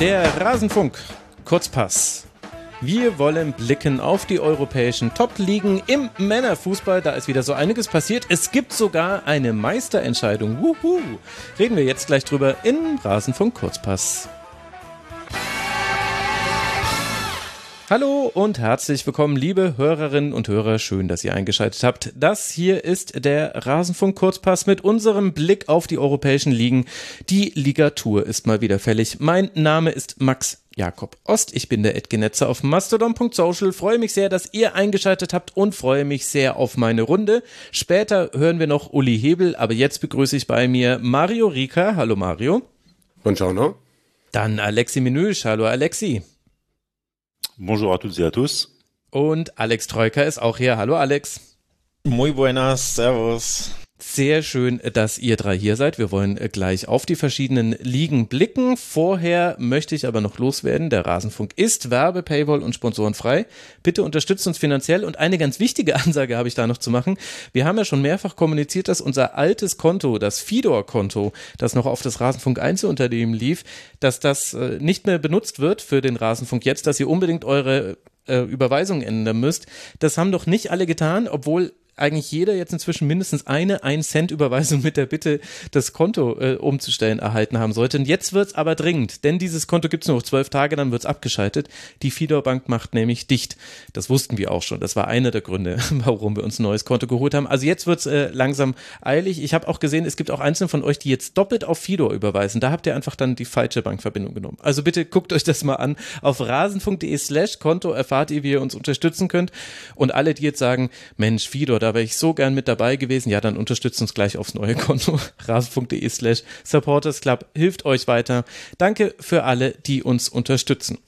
Der Rasenfunk. Kurzpass. Wir wollen blicken auf die europäischen Top-Ligen im Männerfußball. Da ist wieder so einiges passiert. Es gibt sogar eine Meisterentscheidung. Wuhu. Reden wir jetzt gleich drüber in Rasenfunk Kurzpass. Hallo und herzlich willkommen, liebe Hörerinnen und Hörer. Schön, dass ihr eingeschaltet habt. Das hier ist der Rasenfunk Kurzpass mit unserem Blick auf die europäischen Ligen. Die Ligatur ist mal wieder fällig. Mein Name ist Max Jakob Ost. Ich bin der Edgenetzer auf mastodon.social. Freue mich sehr, dass ihr eingeschaltet habt und freue mich sehr auf meine Runde. Später hören wir noch Uli Hebel, aber jetzt begrüße ich bei mir Mario Rika. Hallo Mario. Buongiorno. Dann Alexi Menüsch. Hallo Alexi. Bonjour à toutes et à tous. Und Alex Troika ist auch hier. Hallo Alex. Muy buenas, servus. Sehr schön, dass ihr drei hier seid. Wir wollen äh, gleich auf die verschiedenen Ligen blicken. Vorher möchte ich aber noch loswerden. Der Rasenfunk ist Werbe, Paywall und sponsorenfrei. Bitte unterstützt uns finanziell. Und eine ganz wichtige Ansage habe ich da noch zu machen. Wir haben ja schon mehrfach kommuniziert, dass unser altes Konto, das Fidor-Konto, das noch auf das Rasenfunk Einzelunternehmen lief, dass das äh, nicht mehr benutzt wird für den Rasenfunk jetzt, dass ihr unbedingt eure äh, Überweisung ändern müsst. Das haben doch nicht alle getan, obwohl eigentlich jeder jetzt inzwischen mindestens eine 1-Cent-Überweisung mit der Bitte, das Konto äh, umzustellen, erhalten haben sollte. Und jetzt wird's aber dringend, denn dieses Konto gibt's nur noch zwölf Tage, dann wird's abgeschaltet. Die Fidor Bank macht nämlich dicht. Das wussten wir auch schon. Das war einer der Gründe, warum wir uns ein neues Konto geholt haben. Also jetzt wird's äh, langsam eilig. Ich habe auch gesehen, es gibt auch einzelne von euch, die jetzt doppelt auf Fidor überweisen. Da habt ihr einfach dann die falsche Bankverbindung genommen. Also bitte guckt euch das mal an. Auf rasen.de slash Konto erfahrt ihr, wie ihr uns unterstützen könnt. Und alle, die jetzt sagen, Mensch, Fidor, da wäre ich so gern mit dabei gewesen, ja, dann unterstützt uns gleich aufs neue Konto. rasen.de slash Supporters Club hilft euch weiter. Danke für alle, die uns unterstützen.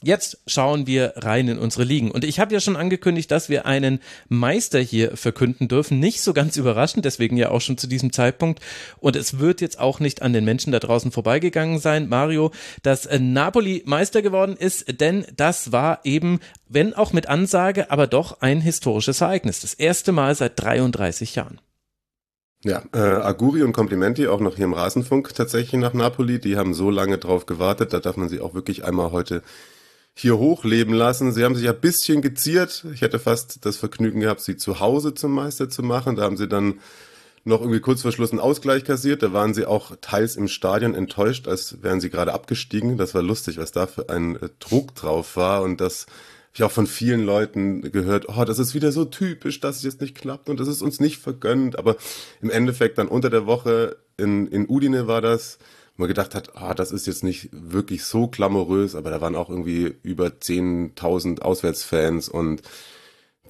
Jetzt schauen wir rein in unsere Ligen. Und ich habe ja schon angekündigt, dass wir einen Meister hier verkünden dürfen. Nicht so ganz überraschend, deswegen ja auch schon zu diesem Zeitpunkt. Und es wird jetzt auch nicht an den Menschen da draußen vorbeigegangen sein, Mario, dass äh, Napoli Meister geworden ist, denn das war eben, wenn auch mit Ansage, aber doch ein historisches Ereignis. Das erste Mal seit 33 Jahren. Ja, äh, Aguri und Komplimenti auch noch hier im Rasenfunk tatsächlich nach Napoli. Die haben so lange drauf gewartet. Da darf man sie auch wirklich einmal heute hier hochleben lassen. Sie haben sich ein bisschen geziert. Ich hätte fast das Vergnügen gehabt, sie zu Hause zum Meister zu machen. Da haben sie dann noch irgendwie kurz vor Schluss einen Ausgleich kassiert. Da waren sie auch teils im Stadion enttäuscht, als wären sie gerade abgestiegen. Das war lustig, was da für ein äh, Druck drauf war. Und das habe ich auch von vielen Leuten gehört, oh, das ist wieder so typisch, dass es jetzt nicht klappt und das ist uns nicht vergönnt. Aber im Endeffekt dann unter der Woche in, in Udine war das, man gedacht hat, ah, das ist jetzt nicht wirklich so glamourös, aber da waren auch irgendwie über 10.000 Auswärtsfans und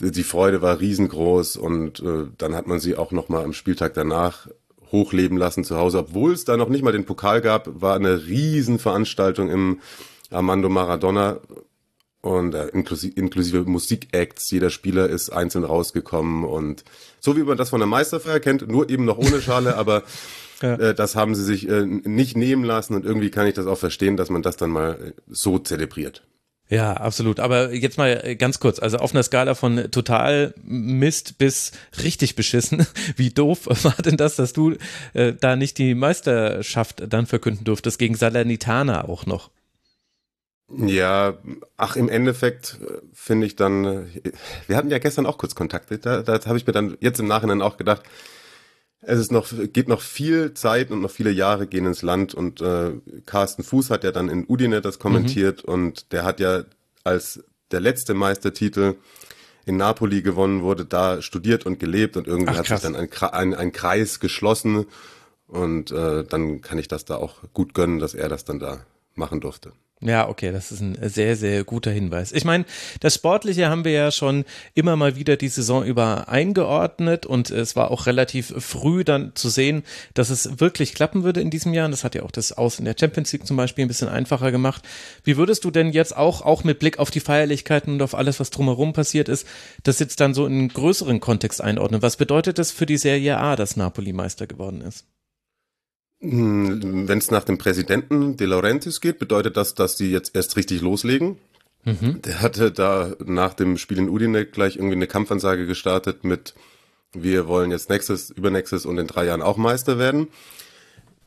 die Freude war riesengroß und äh, dann hat man sie auch noch mal am Spieltag danach hochleben lassen zu Hause, obwohl es da noch nicht mal den Pokal gab, war eine Riesenveranstaltung im Armando Maradona und äh, inklusive, inklusive Musikacts. Jeder Spieler ist einzeln rausgekommen und so wie man das von der Meisterfeier kennt, nur eben noch ohne Schale, aber ja. Äh, das haben sie sich äh, nicht nehmen lassen und irgendwie kann ich das auch verstehen, dass man das dann mal so zelebriert. Ja, absolut. Aber jetzt mal äh, ganz kurz, also auf einer Skala von total Mist bis richtig beschissen, wie doof war denn das, dass du äh, da nicht die Meisterschaft dann verkünden durftest gegen Salernitana auch noch? Ja, ach, im Endeffekt finde ich dann, wir hatten ja gestern auch kurz Kontakt, da, da habe ich mir dann jetzt im Nachhinein auch gedacht, es ist noch, geht noch viel Zeit und noch viele Jahre gehen ins Land und äh, Carsten Fuß hat ja dann in Udine das kommentiert mhm. und der hat ja als der letzte Meistertitel in Napoli gewonnen wurde, da studiert und gelebt und irgendwie Ach, hat sich dann ein, ein, ein Kreis geschlossen und äh, dann kann ich das da auch gut gönnen, dass er das dann da machen durfte. Ja, okay, das ist ein sehr, sehr guter Hinweis. Ich meine, das Sportliche haben wir ja schon immer mal wieder die Saison über eingeordnet und es war auch relativ früh dann zu sehen, dass es wirklich klappen würde in diesem Jahr. Und das hat ja auch das Aus in der Champions League zum Beispiel ein bisschen einfacher gemacht. Wie würdest du denn jetzt auch, auch mit Blick auf die Feierlichkeiten und auf alles, was drumherum passiert ist, das jetzt dann so in einen größeren Kontext einordnen? Was bedeutet das für die Serie A, dass Napoli Meister geworden ist? Hm, Wenn es nach dem Präsidenten De Laurentiis geht, bedeutet das, dass die jetzt erst richtig loslegen. Mhm. Der hatte da nach dem Spiel in Udine gleich irgendwie eine Kampfansage gestartet mit wir wollen jetzt nächstes, übernächstes und in drei Jahren auch Meister werden.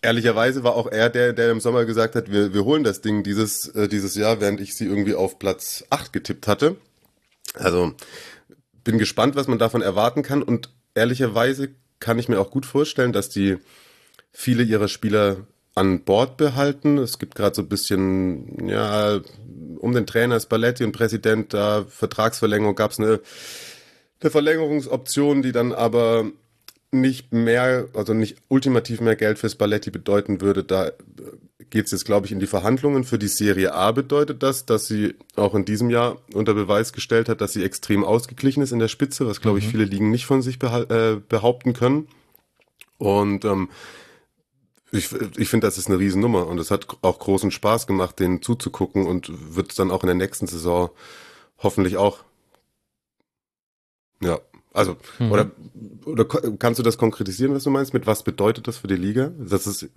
ehrlicherweise war auch er der, der im Sommer gesagt hat, wir, wir holen das Ding dieses, äh, dieses Jahr, während ich sie irgendwie auf Platz 8 getippt hatte. Also bin gespannt, was man davon erwarten kann und ehrlicherweise kann ich mir auch gut vorstellen, dass die viele ihrer Spieler an Bord behalten. Es gibt gerade so ein bisschen, ja, um den Trainer Spalletti und Präsident, da Vertragsverlängerung gab es eine, eine Verlängerungsoption, die dann aber nicht mehr, also nicht ultimativ mehr Geld für Spalletti bedeuten würde. Da geht es jetzt, glaube ich, in die Verhandlungen. Für die Serie A bedeutet das, dass sie auch in diesem Jahr unter Beweis gestellt hat, dass sie extrem ausgeglichen ist in der Spitze, was, glaube ich, mhm. viele Ligen nicht von sich äh, behaupten können. Und ähm, ich, ich finde, das ist eine Riesennummer und es hat auch großen Spaß gemacht, denen zuzugucken und wird dann auch in der nächsten Saison hoffentlich auch. Ja, also, mhm. oder, oder kannst du das konkretisieren, was du meinst? Mit was bedeutet das für die Liga? Das ist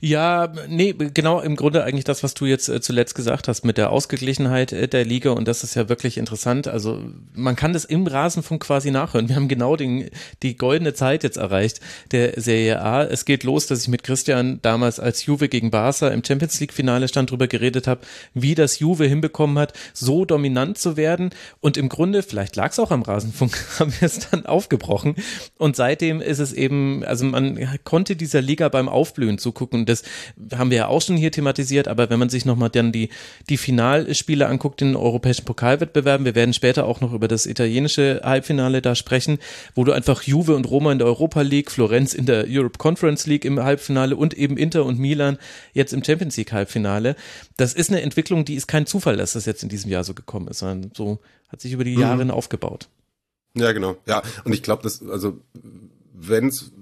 ja, nee, genau im Grunde eigentlich das, was du jetzt äh, zuletzt gesagt hast mit der Ausgeglichenheit äh, der Liga und das ist ja wirklich interessant. Also man kann das im Rasenfunk quasi nachhören. Wir haben genau den, die goldene Zeit jetzt erreicht der Serie A. Es geht los, dass ich mit Christian damals als Juve gegen Barca im Champions League Finale stand drüber geredet habe, wie das Juve hinbekommen hat, so dominant zu werden und im Grunde, vielleicht lag es auch am Rasenfunk, haben wir es dann aufgebrochen und seitdem ist es eben, also man konnte dieser Liga beim Aufblühen zu gucken. Das haben wir ja auch schon hier thematisiert, aber wenn man sich nochmal dann die, die Finalspiele anguckt in den europäischen Pokalwettbewerben, wir werden später auch noch über das italienische Halbfinale da sprechen, wo du einfach Juve und Roma in der Europa League, Florenz in der Europe Conference League im Halbfinale und eben Inter und Milan jetzt im Champions League Halbfinale. Das ist eine Entwicklung, die ist kein Zufall, dass das jetzt in diesem Jahr so gekommen ist, sondern so hat sich über die Jahre mhm. aufgebaut. Ja, genau. Ja, und ich glaube, dass, also, wenn es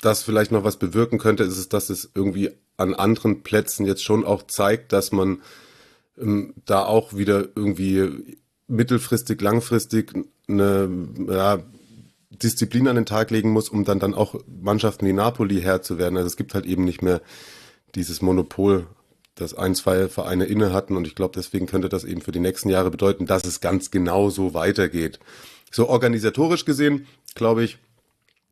das vielleicht noch was bewirken könnte, ist es, dass es irgendwie an anderen Plätzen jetzt schon auch zeigt, dass man ähm, da auch wieder irgendwie mittelfristig, langfristig eine ja, Disziplin an den Tag legen muss, um dann dann auch Mannschaften wie Napoli Herr zu werden. Also es gibt halt eben nicht mehr dieses Monopol, das ein, zwei Vereine inne hatten und ich glaube, deswegen könnte das eben für die nächsten Jahre bedeuten, dass es ganz genau so weitergeht. So organisatorisch gesehen, glaube ich,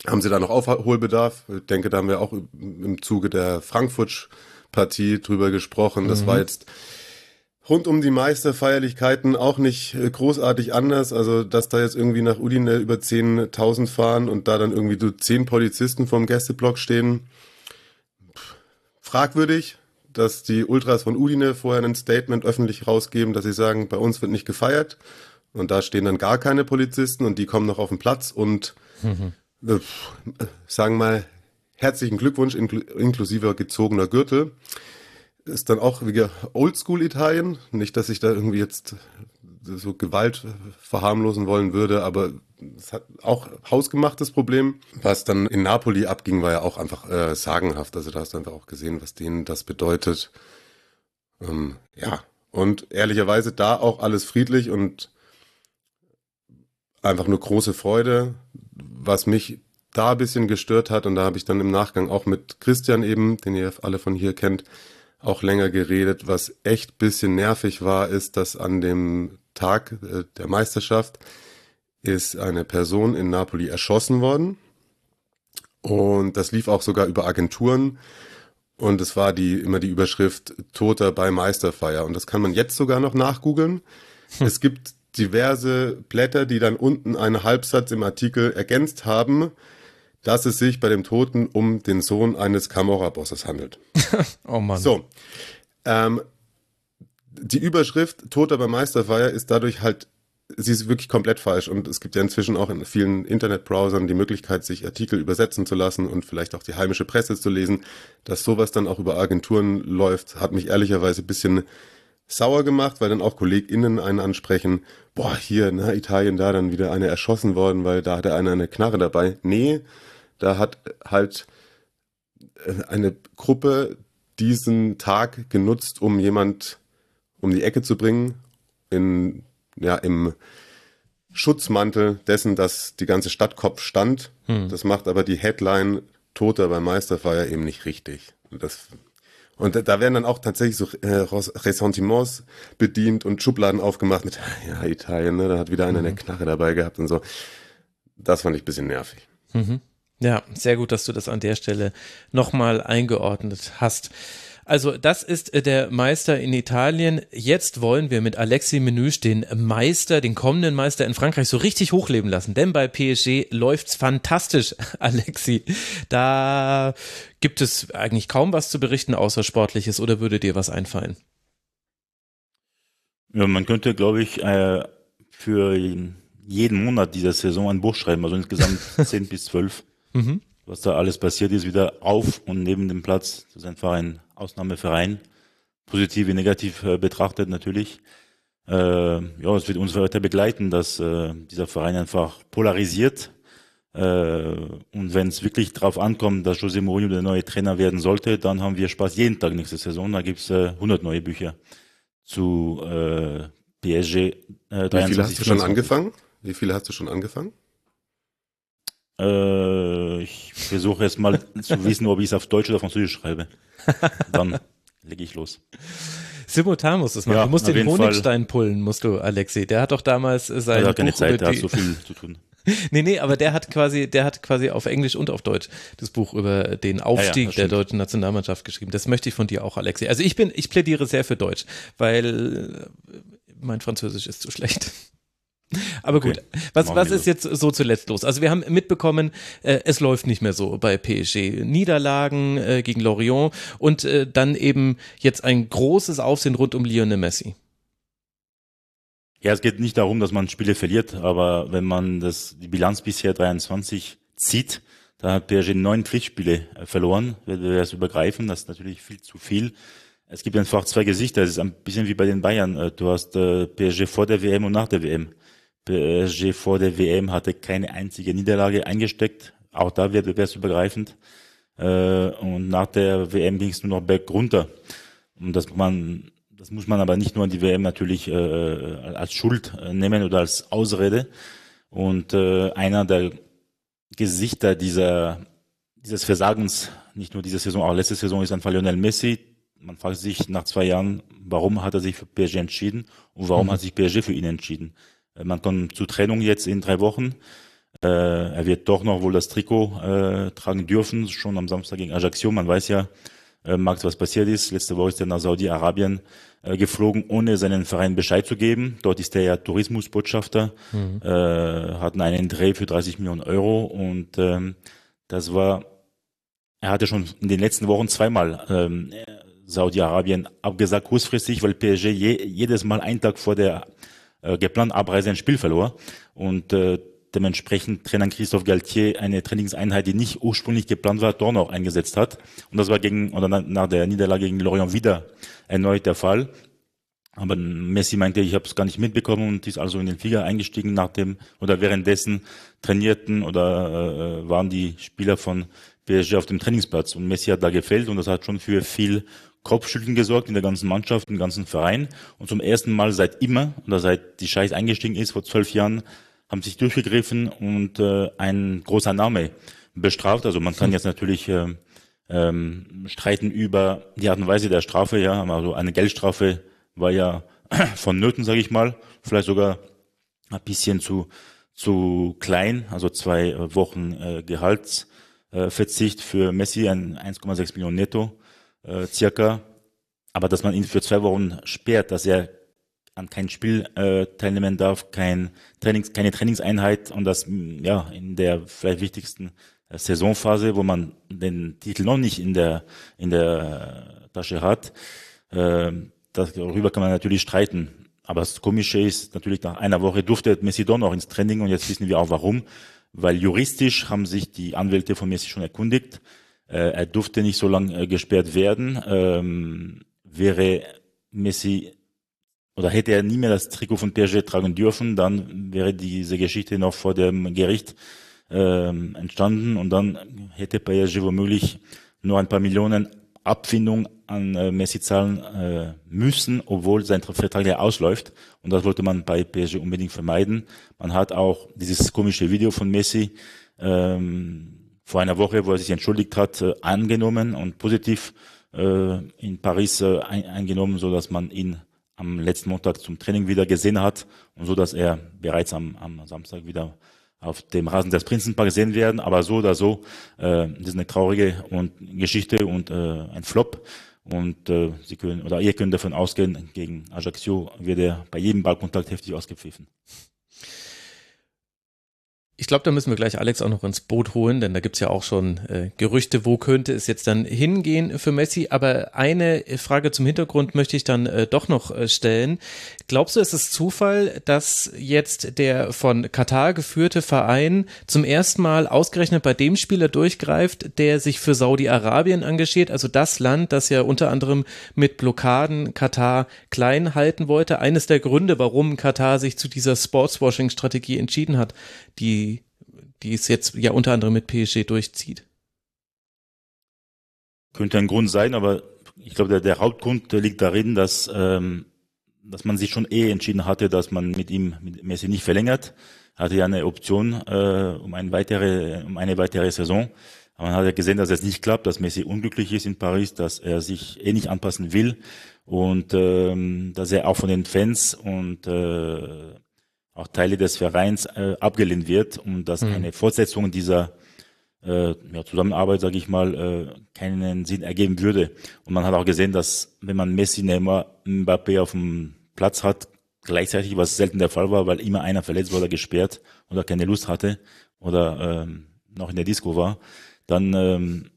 haben Sie da noch Aufholbedarf? Ich denke, da haben wir auch im Zuge der Frankfurt-Partie drüber gesprochen. Das mhm. war jetzt rund um die Meisterfeierlichkeiten auch nicht äh, großartig anders. Also, dass da jetzt irgendwie nach Udine über 10.000 fahren und da dann irgendwie so 10 Polizisten vorm Gästeblock stehen. Fragwürdig, dass die Ultras von Udine vorher ein Statement öffentlich rausgeben, dass sie sagen, bei uns wird nicht gefeiert. Und da stehen dann gar keine Polizisten und die kommen noch auf den Platz und mhm äh, sagen mal, herzlichen Glückwunsch inkl inklusive gezogener Gürtel. Ist dann auch wieder Oldschool-Italien. Nicht, dass ich da irgendwie jetzt so Gewalt verharmlosen wollen würde, aber es hat auch hausgemachtes Problem. Was dann in Napoli abging, war ja auch einfach äh, sagenhaft. Also da hast du einfach auch gesehen, was denen das bedeutet. Ähm, ja, und ehrlicherweise da auch alles friedlich und einfach nur große Freude was mich da ein bisschen gestört hat, und da habe ich dann im Nachgang auch mit Christian eben, den ihr alle von hier kennt, auch länger geredet. Was echt bisschen nervig war, ist, dass an dem Tag äh, der Meisterschaft ist eine Person in Napoli erschossen worden. Und das lief auch sogar über Agenturen. Und es war die, immer die Überschrift Toter bei Meisterfeier. Und das kann man jetzt sogar noch nachgoogeln. Hm. Es gibt diverse Blätter, die dann unten einen Halbsatz im Artikel ergänzt haben, dass es sich bei dem Toten um den Sohn eines Camorra-Bosses handelt. oh Mann. So. Ähm, die Überschrift Toter bei Meisterfeier ist dadurch halt, sie ist wirklich komplett falsch und es gibt ja inzwischen auch in vielen Internetbrowsern die Möglichkeit, sich Artikel übersetzen zu lassen und vielleicht auch die heimische Presse zu lesen. Dass sowas dann auch über Agenturen läuft, hat mich ehrlicherweise ein bisschen sauer gemacht, weil dann auch KollegInnen einen ansprechen, boah, hier, ne, Italien, da dann wieder eine erschossen worden, weil da hatte einer eine Knarre dabei. Nee, da hat halt äh, eine Gruppe diesen Tag genutzt, um jemand um die Ecke zu bringen, in, ja, im Schutzmantel dessen, dass die ganze Stadtkopf stand. Hm. Das macht aber die Headline Toter beim Meisterfeier eben nicht richtig. Das und da werden dann auch tatsächlich so äh, Ressentiments bedient und Schubladen aufgemacht mit, ja, Italien, ne, da hat wieder einer mhm. eine Knarre dabei gehabt und so. Das fand ich ein bisschen nervig. Mhm. Ja, sehr gut, dass du das an der Stelle nochmal eingeordnet hast. Also das ist äh, der Meister in Italien. Jetzt wollen wir mit Alexis Menüsch den Meister, den kommenden Meister in Frankreich so richtig hochleben lassen. Denn bei PSG läuft's fantastisch, Alexi. Da gibt es eigentlich kaum was zu berichten außer Sportliches oder würde dir was einfallen? Ja, man könnte, glaube ich, äh, für jeden Monat dieser Saison ein Buch schreiben, also insgesamt zehn bis zwölf. Mhm. Was da alles passiert ist, wieder auf und neben dem Platz. Das ist einfach ein Ausnahmeverein. Positiv wie negativ äh, betrachtet natürlich. Äh, ja, es wird uns weiter begleiten, dass äh, dieser Verein einfach polarisiert. Äh, und wenn es wirklich darauf ankommt, dass José Mourinho der neue Trainer werden sollte, dann haben wir Spaß jeden Tag nächste Saison. Da gibt's äh, 100 neue Bücher zu äh, PSG. Äh, Wie viele hast du schon angefangen? Wie viele hast du schon angefangen? Äh, ich versuche jetzt mal zu wissen, ob ich es auf Deutsch oder Französisch schreibe. Dann lege ich los. Simultan musst du es machen. Ja, du musst den Honigstein Fall. pullen, musst du, Alexi. Der hat doch damals sein. Der hat keine Buch Zeit, der hat so viel zu tun. nee, nee, aber der hat quasi, der hat quasi auf Englisch und auf Deutsch das Buch über den Aufstieg ja, ja, der deutschen Nationalmannschaft geschrieben. Das möchte ich von dir auch, Alexi. Also ich bin, ich plädiere sehr für Deutsch, weil mein Französisch ist zu schlecht. Aber gut, okay. was, was ist jetzt so zuletzt los? Also wir haben mitbekommen, äh, es läuft nicht mehr so bei PSG. Niederlagen äh, gegen Lorient und äh, dann eben jetzt ein großes Aufsehen rund um Lionel Messi. Ja, es geht nicht darum, dass man Spiele verliert, aber wenn man das, die Bilanz bisher 23 zieht, da hat PSG neun Pflichtspiele äh, verloren, wenn wir das übergreifen, das ist natürlich viel zu viel. Es gibt einfach zwei Gesichter, es ist ein bisschen wie bei den Bayern. Äh, du hast äh, PSG vor der WM und nach der WM. PSG vor der WM hatte keine einzige Niederlage eingesteckt, auch da wettbewerbsübergreifend. Äh, und nach der WM ging es nur noch berg runter. Und das man, das muss man aber nicht nur an die WM natürlich als Schuld nehmen oder als Ausrede. Und einer der Gesichter dieser, dieses Versagens, nicht nur diese Saison, auch letzte Saison, ist einfach Lionel Messi. Man fragt sich nach zwei Jahren, warum hat er sich für PSG entschieden und warum mhm. hat sich PSG für ihn entschieden? Man kommt zur Trennung jetzt in drei Wochen. Äh, er wird doch noch wohl das Trikot äh, tragen dürfen, schon am Samstag gegen Ajaccio. Man weiß ja, äh, Max, was passiert ist. Letzte Woche ist er nach Saudi-Arabien äh, geflogen, ohne seinen Verein Bescheid zu geben. Dort ist er ja Tourismusbotschafter, mhm. äh, hatten einen Dreh für 30 Millionen Euro und ähm, das war, er hatte schon in den letzten Wochen zweimal ähm, Saudi-Arabien abgesagt, kurzfristig, weil PSG je, jedes Mal einen Tag vor der äh, geplant Abreise ein Spiel verlor und äh, dementsprechend Trainer Christophe Galtier eine Trainingseinheit, die nicht ursprünglich geplant war, doch noch eingesetzt hat. Und das war gegen oder nach der Niederlage gegen Lorient wieder erneut der Fall. Aber Messi meinte, ich habe es gar nicht mitbekommen und ist also in den Flieger eingestiegen nach dem oder währenddessen trainierten oder äh, waren die Spieler von PSG auf dem Trainingsplatz und Messi hat da gefällt und das hat schon für viel Kopfschütteln gesorgt in der ganzen Mannschaft, im ganzen Verein. Und zum ersten Mal seit immer, oder seit die Scheiß eingestiegen ist, vor zwölf Jahren, haben sich durchgegriffen und äh, ein großer Name bestraft. Also man kann jetzt natürlich äh, ähm, streiten über die Art und Weise der Strafe, ja, also eine Geldstrafe war ja vonnöten, sage ich mal, vielleicht sogar ein bisschen zu zu klein, also zwei Wochen äh, Gehaltsverzicht für Messi, ein 1,6 Millionen netto äh, circa. Aber dass man ihn für zwei Wochen sperrt, dass er an kein Spiel äh, teilnehmen darf, kein Trainings, keine Trainingseinheit und das ja in der vielleicht wichtigsten äh, Saisonphase, wo man den Titel noch nicht in der in der Tasche hat. Äh, darüber kann man natürlich streiten. Aber das Komische ist natürlich nach einer Woche durfte Messi doch noch ins Training und jetzt wissen wir auch warum. Weil juristisch haben sich die Anwälte von Messi schon erkundigt. Äh, er durfte nicht so lange äh, gesperrt werden. Ähm, wäre Messi oder hätte er nie mehr das Trikot von PSG tragen dürfen, dann wäre diese Geschichte noch vor dem Gericht ähm, entstanden und dann hätte PSG womöglich nur ein paar Millionen Abfindung an äh, Messi zahlen äh, müssen, obwohl sein Vertrag ja ausläuft. Und das wollte man bei PSG unbedingt vermeiden. Man hat auch dieses komische Video von Messi ähm, vor einer Woche, wo er sich entschuldigt hat, äh, angenommen und positiv äh, in Paris äh, ein, eingenommen, so dass man ihn am letzten Montag zum Training wieder gesehen hat und so dass er bereits am, am Samstag wieder auf dem Rasen des Prinzenparks sehen werden. Aber so oder so, äh, das ist eine traurige und Geschichte und äh, ein Flop. Und äh, Sie können oder ihr könnt davon ausgehen, gegen Ajaccio wird er bei jedem Ballkontakt heftig ausgepfiffen. Ich glaube, da müssen wir gleich Alex auch noch ins Boot holen, denn da gibt's ja auch schon äh, Gerüchte, wo könnte es jetzt dann hingehen für Messi. Aber eine Frage zum Hintergrund möchte ich dann äh, doch noch äh, stellen. Glaubst du, ist es Zufall, dass jetzt der von Katar geführte Verein zum ersten Mal ausgerechnet bei dem Spieler durchgreift, der sich für Saudi-Arabien engagiert, also das Land, das ja unter anderem mit Blockaden Katar klein halten wollte? Eines der Gründe, warum Katar sich zu dieser Sportswashing-Strategie entschieden hat, die, die es jetzt ja unter anderem mit PSG durchzieht. Könnte ein Grund sein, aber ich glaube, der, der Hauptgrund liegt darin, dass, ähm, dass man sich schon eh entschieden hatte, dass man mit ihm mit Messi nicht verlängert. Er hatte ja eine Option äh, um, eine weitere, um eine weitere Saison. Aber man hat ja gesehen, dass es nicht klappt, dass Messi unglücklich ist in Paris, dass er sich eh nicht anpassen will und ähm, dass er auch von den Fans und äh, auch Teile des Vereins äh, abgelehnt wird und dass mhm. eine Fortsetzung dieser äh, ja, Zusammenarbeit, sage ich mal, äh, keinen Sinn ergeben würde. Und man hat auch gesehen, dass wenn man Messi, Neymar, Mbappé auf dem Platz hat, gleichzeitig, was selten der Fall war, weil immer einer verletzt wurde, gesperrt oder keine Lust hatte oder ähm, noch in der Disco war, dann ähm,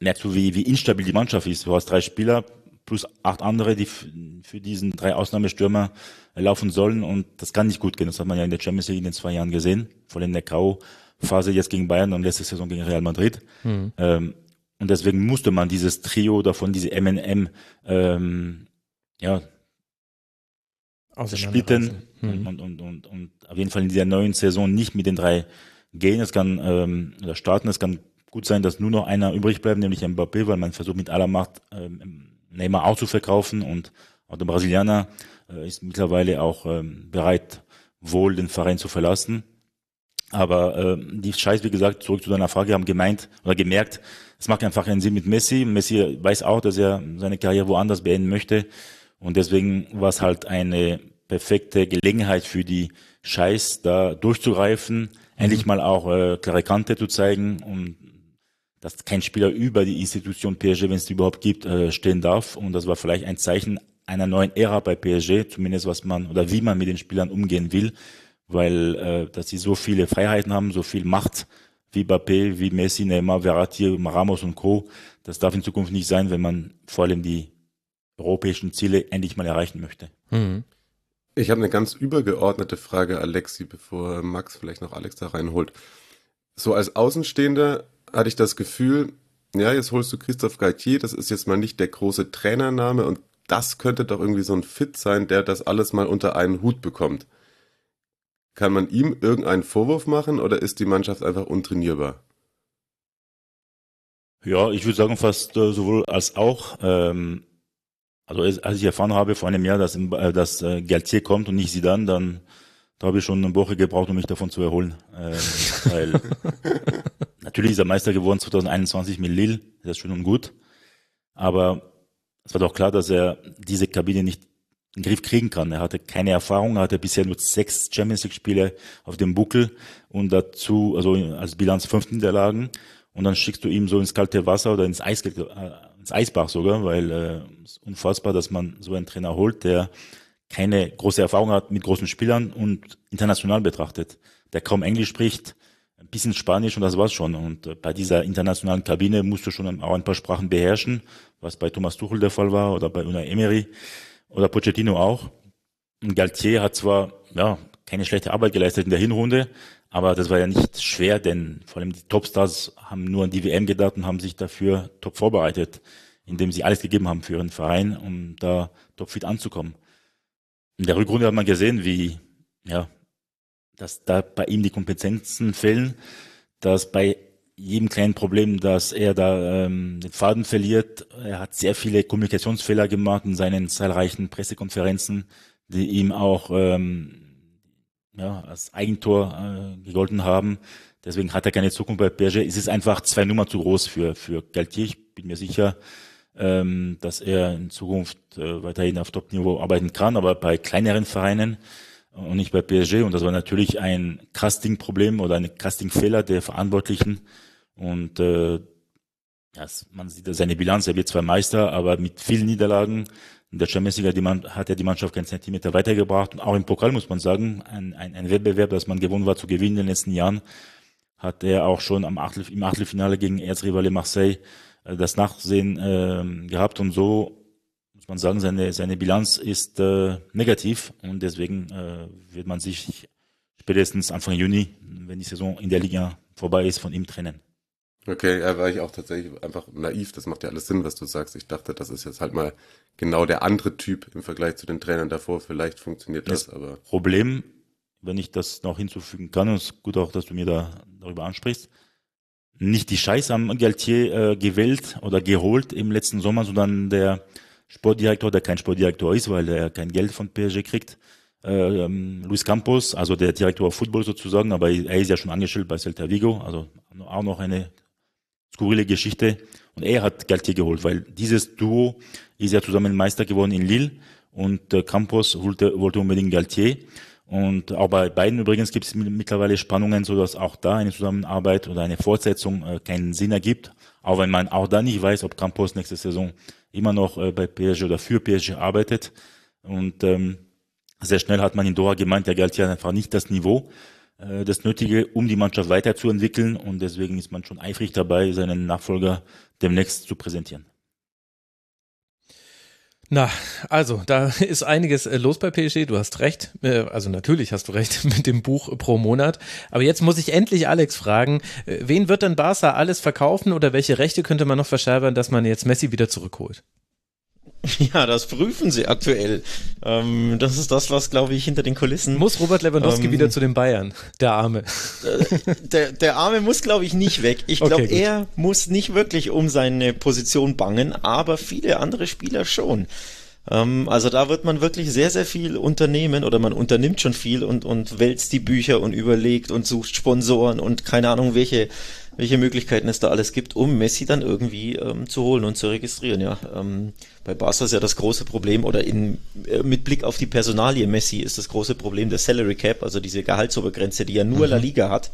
merkst du, wie, wie instabil die Mannschaft ist. Du hast drei Spieler, plus acht andere, die für diesen drei Ausnahmestürmer laufen sollen und das kann nicht gut gehen. Das hat man ja in der Champions League in den zwei Jahren gesehen, vor allem in der K.O.-Phase jetzt gegen Bayern und letzte Saison gegen Real Madrid. Mhm. Ähm, und deswegen musste man dieses Trio davon, diese M&M, ähm, ja, splitten mhm. und, und, und, und auf jeden Fall in dieser neuen Saison nicht mit den drei gehen. Es kann ähm, oder starten. Es kann gut sein, dass nur noch einer übrig bleibt, nämlich Mbappé, weil man versucht mit aller Macht ähm, Neymar auch zu verkaufen und auch der Brasilianer äh, ist mittlerweile auch ähm, bereit, wohl den Verein zu verlassen. Aber äh, die Scheiß, wie gesagt, zurück zu deiner Frage, haben gemeint oder gemerkt, es macht einfach keinen Sinn mit Messi. Messi weiß auch, dass er seine Karriere woanders beenden möchte. Und deswegen war es halt eine perfekte Gelegenheit für die Scheiß, da durchzugreifen, mhm. endlich mal auch äh, klare Kante zu zeigen und dass kein Spieler über die Institution PSG, wenn es die überhaupt gibt, äh, stehen darf. Und das war vielleicht ein Zeichen einer neuen Ära bei PSG, zumindest was man oder wie man mit den Spielern umgehen will, weil äh, dass sie so viele Freiheiten haben, so viel Macht wie Mbappé, wie Messi, Neymar, Verratti, Ramos und Co. Das darf in Zukunft nicht sein, wenn man vor allem die europäischen Ziele endlich mal erreichen möchte. Mhm. Ich habe eine ganz übergeordnete Frage, Alexi, bevor Max vielleicht noch Alex da reinholt. So als Außenstehender hatte ich das Gefühl, ja, jetzt holst du Christophe Gaitier, das ist jetzt mal nicht der große Trainername und das könnte doch irgendwie so ein Fit sein, der das alles mal unter einen Hut bekommt. Kann man ihm irgendeinen Vorwurf machen oder ist die Mannschaft einfach untrainierbar? Ja, ich würde sagen fast äh, sowohl als auch. Ähm, also als ich erfahren habe vor einem Jahr, dass, äh, dass äh, Galtier kommt und nicht sie dann, dann da habe ich schon eine Woche gebraucht, um mich davon zu erholen. Ähm, weil natürlich ist er Meister geworden 2021 mit Lille, das ist schön und gut. Aber es war doch klar, dass er diese Kabine nicht in den Griff kriegen kann. Er hatte keine Erfahrung, er hatte bisher nur sechs Champions League Spiele auf dem Buckel und dazu, also als Bilanz fünf Niederlagen. Und dann schickst du ihm so ins kalte Wasser oder ins, Eis, äh, ins Eisbach sogar, weil äh, es ist unfassbar, dass man so einen Trainer holt, der keine große Erfahrung hat mit großen Spielern und international betrachtet, der kaum Englisch spricht, ein bisschen Spanisch und das war's schon. Und äh, bei dieser internationalen Kabine musst du schon auch ein paar Sprachen beherrschen, was bei Thomas Tuchel der Fall war oder bei Unai Emery oder Pochettino auch. Und Galtier hat zwar ja keine schlechte Arbeit geleistet in der Hinrunde, aber das war ja nicht schwer, denn vor allem die Topstars haben nur an die WM gedacht und haben sich dafür top vorbereitet, indem sie alles gegeben haben für ihren Verein, um da topfit anzukommen. In der Rückrunde hat man gesehen, wie, ja, dass da bei ihm die Kompetenzen fehlen, dass bei jedem kleinen Problem, dass er da ähm, den Faden verliert. Er hat sehr viele Kommunikationsfehler gemacht in seinen zahlreichen Pressekonferenzen, die ihm auch ähm, ja, als Eigentor äh, gegolten haben. Deswegen hat er keine Zukunft bei PSG. Es ist einfach zwei Nummer zu groß für, für Galtier. Ich bin mir sicher, ähm, dass er in Zukunft äh, weiterhin auf Top-Niveau arbeiten kann, aber bei kleineren Vereinen und nicht bei PSG. Und das war natürlich ein Casting-Problem oder ein Casting-Fehler der Verantwortlichen. Und äh, ja, man sieht seine Bilanz, er wird zwar Meister, aber mit vielen Niederlagen. In der Champions League hat er die Mannschaft keinen Zentimeter weitergebracht. Und auch im Pokal muss man sagen, ein, ein, ein Wettbewerb, das man gewonnen war zu gewinnen in den letzten Jahren, hat er auch schon am Achtel, im Achtelfinale gegen Erzrivale Marseille das Nachsehen äh, gehabt. Und so muss man sagen, seine, seine Bilanz ist äh, negativ. Und deswegen äh, wird man sich spätestens Anfang Juni, wenn die Saison in der Liga vorbei ist, von ihm trennen. Okay, ja, war ich auch tatsächlich einfach naiv. Das macht ja alles Sinn, was du sagst. Ich dachte, das ist jetzt halt mal genau der andere Typ im Vergleich zu den Trainern davor. Vielleicht funktioniert das, das aber. Problem, wenn ich das noch hinzufügen kann, und es ist gut auch, dass du mir da darüber ansprichst, nicht die Scheiß am Galtier äh, gewählt oder geholt im letzten Sommer, sondern der Sportdirektor, der kein Sportdirektor ist, weil er kein Geld von PSG kriegt, äh, ähm, Luis Campos, also der Direktor Football sozusagen, aber er ist ja schon angestellt bei Celta Vigo, also auch noch eine skurrile Geschichte. Und er hat Galtier geholt, weil dieses Duo ist ja zusammen Meister geworden in Lille und äh, Campos wollte, wollte unbedingt Galtier. Und auch bei beiden übrigens gibt es mittlerweile Spannungen, so dass auch da eine Zusammenarbeit oder eine Fortsetzung äh, keinen Sinn ergibt. Auch wenn man auch da nicht weiß, ob Campos nächste Saison immer noch äh, bei PSG oder für PSG arbeitet. Und ähm, sehr schnell hat man in Doha gemeint, der Galtier einfach nicht das Niveau. Äh, das Nötige, um die Mannschaft weiterzuentwickeln. Und deswegen ist man schon eifrig dabei, seinen Nachfolger demnächst zu präsentieren. Na, also, da ist einiges äh, los bei PSG. Du hast recht. Äh, also, natürlich hast du recht mit dem Buch pro Monat. Aber jetzt muss ich endlich Alex fragen, wen wird denn Barca alles verkaufen oder welche Rechte könnte man noch verschärfen, dass man jetzt Messi wieder zurückholt? Ja, das prüfen sie aktuell. Ähm, das ist das, was, glaube ich, hinter den Kulissen. Muss Robert Lewandowski ähm, wieder zu den Bayern? Der Arme. Äh, der, der Arme muss, glaube ich, nicht weg. Ich glaube, okay, er muss nicht wirklich um seine Position bangen, aber viele andere Spieler schon. Ähm, also da wird man wirklich sehr, sehr viel unternehmen oder man unternimmt schon viel und, und wälzt die Bücher und überlegt und sucht Sponsoren und keine Ahnung, welche welche Möglichkeiten es da alles gibt, um Messi dann irgendwie ähm, zu holen und zu registrieren. Ja, ähm, bei Barca ist ja das große Problem oder in, äh, mit Blick auf die Personalie Messi ist das große Problem der Salary Cap, also diese Gehaltsobergrenze, die ja nur mhm. La Liga hat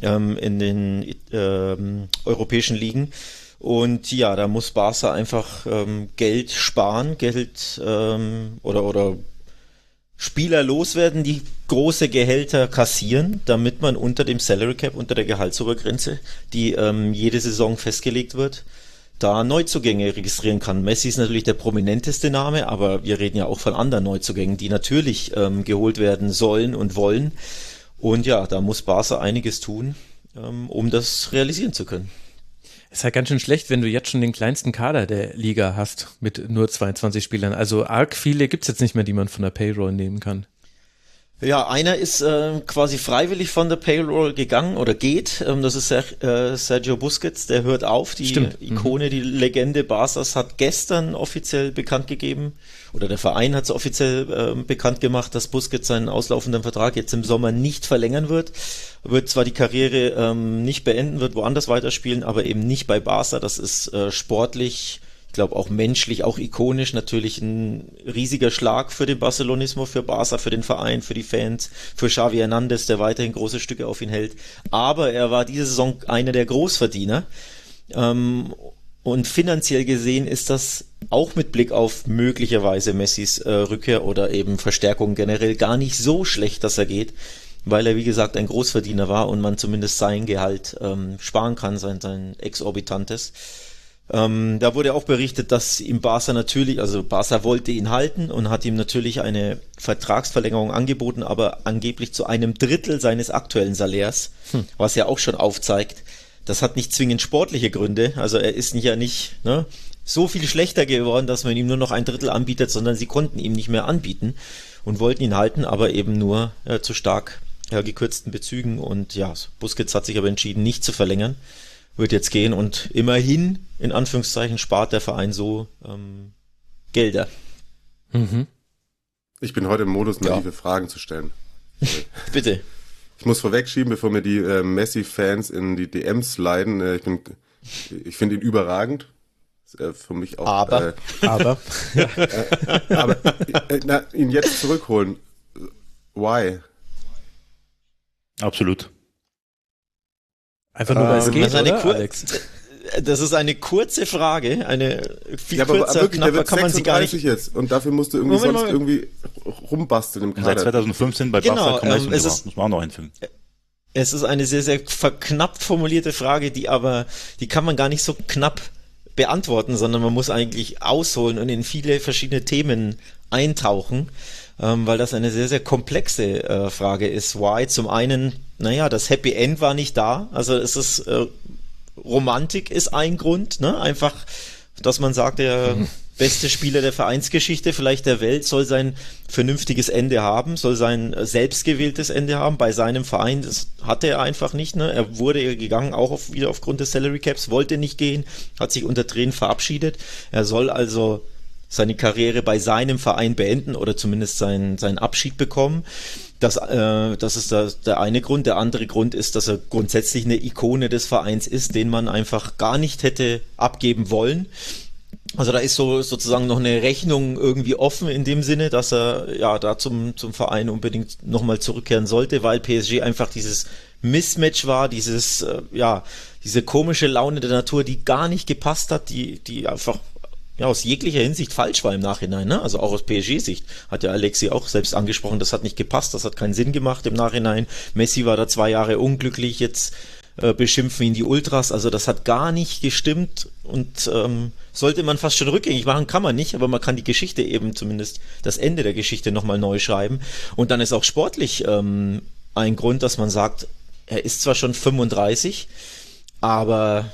ähm, in den ähm, europäischen Ligen. Und ja, da muss Barca einfach ähm, Geld sparen, Geld ähm, oder oder Spieler loswerden, die große Gehälter kassieren, damit man unter dem Salary Cap, unter der Gehaltsobergrenze, die ähm, jede Saison festgelegt wird, da Neuzugänge registrieren kann. Messi ist natürlich der prominenteste Name, aber wir reden ja auch von anderen Neuzugängen, die natürlich ähm, geholt werden sollen und wollen. Und ja, da muss Barca einiges tun, ähm, um das realisieren zu können. Ist halt ganz schön schlecht, wenn du jetzt schon den kleinsten Kader der Liga hast mit nur 22 Spielern. Also arg viele gibt's jetzt nicht mehr, die man von der Payroll nehmen kann. Ja, einer ist äh, quasi freiwillig von der Payroll gegangen oder geht. Ähm, das ist Ser äh, Sergio Busquets, der hört auf. Die Stimmt. Ikone, mhm. die Legende Barca's hat gestern offiziell bekannt gegeben, oder der Verein hat es offiziell äh, bekannt gemacht, dass Busquets seinen auslaufenden Vertrag jetzt im Sommer nicht verlängern wird. Wird zwar die Karriere ähm, nicht beenden, wird woanders weiterspielen, aber eben nicht bei Barca. Das ist äh, sportlich ich glaube auch menschlich, auch ikonisch natürlich ein riesiger Schlag für den Barcelonismo, für Barca, für den Verein, für die Fans, für Xavi Hernandez, der weiterhin große Stücke auf ihn hält. Aber er war diese Saison einer der Großverdiener. Ähm, und finanziell gesehen ist das auch mit Blick auf möglicherweise Messis äh, Rückkehr oder eben Verstärkung generell gar nicht so schlecht, dass er geht, weil er wie gesagt ein Großverdiener war und man zumindest sein Gehalt ähm, sparen kann, sein, sein exorbitantes. Ähm, da wurde auch berichtet, dass ihm Barca natürlich, also Barca wollte ihn halten und hat ihm natürlich eine Vertragsverlängerung angeboten, aber angeblich zu einem Drittel seines aktuellen Salärs, hm. was ja auch schon aufzeigt, das hat nicht zwingend sportliche Gründe. Also er ist nicht ja nicht ne, so viel schlechter geworden, dass man ihm nur noch ein Drittel anbietet, sondern sie konnten ihm nicht mehr anbieten und wollten ihn halten, aber eben nur äh, zu stark ja, gekürzten Bezügen. Und ja, Busquets hat sich aber entschieden, nicht zu verlängern wird jetzt gehen und immerhin, in Anführungszeichen, spart der Verein so ähm, Gelder. Mhm. Ich bin heute im Modus, naive ja. Fragen zu stellen. Bitte. Ich muss vorwegschieben, bevor mir die äh, Messi-Fans in die DMs leiden. Äh, ich bin, ich finde ihn überragend. Äh, für mich auch. Aber, äh, aber, äh, aber äh, na, ihn jetzt zurückholen Why? Absolut. Einfach nur, weil es Ähm, geht, das ist eine oder, Kur- Alex? Das ist eine kurze Frage, eine viel Ja, aber kürzer, wirklich, knapper kann man sie gar nicht 36 jetzt und dafür musst du irgendwie Moment, sonst Moment. irgendwie rumbasteln im Und seit Kader. 2015 bei Genau, Barca kaum ähm, es ist- muss man auch noch einfügen. Es ist eine sehr, sehr verknappt formulierte Frage, die aber, die kann man gar nicht so knapp beantworten, sondern man muss eigentlich ausholen und in viele verschiedene Themen eintauchen, ähm, weil das eine sehr, sehr komplexe äh, Frage ist. Why? Zum einen, naja, das Happy End war nicht da, also es ist, äh, Romantik ist ein Grund, ne? Einfach, dass man sagt, der beste Spieler der Vereinsgeschichte, vielleicht der Welt, soll sein vernünftiges Ende haben, soll sein äh, selbstgewähltes Ende haben bei seinem Verein. Das hatte er einfach nicht. Ne? Er wurde gegangen, auch auf, wieder aufgrund des Salary Caps, wollte nicht gehen, hat sich unter Tränen verabschiedet. Er soll also seine Karriere bei seinem Verein beenden oder zumindest seinen, seinen Abschied bekommen. Das, äh, das ist der, der eine Grund. Der andere Grund ist, dass er grundsätzlich eine Ikone des Vereins ist, den man einfach gar nicht hätte abgeben wollen. Also da ist so sozusagen noch eine Rechnung irgendwie offen in dem Sinne, dass er ja da zum, zum Verein unbedingt nochmal zurückkehren sollte, weil PSG einfach dieses Mismatch war, dieses, äh, ja, diese komische Laune der Natur, die gar nicht gepasst hat, die, die einfach ja, aus jeglicher Hinsicht falsch war im Nachhinein, ne? Also auch aus PSG-Sicht hat ja Alexi auch selbst angesprochen, das hat nicht gepasst, das hat keinen Sinn gemacht im Nachhinein. Messi war da zwei Jahre unglücklich, jetzt äh, beschimpfen ihn die Ultras, also das hat gar nicht gestimmt und ähm, sollte man fast schon rückgängig machen, kann man nicht, aber man kann die Geschichte eben zumindest das Ende der Geschichte nochmal neu schreiben. Und dann ist auch sportlich ähm, ein Grund, dass man sagt, er ist zwar schon 35, aber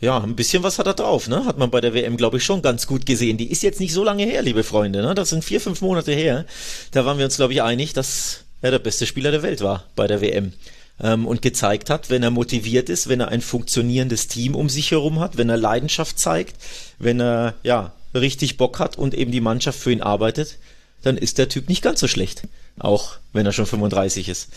ja, ein bisschen was hat er drauf, ne? Hat man bei der WM, glaube ich, schon ganz gut gesehen. Die ist jetzt nicht so lange her, liebe Freunde, ne? Das sind vier, fünf Monate her. Da waren wir uns, glaube ich, einig, dass er der beste Spieler der Welt war bei der WM. Ähm, und gezeigt hat, wenn er motiviert ist, wenn er ein funktionierendes Team um sich herum hat, wenn er Leidenschaft zeigt, wenn er, ja, richtig Bock hat und eben die Mannschaft für ihn arbeitet, dann ist der Typ nicht ganz so schlecht. Auch wenn er schon 35 ist.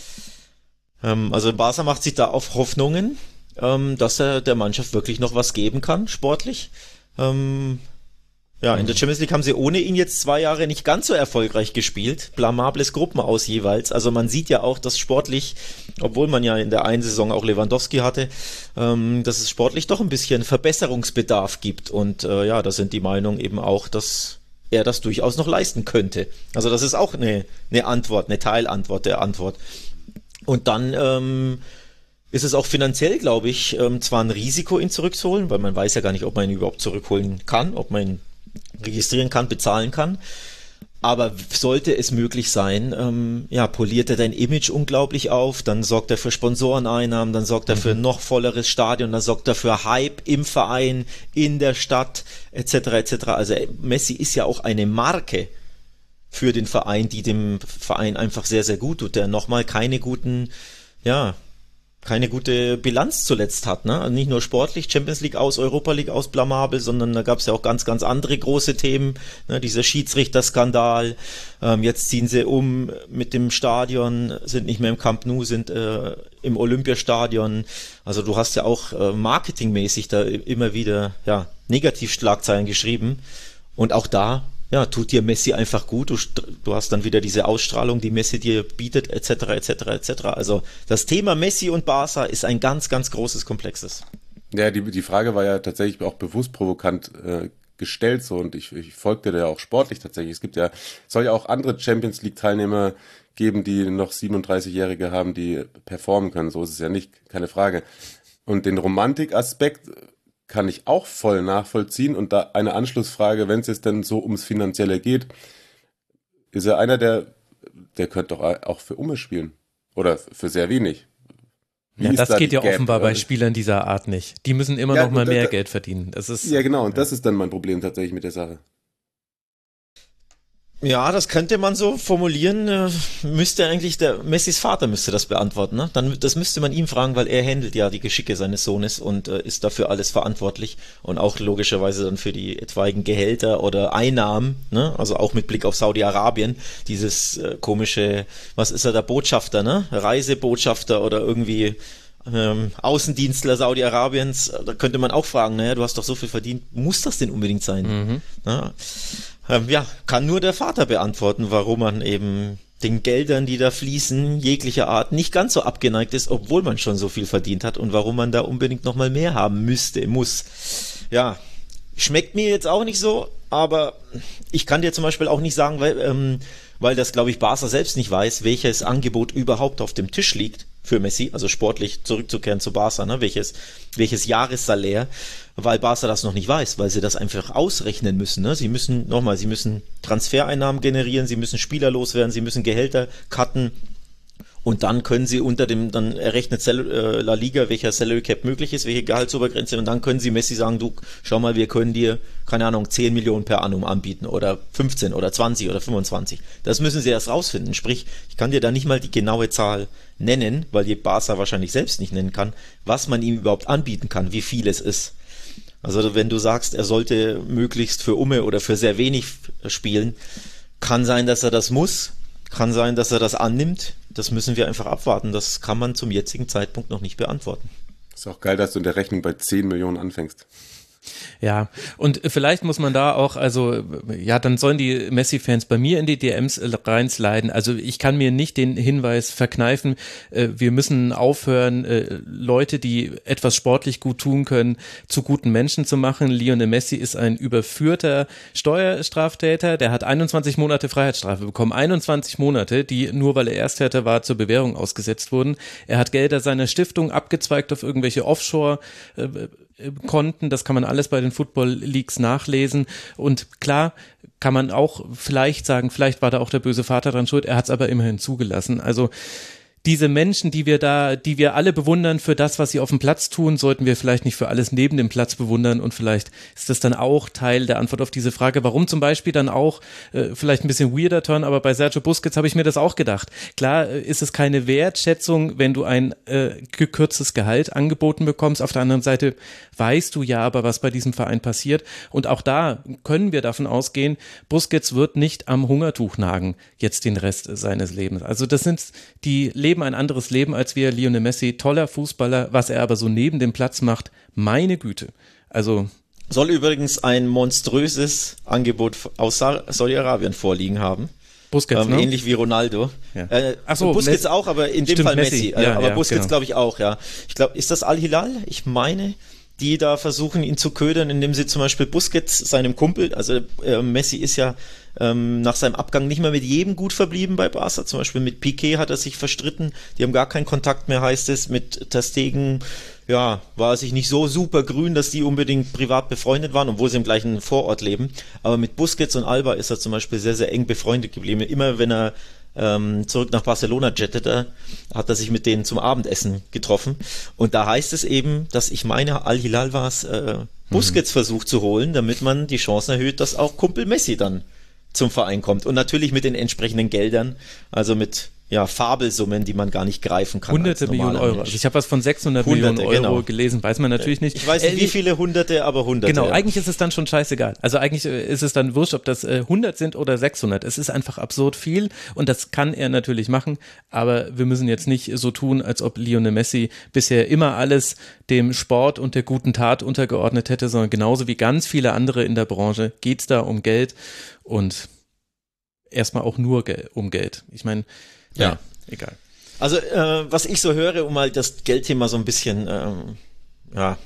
Ähm, also Barca macht sich da auf Hoffnungen, ähm, dass er der Mannschaft wirklich noch was geben kann, sportlich. Ähm, ja, in der Champions League haben sie ohne ihn jetzt zwei Jahre nicht ganz so erfolgreich gespielt. Blamables Gruppen aus jeweils. Also man sieht ja auch, dass sportlich, obwohl man ja in der einen Saison auch Lewandowski hatte, ähm, dass es sportlich doch ein bisschen Verbesserungsbedarf gibt. Und äh, ja, da sind die Meinungen eben auch, dass er das durchaus noch leisten könnte. Also das ist auch eine, eine Antwort, eine Teilantwort der Antwort. Und dann ähm, ist es auch finanziell, glaube ich, ähm, zwar ein Risiko, ihn zurückzuholen, weil man weiß ja gar nicht, ob man ihn überhaupt zurückholen kann, ob man ihn registrieren kann, bezahlen kann. Aber sollte es möglich sein, ähm, ja, poliert er dein Image unglaublich auf, dann sorgt er für Sponsoreneinnahmen, dann sorgt er für noch volleres Stadion, dann sorgt er für Hype im Verein, in der Stadt, etc. etc. Also äh, Messi ist ja auch eine Marke für den Verein, die dem Verein einfach sehr, sehr gut tut, der nochmal keine guten, ja, keine gute Bilanz zuletzt hat. Ne? Also nicht nur sportlich, Champions League aus, Europa League aus, blamabel, sondern da gab es ja auch ganz, ganz andere große Themen. Ne? Dieser Schiedsrichterskandal. Ähm, jetzt ziehen sie um mit dem Stadion, sind nicht mehr im Camp Nou, sind äh, im Olympiastadion. Also du hast ja auch äh, marketingmäßig da immer wieder ja, Negativschlagzeilen geschrieben. Und auch da ja, tut dir Messi einfach gut. Du, du hast dann wieder diese Ausstrahlung, die Messi dir bietet, etc., etc., etc. Also das Thema Messi und Barca ist ein ganz, ganz großes Komplexes. Ja, die, die Frage war ja tatsächlich auch bewusst provokant äh, gestellt so und ich, ich folgte ja auch sportlich tatsächlich. Es gibt ja, soll ja auch andere Champions League Teilnehmer geben, die noch 37-Jährige haben, die performen können. So ist es ja nicht, keine Frage. Und den Romantikaspekt kann ich auch voll nachvollziehen. Und da eine Anschlussfrage, wenn es jetzt denn so ums Finanzielle geht, ist er einer, der, der könnte doch auch für Umme spielen. Oder für sehr wenig. Wie ja, das da geht ja Gap? offenbar bei Spielern dieser Art nicht. Die müssen immer ja, noch mal mehr da, Geld verdienen. Das ist, ja, genau. Und ja. das ist dann mein Problem tatsächlich mit der Sache. Ja, das könnte man so formulieren. Äh, müsste eigentlich der Messis Vater müsste das beantworten. Ne? Dann das müsste man ihm fragen, weil er handelt ja die Geschicke seines Sohnes und äh, ist dafür alles verantwortlich und auch logischerweise dann für die etwaigen Gehälter oder Einnahmen. Ne? Also auch mit Blick auf Saudi-Arabien dieses äh, komische, was ist er der Botschafter, ne? Reisebotschafter oder irgendwie ähm, Außendienstler Saudi-Arabiens. Da könnte man auch fragen, naja, du hast doch so viel verdient, muss das denn unbedingt sein? Mhm. Ja? Ähm, ja, kann nur der Vater beantworten, warum man eben den Geldern, die da fließen, jeglicher Art, nicht ganz so abgeneigt ist, obwohl man schon so viel verdient hat und warum man da unbedingt nochmal mehr haben müsste, muss. Ja, schmeckt mir jetzt auch nicht so, aber ich kann dir zum Beispiel auch nicht sagen, weil, ähm, weil das, glaube ich, Barca selbst nicht weiß, welches Angebot überhaupt auf dem Tisch liegt für Messi, also sportlich zurückzukehren zu Barca, ne? welches, welches Jahressalär, weil Barca das noch nicht weiß, weil sie das einfach ausrechnen müssen. Ne? Sie müssen, nochmal, sie müssen Transfereinnahmen generieren, sie müssen Spieler loswerden, sie müssen Gehälter cutten, und dann können sie unter dem, dann errechnet äh, La Liga, welcher Salary Cap möglich ist, welche Gehaltsobergrenze. Und dann können sie Messi sagen, du, schau mal, wir können dir, keine Ahnung, 10 Millionen per annum anbieten oder 15 oder 20 oder 25. Das müssen sie erst rausfinden. Sprich, ich kann dir da nicht mal die genaue Zahl nennen, weil die Barca wahrscheinlich selbst nicht nennen kann, was man ihm überhaupt anbieten kann, wie viel es ist. Also wenn du sagst, er sollte möglichst für Umme oder für sehr wenig spielen, kann sein, dass er das muss, kann sein, dass er das annimmt. Das müssen wir einfach abwarten. Das kann man zum jetzigen Zeitpunkt noch nicht beantworten. Ist auch geil, dass du in der Rechnung bei 10 Millionen anfängst. Ja, und vielleicht muss man da auch, also ja, dann sollen die Messi-Fans bei mir in die DMs reinsliden. Also ich kann mir nicht den Hinweis verkneifen, äh, wir müssen aufhören, äh, Leute, die etwas sportlich gut tun können, zu guten Menschen zu machen. Lionel Messi ist ein überführter Steuerstraftäter, der hat 21 Monate Freiheitsstrafe bekommen. 21 Monate, die nur weil er Ersttäter war, zur Bewährung ausgesetzt wurden. Er hat Gelder seiner Stiftung abgezweigt auf irgendwelche Offshore- äh, Konten, das kann man alles bei den Football Leagues nachlesen. Und klar kann man auch vielleicht sagen, vielleicht war da auch der böse Vater dran schuld, er hat es aber immerhin zugelassen. Also diese Menschen, die wir da, die wir alle bewundern für das, was sie auf dem Platz tun, sollten wir vielleicht nicht für alles neben dem Platz bewundern und vielleicht ist das dann auch Teil der Antwort auf diese Frage, warum zum Beispiel dann auch, äh, vielleicht ein bisschen weirder Turn, aber bei Sergio Busquets habe ich mir das auch gedacht. Klar äh, ist es keine Wertschätzung, wenn du ein äh, gekürztes Gehalt angeboten bekommst. Auf der anderen Seite weißt du ja aber, was bei diesem Verein passiert und auch da können wir davon ausgehen, Busquets wird nicht am Hungertuch nagen jetzt den Rest seines Lebens. Also das sind die Leben leben ein anderes Leben als wir. Lionel Messi, toller Fußballer, was er aber so neben dem Platz macht, meine Güte. Also soll übrigens ein monströses Angebot aus Saudi-Arabien vorliegen haben. Busquets, ähm, ne? Ähnlich wie Ronaldo. Ja. Äh, Ach so, Busquets Messi. auch, aber in dem Stimmt, Fall Messi. Messi. Äh, ja, aber ja, Busquets genau. glaube ich auch, ja. Ich glaube, ist das Al-Hilal? Ich meine, die da versuchen, ihn zu ködern, indem sie zum Beispiel Busquets, seinem Kumpel, also äh, Messi ist ja ähm, nach seinem Abgang nicht mehr mit jedem gut verblieben bei Barca. Zum Beispiel mit Piquet hat er sich verstritten. Die haben gar keinen Kontakt mehr, heißt es. Mit Testegen, ja, war er sich nicht so super grün, dass die unbedingt privat befreundet waren, obwohl sie im gleichen Vorort leben. Aber mit Busquets und Alba ist er zum Beispiel sehr, sehr eng befreundet geblieben. Immer wenn er ähm, zurück nach Barcelona jettete, hat er sich mit denen zum Abendessen getroffen. Und da heißt es eben, dass ich meine, Al-Hilal war es, äh, Busquets mhm. versucht zu holen, damit man die Chance erhöht, dass auch Kumpel Messi dann zum Verein kommt. Und natürlich mit den entsprechenden Geldern, also mit ja, Fabelsummen, die man gar nicht greifen kann. Hunderte Millionen Euro. Also ich habe was von 600 Hunderte, Millionen Euro genau. gelesen, weiß man natürlich nicht. Ich weiß nicht, äh, wie viele Hunderte, aber Hunderte. Genau, ja. eigentlich ist es dann schon scheißegal. Also eigentlich äh, ist es dann wurscht, ob das 100 äh, sind oder 600. Es ist einfach absurd viel und das kann er natürlich machen, aber wir müssen jetzt nicht so tun, als ob Lionel Messi bisher immer alles dem Sport und der guten Tat untergeordnet hätte, sondern genauso wie ganz viele andere in der Branche geht es da um Geld und erstmal auch nur um Geld. Ich meine, ja, ja, egal. Also, äh, was ich so höre, um mal das Geldthema so ein bisschen ähm, ja,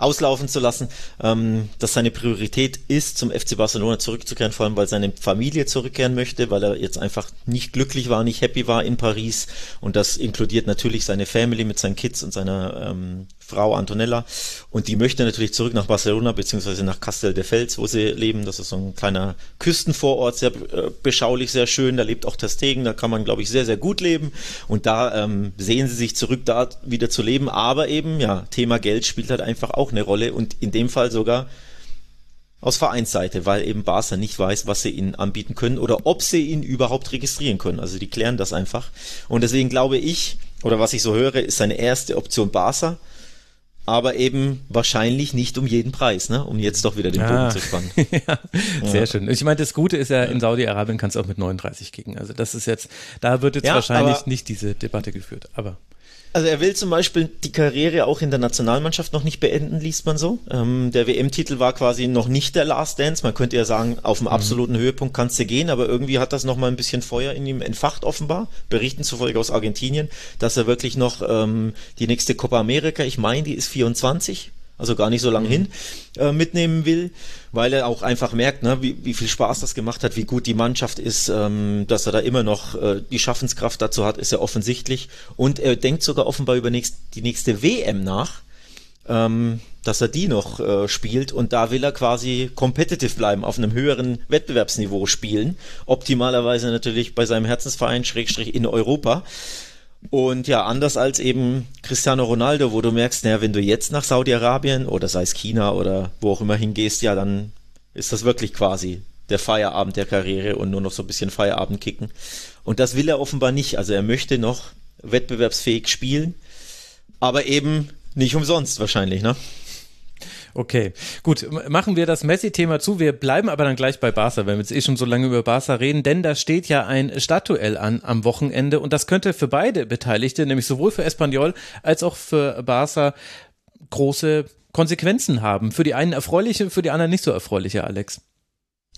auslaufen zu lassen, ähm, dass seine Priorität ist, zum FC Barcelona zurückzukehren, vor allem weil seine Familie zurückkehren möchte, weil er jetzt einfach nicht glücklich war, nicht happy war in Paris und das inkludiert natürlich seine Family mit seinen Kids und seiner ähm, Frau Antonella und die möchte natürlich zurück nach Barcelona beziehungsweise nach Castel de Fels, wo sie leben. Das ist so ein kleiner Küstenvorort, sehr äh, beschaulich, sehr schön. Da lebt auch Testegen, da kann man, glaube ich, sehr, sehr gut leben. Und da ähm, sehen sie sich zurück, da wieder zu leben. Aber eben, ja, Thema Geld spielt halt einfach auch eine Rolle und in dem Fall sogar aus Vereinsseite, weil eben Barca nicht weiß, was sie ihnen anbieten können oder ob sie ihn überhaupt registrieren können. Also die klären das einfach. Und deswegen glaube ich, oder was ich so höre, ist seine erste Option Barca aber eben wahrscheinlich nicht um jeden Preis, ne? um jetzt doch wieder den Bogen ah. zu spannen. ja, sehr ja. schön. Ich meine, das Gute ist ja, in Saudi-Arabien kannst du auch mit 39 kicken. Also das ist jetzt, da wird jetzt ja, wahrscheinlich nicht diese Debatte geführt, aber Also er will zum Beispiel die Karriere auch in der Nationalmannschaft noch nicht beenden, liest man so. Ähm, der WM-Titel war quasi noch nicht der Last Dance. Man könnte ja sagen, auf dem mhm. absoluten Höhepunkt kannst du gehen, aber irgendwie hat das noch mal ein bisschen Feuer in ihm entfacht offenbar. Berichten zufolge aus Argentinien, dass er wirklich noch ähm, die nächste Copa America, ich meine, die ist 24, also gar nicht so lang mhm. hin, äh, mitnehmen will, weil er auch einfach merkt, ne, wie, wie viel Spaß das gemacht hat, wie gut die Mannschaft ist, ähm, dass er da immer noch äh, die Schaffenskraft dazu hat, ist ja offensichtlich. Und er denkt sogar offenbar über nächst, die nächste WM nach, ähm, dass er die noch äh, spielt und da will er quasi competitive bleiben, auf einem höheren Wettbewerbsniveau spielen. Optimalerweise natürlich bei seinem Herzensverein, Schrägstrich in Europa. Und ja, anders als eben Cristiano Ronaldo, wo du merkst, naja, wenn du jetzt nach Saudi-Arabien oder sei es China oder wo auch immer hingehst, ja, dann ist das wirklich quasi der Feierabend der Karriere und nur noch so ein bisschen Feierabend kicken. Und das will er offenbar nicht. Also er möchte noch wettbewerbsfähig spielen, aber eben nicht umsonst wahrscheinlich, ne? Okay, gut, machen wir das Messi-Thema zu. Wir bleiben aber dann gleich bei Barca, wenn wir jetzt eh schon so lange über Barca reden, denn da steht ja ein Stadtduell an am Wochenende und das könnte für beide Beteiligte, nämlich sowohl für Espanyol als auch für Barca, große Konsequenzen haben. Für die einen erfreuliche, für die anderen nicht so erfreuliche, Alex.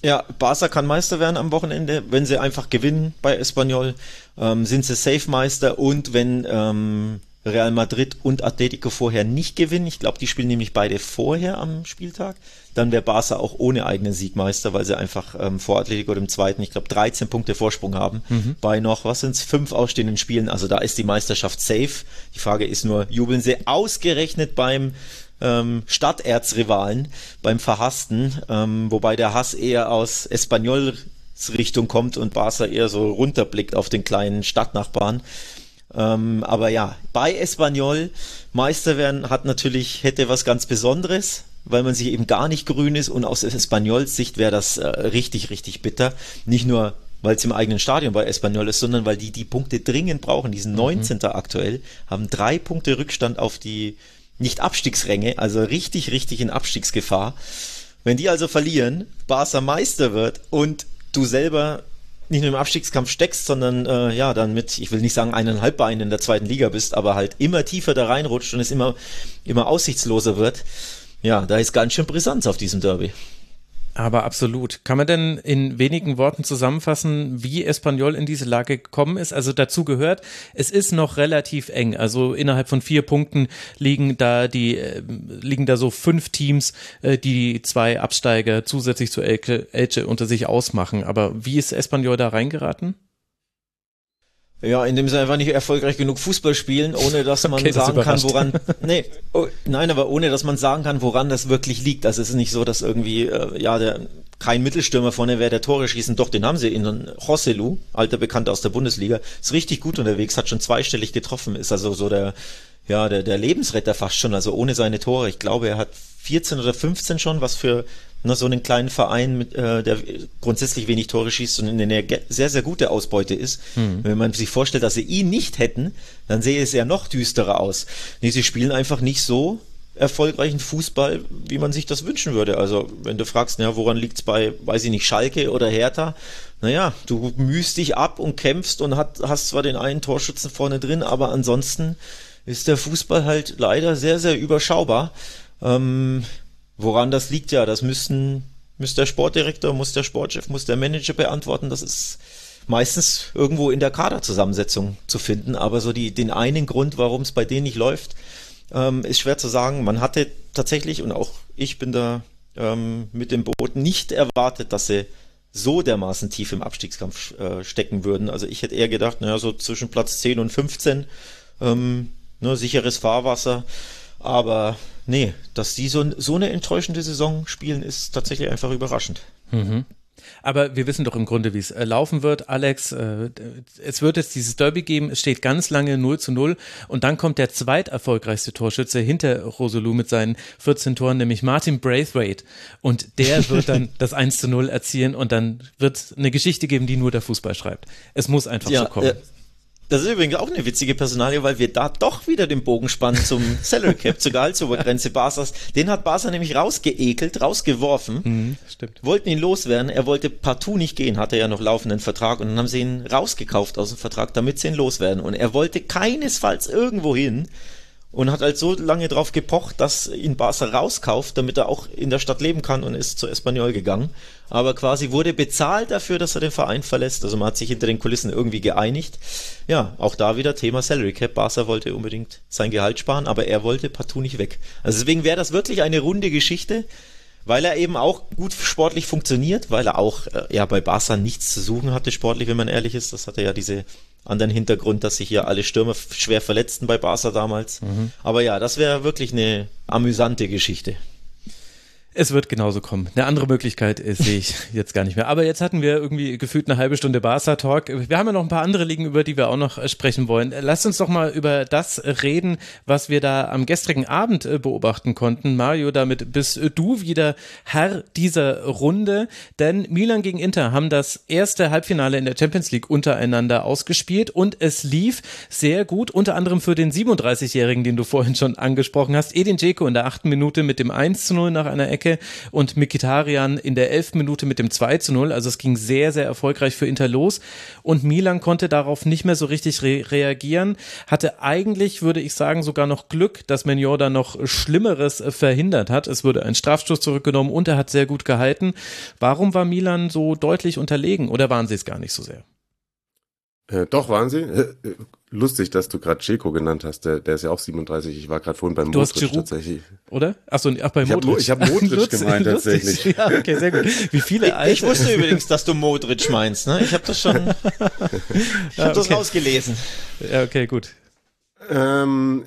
Ja, Barca kann Meister werden am Wochenende, wenn sie einfach gewinnen bei Espanyol, ähm, sind sie Safe Meister und wenn ähm, Real Madrid und Atletico vorher nicht gewinnen. Ich glaube, die spielen nämlich beide vorher am Spieltag. Dann wäre Barca auch ohne eigenen Siegmeister, weil sie einfach ähm, vor Atletico dem zweiten, ich glaube, 13 Punkte Vorsprung haben. Mhm. Bei noch, was sind es, fünf ausstehenden Spielen. Also da ist die Meisterschaft safe. Die Frage ist nur, jubeln sie ausgerechnet beim ähm, Stadterzrivalen, beim Verhassten, ähm, wobei der Hass eher aus Espanyol Richtung kommt und Barca eher so runterblickt auf den kleinen Stadtnachbarn. Ähm, aber ja, bei Espanyol Meister werden hat natürlich, hätte was ganz Besonderes, weil man sich eben gar nicht grün ist und aus Espanyols Sicht wäre das äh, richtig, richtig bitter. Nicht nur weil es im eigenen Stadion bei Espanyol ist, sondern weil die die Punkte dringend brauchen. Die sind 19. Mhm. aktuell, haben drei Punkte Rückstand auf die Nicht-Abstiegsränge, also richtig, richtig in Abstiegsgefahr. Wenn die also verlieren, Barca Meister wird und du selber nicht nur im Abstiegskampf steckst, sondern äh, ja, dann mit, ich will nicht sagen eineinhalb Beinen in der zweiten Liga bist, aber halt immer tiefer da reinrutscht und es immer, immer aussichtsloser wird. Ja, da ist ganz schön Brisanz auf diesem Derby. Aber absolut. Kann man denn in wenigen Worten zusammenfassen, wie Espanyol in diese Lage gekommen ist? Also dazu gehört, es ist noch relativ eng. Also innerhalb von vier Punkten liegen da die, äh, liegen da so fünf Teams, äh, die zwei Absteiger zusätzlich zu Elche, Elche unter sich ausmachen. Aber wie ist Espanyol da reingeraten? Ja, indem sie einfach nicht erfolgreich genug Fußball spielen, ohne dass man okay, sagen kann, woran. Nee, oh, nein, aber ohne dass man sagen kann, woran das wirklich liegt. Also es ist nicht so, dass irgendwie, äh, ja, der kein Mittelstürmer vorne wäre, der Tore schießen. Doch, den haben sie in Joselu, alter Bekannter aus der Bundesliga, ist richtig gut unterwegs, hat schon zweistellig getroffen, ist also so der, ja, der, der Lebensretter fast schon, also ohne seine Tore. Ich glaube, er hat 14 oder 15 schon, was für ne, so einen kleinen Verein, mit, äh, der grundsätzlich wenig Tore schießt und eine sehr, sehr gute Ausbeute ist. Mhm. Wenn man sich vorstellt, dass sie ihn nicht hätten, dann sähe es ja noch düsterer aus. Nee, sie spielen einfach nicht so erfolgreichen Fußball, wie man sich das wünschen würde. Also, wenn du fragst, ja, woran liegt's bei, weiß ich nicht, Schalke oder Hertha? Naja, du mühst dich ab und kämpfst und hat, hast zwar den einen Torschützen vorne drin, aber ansonsten ist der Fußball halt leider sehr, sehr überschaubar. Ähm, Woran das liegt, ja, das müssen, muss der Sportdirektor, muss der Sportchef, muss der Manager beantworten. Das ist meistens irgendwo in der Kaderzusammensetzung zu finden. Aber so die, den einen Grund, warum es bei denen nicht läuft, ähm, ist schwer zu sagen. Man hatte tatsächlich, und auch ich bin da ähm, mit dem Boot nicht erwartet, dass sie so dermaßen tief im Abstiegskampf äh, stecken würden. Also ich hätte eher gedacht, naja, so zwischen Platz 10 und 15, ähm, ne, sicheres Fahrwasser. Aber nee, dass die so, so eine enttäuschende Saison spielen, ist tatsächlich einfach überraschend. Mhm. Aber wir wissen doch im Grunde, wie es äh, laufen wird. Alex, äh, es wird jetzt dieses Derby geben, es steht ganz lange 0 zu 0 und dann kommt der zweiterfolgreichste Torschütze hinter Roselu mit seinen 14 Toren, nämlich Martin Braithwaite und der wird dann das 1 zu 0 erzielen und dann wird es eine Geschichte geben, die nur der Fußball schreibt. Es muss einfach ja, so kommen. Äh, Das ist übrigens auch eine witzige Personalie, weil wir da doch wieder den Bogen spannen zum Salary Cap, zur Gehaltsobergrenze Barsas. Den hat Barca nämlich rausgeekelt, rausgeworfen. Mhm, stimmt. Wollten ihn loswerden. Er wollte partout nicht gehen, hatte ja noch laufenden Vertrag und dann haben sie ihn rausgekauft aus dem Vertrag, damit sie ihn loswerden. Und er wollte keinesfalls irgendwo hin und hat halt so lange drauf gepocht, dass ihn Barca rauskauft, damit er auch in der Stadt leben kann und ist zu Espanyol gegangen. Aber quasi wurde bezahlt dafür, dass er den Verein verlässt. Also man hat sich hinter den Kulissen irgendwie geeinigt. Ja, auch da wieder Thema Salary Cap. Barca wollte unbedingt sein Gehalt sparen, aber er wollte partout nicht weg. Also deswegen wäre das wirklich eine runde Geschichte weil er eben auch gut sportlich funktioniert, weil er auch äh, ja bei Barca nichts zu suchen hatte sportlich, wenn man ehrlich ist. Das hatte ja diese anderen Hintergrund, dass sich hier alle Stürmer schwer verletzten bei Barca damals. Mhm. Aber ja, das wäre wirklich eine amüsante Geschichte. Es wird genauso kommen. Eine andere Möglichkeit äh, sehe ich jetzt gar nicht mehr. Aber jetzt hatten wir irgendwie gefühlt eine halbe Stunde Barca-Talk. Wir haben ja noch ein paar andere Ligen, über die wir auch noch äh, sprechen wollen. Lasst uns doch mal über das reden, was wir da am gestrigen Abend äh, beobachten konnten. Mario, damit bist du wieder Herr dieser Runde. Denn Milan gegen Inter haben das erste Halbfinale in der Champions League untereinander ausgespielt und es lief sehr gut, unter anderem für den 37-Jährigen, den du vorhin schon angesprochen hast. Edin Dzeko in der achten Minute mit dem 1 zu 0 nach einer Ecke Ecke und Mikitarian in der elften Minute mit dem 2 zu 0. Also es ging sehr, sehr erfolgreich für Inter los und Milan konnte darauf nicht mehr so richtig re reagieren. Hatte eigentlich, würde ich sagen, sogar noch Glück, dass Menior da noch Schlimmeres verhindert hat. Es wurde ein Strafstoß zurückgenommen und er hat sehr gut gehalten. Warum war Milan so deutlich unterlegen oder waren sie es gar nicht so sehr? Äh, doch, waren sie. Äh, lustig, dass du gerade Ceko genannt hast. Der, der ist ja auch 37. Ich war gerade vorhin beim du Modric tatsächlich. Oder? Achso, ach, bei Modric. Ich habe hab Modric Lutz, gemeint tatsächlich. Ja, okay, sehr gut. Wie viele ich, ich wusste übrigens, dass du Modric meinst. Ne? Ich habe das schon ich hab ja, okay. das rausgelesen. Ja, okay, gut. Ähm,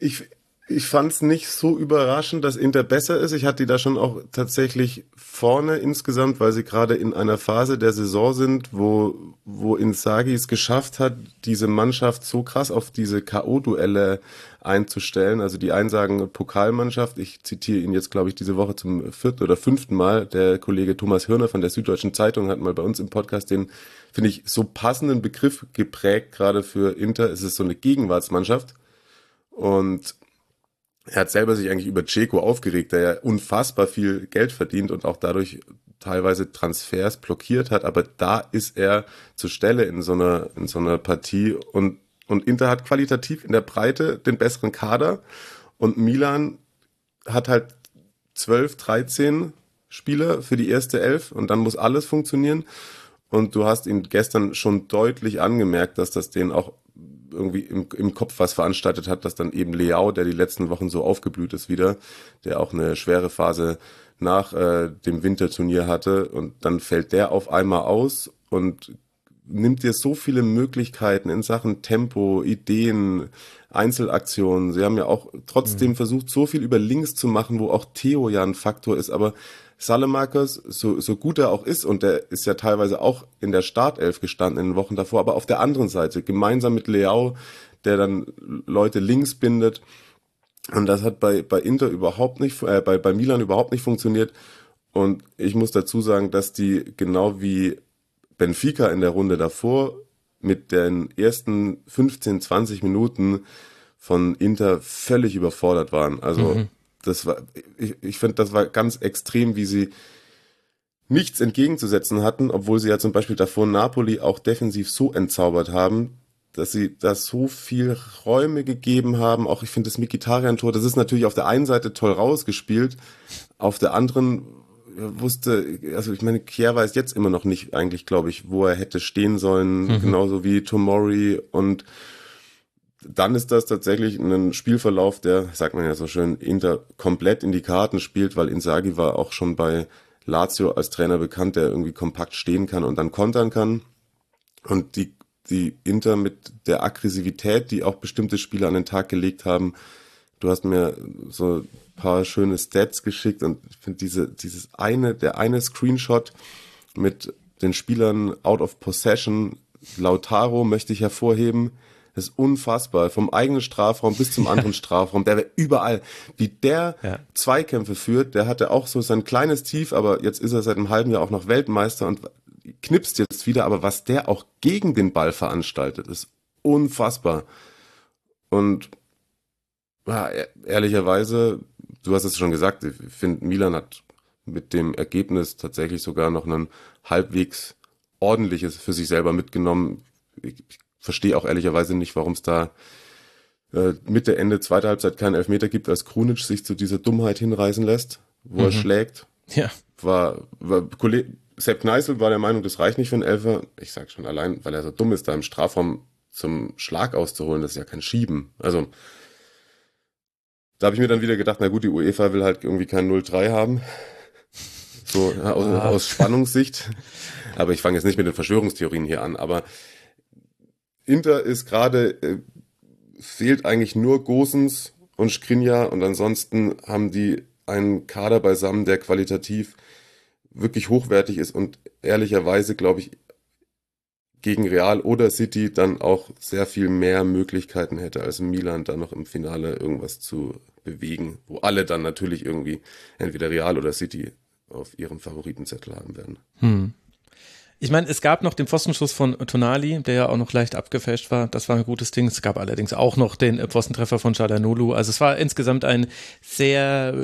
ich, ich fand es nicht so überraschend, dass Inter besser ist. Ich hatte die da schon auch tatsächlich vorne insgesamt, weil sie gerade in einer Phase der Saison sind, wo, wo Inzaghi es geschafft hat, diese Mannschaft so krass auf diese K.O.-Duelle einzustellen. Also die einen sagen Pokalmannschaft. Ich zitiere ihn jetzt, glaube ich, diese Woche zum vierten oder fünften Mal. Der Kollege Thomas Hirner von der Süddeutschen Zeitung hat mal bei uns im Podcast den, finde ich, so passenden Begriff geprägt, gerade für Inter. Es ist so eine Gegenwartsmannschaft. Und er hat selber sich eigentlich über Ceco aufgeregt, der ja unfassbar viel Geld verdient und auch dadurch teilweise Transfers blockiert hat, aber da ist er zur Stelle in so einer, in so einer Partie. Und, und Inter hat qualitativ in der Breite den besseren Kader. Und Milan hat halt 12, 13 Spieler für die erste Elf. Und dann muss alles funktionieren. Und du hast ihn gestern schon deutlich angemerkt, dass das denen auch irgendwie im, im Kopf was veranstaltet hat, dass dann eben Leao, der die letzten Wochen so aufgeblüht ist wieder, der auch eine schwere Phase nach äh, dem Winterturnier hatte und dann fällt der auf einmal aus und nimmt dir so viele Möglichkeiten in Sachen Tempo, Ideen, Einzelaktionen. Sie haben ja auch trotzdem mhm. versucht, so viel über links zu machen, wo auch Theo ja ein Faktor ist, aber Salemakers, so, so gut er auch ist, und der ist ja teilweise auch in der Startelf gestanden in den Wochen davor, aber auf der anderen Seite, gemeinsam mit Leao, der dann Leute links bindet. Und das hat bei, bei Inter überhaupt nicht, äh, bei, bei Milan überhaupt nicht funktioniert. Und ich muss dazu sagen, dass die genau wie Benfica in der Runde davor mit den ersten 15, 20 Minuten von Inter völlig überfordert waren. Also mhm das war, ich, ich finde, das war ganz extrem, wie sie nichts entgegenzusetzen hatten, obwohl sie ja zum Beispiel davor Napoli auch defensiv so entzaubert haben, dass sie da so viel Räume gegeben haben. Auch ich finde das Mikitarian-Tor, das ist natürlich auf der einen Seite toll rausgespielt, auf der anderen wusste, also ich meine, Kier weiß jetzt immer noch nicht eigentlich, glaube ich, wo er hätte stehen sollen, mhm. genauso wie Tomori und dann ist das tatsächlich ein Spielverlauf, der, sagt man ja so schön, Inter komplett in die Karten spielt, weil Inzaghi war auch schon bei Lazio als Trainer bekannt, der irgendwie kompakt stehen kann und dann kontern kann. Und die, die Inter mit der Aggressivität, die auch bestimmte Spieler an den Tag gelegt haben, du hast mir so ein paar schöne Stats geschickt und ich finde diese, dieses eine, der eine Screenshot mit den Spielern out of possession, Lautaro möchte ich hervorheben, das ist unfassbar. Vom eigenen Strafraum bis zum anderen. Strafraum. Der wäre überall. Wie der ja. Zweikämpfe führt, der hatte auch so sein kleines Tief, aber jetzt ist er seit einem halben Jahr auch noch Weltmeister und knipst jetzt wieder. Aber was der auch gegen den Ball veranstaltet, ist unfassbar. Und ja, e-, ehrlicherweise, du hast es schon gesagt, ich finde, Milan hat mit dem Ergebnis tatsächlich sogar noch ein halbwegs ordentliches für sich selber mitgenommen. Ich verstehe auch ehrlicherweise nicht, warum es da äh, Mitte, Ende, zweite Halbzeit keinen Elfmeter gibt, als Krunic sich zu dieser Dummheit hinreißen lässt, wo mhm. er schlägt. Ja. War, war Kollege, Sepp Kneißl war der Meinung, das reicht nicht für einen Elfer. Ich sag schon allein, weil er so dumm ist, da im Strafraum zum Schlag auszuholen, das ist ja kein Schieben. Also, da habe ich mir dann wieder gedacht, na gut, die UEFA will halt irgendwie kein 0-3 haben. So aus, ah. aus Spannungssicht. Aber ich fange jetzt nicht mit den Verschwörungstheorien hier an. Aber Inter ist gerade, äh, fehlt eigentlich nur Gosens und Skrinja und ansonsten haben die einen Kader beisammen, der qualitativ wirklich hochwertig ist und ehrlicherweise, glaube ich, gegen Real oder City dann auch sehr viel mehr Möglichkeiten hätte als Milan da noch im Finale irgendwas zu bewegen, wo alle dann natürlich irgendwie entweder Real oder City auf ihrem Favoritenzettel haben werden. Hm. Ich meine, es gab noch den Pfostenschuss von Tonali, der ja auch noch leicht abgefälscht war. Das war ein gutes Ding. Es gab allerdings auch noch den Pfostentreffer von Chalanolu. Also es war insgesamt ein sehr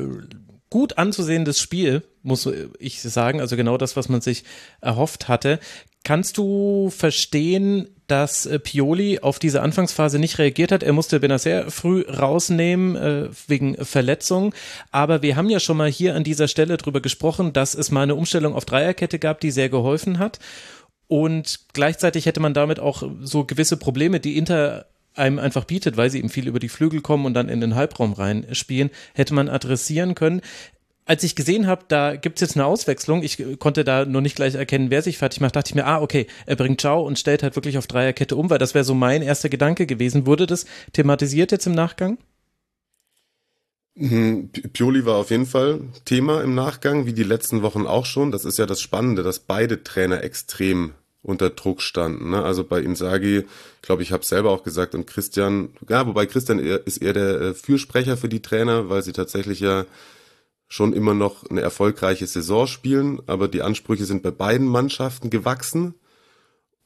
gut anzusehendes Spiel, muss ich sagen. Also genau das, was man sich erhofft hatte. Kannst du verstehen, dass äh, Pioli auf diese Anfangsphase nicht reagiert hat? Er musste Benacer früh rausnehmen äh, wegen Verletzung. Aber wir haben ja schon mal hier an dieser Stelle drüber gesprochen, dass es mal eine Umstellung auf Dreierkette gab, die sehr geholfen hat. Und gleichzeitig hätte man damit auch so gewisse Probleme, die Inter einem einfach bietet, weil sie eben viel über die Flügel kommen und dann in den Halbraum reinspielen, hätte man adressieren können als ich gesehen habe, da gibt's jetzt eine Auswechslung, ich konnte da nur nicht gleich erkennen, wer sich fertig macht, dachte ich mir, ah, okay, er bringt Ciao und stellt halt wirklich auf Dreierkette um, weil das wäre so mein erster Gedanke gewesen. Wurde das thematisiert jetzt im Nachgang? Mhm, Pioli war auf jeden Fall Thema im Nachgang, wie die letzten Wochen auch schon. Das ist ja das Spannende, dass beide Trainer extrem unter Druck standen. Ne? Also bei Insagi, glaube ich, habe selber auch gesagt und Christian, ja, wobei Christian ist eher der äh, Fürsprecher für die Trainer, weil sie tatsächlich ja schon immer noch eine erfolgreiche Saison spielen, aber die Ansprüche sind bei beiden Mannschaften gewachsen.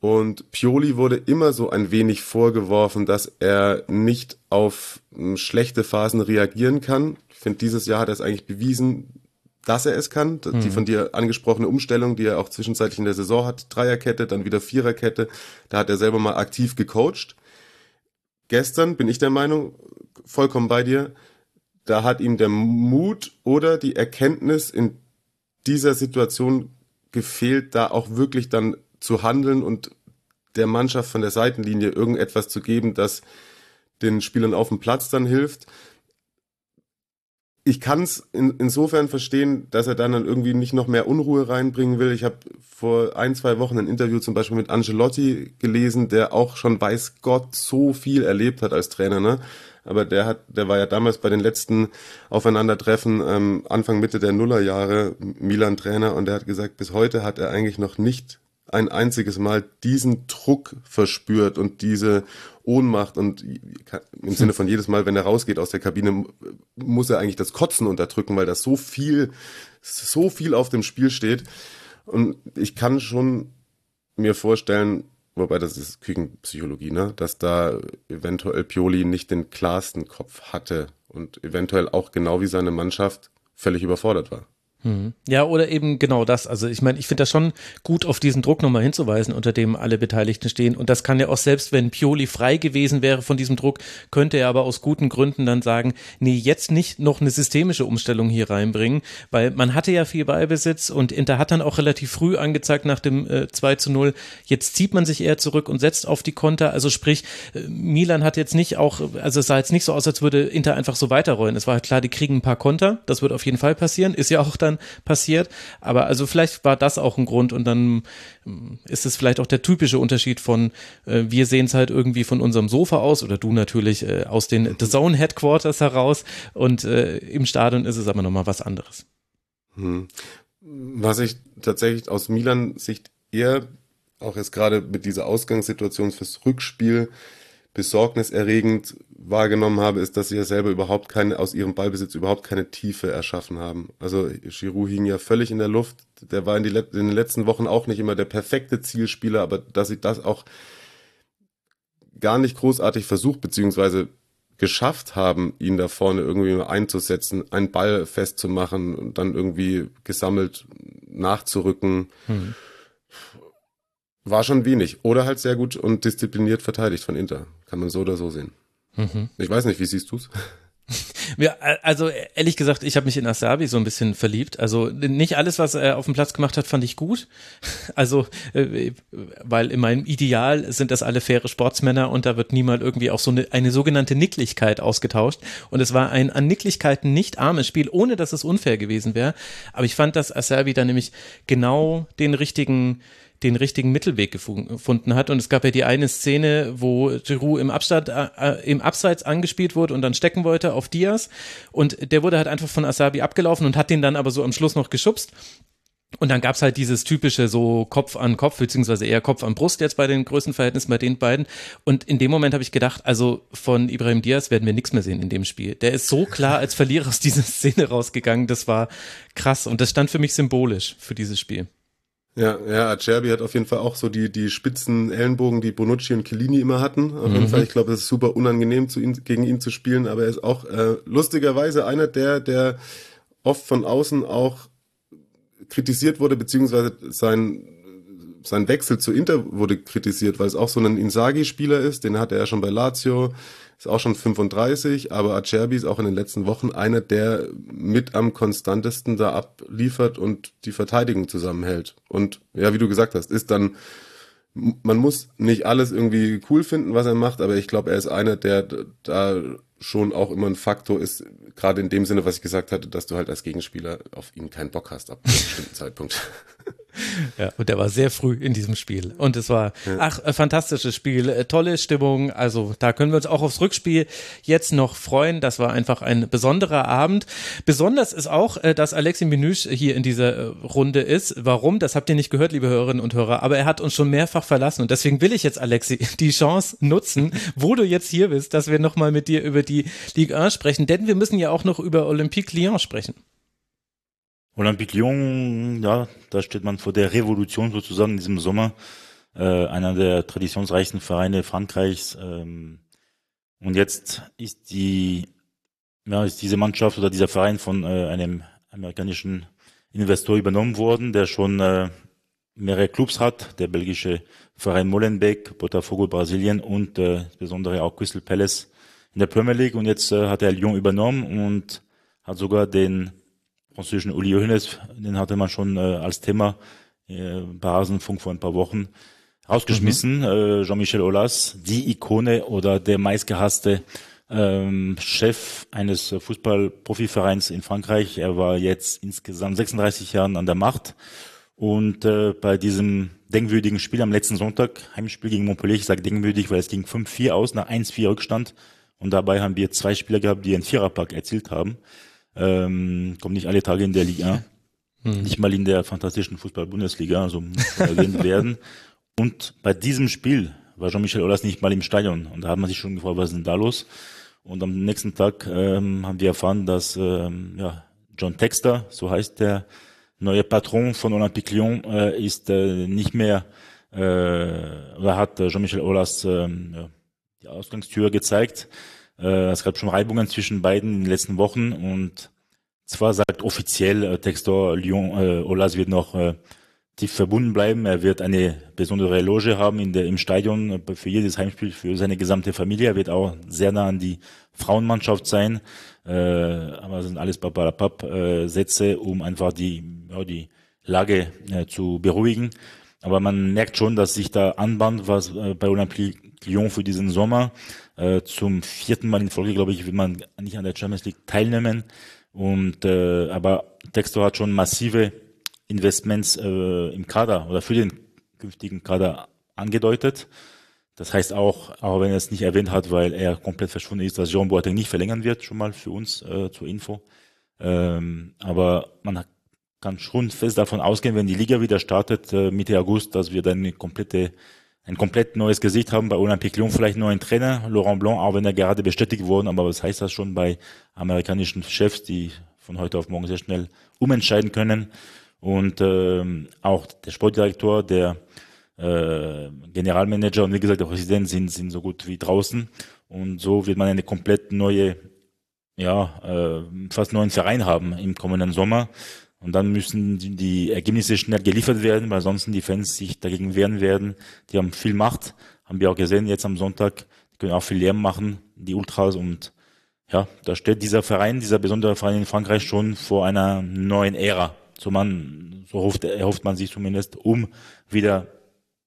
Und Pioli wurde immer so ein wenig vorgeworfen, dass er nicht auf hm, schlechte Phasen reagieren kann. Ich finde, dieses Jahr hat er es eigentlich bewiesen, dass er es kann. Mhm. Die von dir angesprochene Umstellung, die er auch zwischenzeitlich in der Saison hat, Dreierkette, dann wieder Viererkette, da hat er selber mal aktiv gecoacht. Gestern bin ich der Meinung, vollkommen bei dir, da hat ihm der Mut oder die Erkenntnis in dieser Situation gefehlt, da auch wirklich dann zu handeln und der Mannschaft von der Seitenlinie irgendetwas zu geben, das den Spielern auf dem Platz dann hilft. Ich kann es in, insofern verstehen, dass er dann, dann irgendwie nicht noch mehr Unruhe reinbringen will. Ich habe vor ein, zwei Wochen ein Interview zum Beispiel mit Angelotti gelesen, der auch schon weiß Gott so viel erlebt hat als Trainer. Ne? Aber der hat, der war ja damals bei den letzten Aufeinandertreffen ähm, Anfang Mitte der Nullerjahre Milan-Trainer und der hat gesagt, bis heute hat er eigentlich noch nicht ein einziges Mal diesen Druck verspürt und diese Ohnmacht und im Sinne von jedes Mal, wenn er rausgeht aus der Kabine, muss er eigentlich das Kotzen unterdrücken, weil das so viel, so viel auf dem Spiel steht. Und ich kann schon mir vorstellen, wobei das ist Küchenpsychologie, ne, dass da eventuell Pioli nicht den klarsten Kopf hatte und eventuell auch genau wie seine Mannschaft völlig überfordert war. Mhm. Ja, oder eben genau das. Also ich meine, ich finde das schon gut, auf diesen Druck nochmal hinzuweisen, unter dem alle Beteiligten stehen. Und das kann ja auch selbst, wenn Pioli frei gewesen wäre von diesem Druck, könnte er aber aus guten Gründen dann sagen, nee, jetzt nicht noch eine systemische Umstellung hier reinbringen, weil man hatte ja viel Ballbesitz und Inter hat dann auch relativ früh angezeigt nach dem äh, 2 zu 0, jetzt zieht man sich eher zurück und setzt auf die Konter. Also sprich, äh, Milan hat jetzt nicht auch, also es sah jetzt nicht so aus, als würde Inter einfach so weiterrollen. Es war klar, die kriegen ein paar Konter, das wird auf jeden Fall passieren, ist ja auch dann passiert. Aber also vielleicht war das auch ein Grund und dann ähm, ist es vielleicht auch der typische Unterschied von, äh, wir sehen es halt irgendwie von unserem Sofa aus oder du natürlich äh, aus den The Zone Headquarters heraus und äh, im Stadion ist es aber nochmal was anderes. Hm. Was ich tatsächlich aus Milan Sicht eher auch jetzt gerade mit dieser Ausgangssituation fürs Rückspiel besorgniserregend wahrgenommen habe, ist, dass sie ja selber überhaupt keine, aus ihrem Ballbesitz überhaupt keine Tiefe erschaffen haben. Also Giroud hing ja völlig in der Luft. Der war in, die, in den letzten Wochen auch nicht immer der perfekte Zielspieler, aber dass sie das auch gar nicht großartig versucht, beziehungsweise geschafft haben, ihn da vorne irgendwie einzusetzen, einen Ball festzumachen und dann irgendwie gesammelt nachzurücken. Hm. War schon wenig. Oder halt sehr gut und diszipliniert verteidigt von Inter. Kann man so oder so sehen. Mhm. Ich weiß nicht, wie siehst du's? Ja, also ehrlich gesagt, ich habe mich in Asabi so ein bisschen verliebt. Also nicht alles, was er auf dem Platz gemacht hat, fand ich gut. Also, äh, weil in meinem Ideal sind das alle faire Sportsmänner und da wird niemand irgendwie auch so eine, eine sogenannte Nicklichkeit ausgetauscht. Und es war ein an Nicklichkeiten nicht armes Spiel, ohne dass es unfair gewesen wäre. Aber ich fand, dass Asabi da nämlich genau den richtigen den richtigen Mittelweg gefunden hat. Und es gab ja die eine Szene, wo Giroud im Abstand, äh, äh, im Abseits angespielt wurde und dann stecken wollte auf Diaz. Und der wurde halt einfach von Asabi abgelaufen und hat den dann aber so am Schluss noch geschubst. Und dann gab's halt dieses typische so Kopf an Kopf, beziehungsweise eher Kopf an Brust jetzt bei den Größenverhältnissen bei den beiden. Und in dem Moment habe ich gedacht, also von Ibrahim Diaz werden wir nichts mehr sehen in dem Spiel. Der ist so klar als Verlierer aus dieser Szene rausgegangen, das war krass. Und das stand für mich symbolisch für dieses Spiel. Ja, ja, Acerbi hat auf jeden Fall auch so die, die spitzen Ellenbogen, die Bonucci und Chiellini immer hatten. Auf mhm. jeden Fall, ich glaube, es ist super unangenehm, zu ihn, gegen ihn zu spielen, aber er ist auch äh, lustigerweise einer der, der oft von außen auch kritisiert wurde, beziehungsweise sein, sein Wechsel zu Inter wurde kritisiert, weil es auch so ein Insagi-Spieler ist, den hatte er schon bei Lazio, ist auch schon 35, aber Acerbi ist auch in den letzten Wochen einer, der mit am konstantesten da abliefert und die Verteidigung zusammenhält. Und ja, wie du gesagt hast, ist dann, man muss nicht alles irgendwie cool finden, was er macht, aber ich glaube, er ist einer, der da schon auch immer ein Faktor ist, gerade in dem Sinne, was ich gesagt hatte, dass du halt als Gegenspieler auf ihn keinen Bock hast ab einem bestimmten Zeitpunkt. Ja, und der war sehr früh in diesem Spiel. Und es war, ja. ach, ein fantastisches Spiel, äh, tolle Stimmung. Also da können wir uns auch aufs Rückspiel jetzt noch freuen. Das war einfach ein besonderer Abend. Besonders ist auch, äh, dass Alexi Menüsch hier in dieser äh, Runde ist. Warum? Das habt ihr nicht gehört, liebe Hörerinnen und Hörer. Aber er hat uns schon mehrfach verlassen. Und deswegen will ich jetzt, Alexi, die Chance nutzen, wo du jetzt hier bist, dass wir nochmal mit dir über die Ligue 1 sprechen. Denn wir müssen ja auch noch über Olympique Lyon sprechen. Olympique Lyon, ja, da steht man vor der Revolution sozusagen in diesem Sommer. Äh, einer der traditionsreichsten Vereine Frankreichs. Ähm, und jetzt ist die, ja, ist diese Mannschaft oder dieser Verein von äh, einem amerikanischen Investor übernommen worden, der schon äh, mehrere Clubs hat. Der belgische Verein Molenbeek, Botafogo Brasilien und äh, insbesondere auch Crystal Palace in der Premier League. Und jetzt äh, hat er Lyon übernommen und hat sogar den französischen Uli Hoeneß, den hatte man schon äh, als Thema äh, bei Hasenfunk vor ein paar Wochen rausgeschmissen. Mhm. Äh, Jean-Michel Aulas, die Ikone oder der meistgehasste ähm, Chef eines Fußballprofivereins in Frankreich. Er war jetzt insgesamt 36 Jahren an der Macht. Und äh, bei diesem denkwürdigen Spiel am letzten Sonntag, Heimspiel gegen Montpellier, ich sage denkwürdig, weil es ging 5-4 aus, nach 1-4 Rückstand. Und dabei haben wir zwei Spieler gehabt, die einen Viererpack erzielt haben. Ähm, kommt nicht alle Tage in der Liga. Hm. Nicht mal in der fantastischen Fußball-Bundesliga, also muss erwähnt werden. Und bei diesem Spiel war Jean-Michel Aulas nicht mal im Stadion. Und da hat man sich schon gefragt, was ist denn da los? Und am nächsten Tag ähm, haben wir erfahren, dass ähm, ja, John Texter, so heißt der neue Patron von Olympique Lyon, äh, ist äh, nicht mehr, äh, oder hat äh, Jean-Michel Aulas äh, ja, die Ausgangstür gezeigt. Äh, es gab schon Reibungen zwischen beiden in den letzten Wochen und zwar sagt offiziell äh, Textor Lyon, äh, Olas wird noch äh, tief verbunden bleiben. Er wird eine besondere Loge haben in der, im Stadion äh, für jedes Heimspiel, für seine gesamte Familie. Er wird auch sehr nah an die Frauenmannschaft sein. Äh, aber sind alles Papalapap äh, um einfach die, ja, die Lage äh, zu beruhigen. Aber man merkt schon, dass sich da anbahnt, was äh, bei Olympique Lyon für diesen Sommer. Äh, zum vierten Mal in Folge, glaube ich, will man nicht an der Champions League teilnehmen. Und äh, aber Textor hat schon massive Investments äh, im Kader oder für den künftigen Kader angedeutet. Das heißt auch, auch wenn er es nicht erwähnt hat, weil er komplett verschwunden ist, dass Jean Boateng nicht verlängern wird, schon mal für uns äh, zur Info. Ähm, aber man kann schon fest davon ausgehen, wenn die Liga wieder startet äh, Mitte August, dass wir dann eine komplette ein komplett neues Gesicht haben bei Olympique Lyon, vielleicht neuen Trainer, Laurent Blanc, auch wenn er gerade bestätigt wurde, aber was heißt das schon bei amerikanischen Chefs, die von heute auf morgen sehr schnell umentscheiden können. Und ähm, auch der Sportdirektor, der äh, Generalmanager und wie gesagt, der Präsident sind, sind so gut wie draußen. Und so wird man eine komplett neue, ja, äh, fast neuen Verein haben im kommenden Sommer. Und dann müssen die, Ergebnisse schnell geliefert werden, weil sonst die Fans sich dagegen wehren werden. Die haben viel Macht, haben wir auch gesehen jetzt am Sonntag. Die können auch viel Lärm machen, die Ultras. Und ja, da steht dieser Verein, dieser besondere Verein in Frankreich schon vor einer neuen Ära. So man, so hofft, erhofft man sich zumindest, um wieder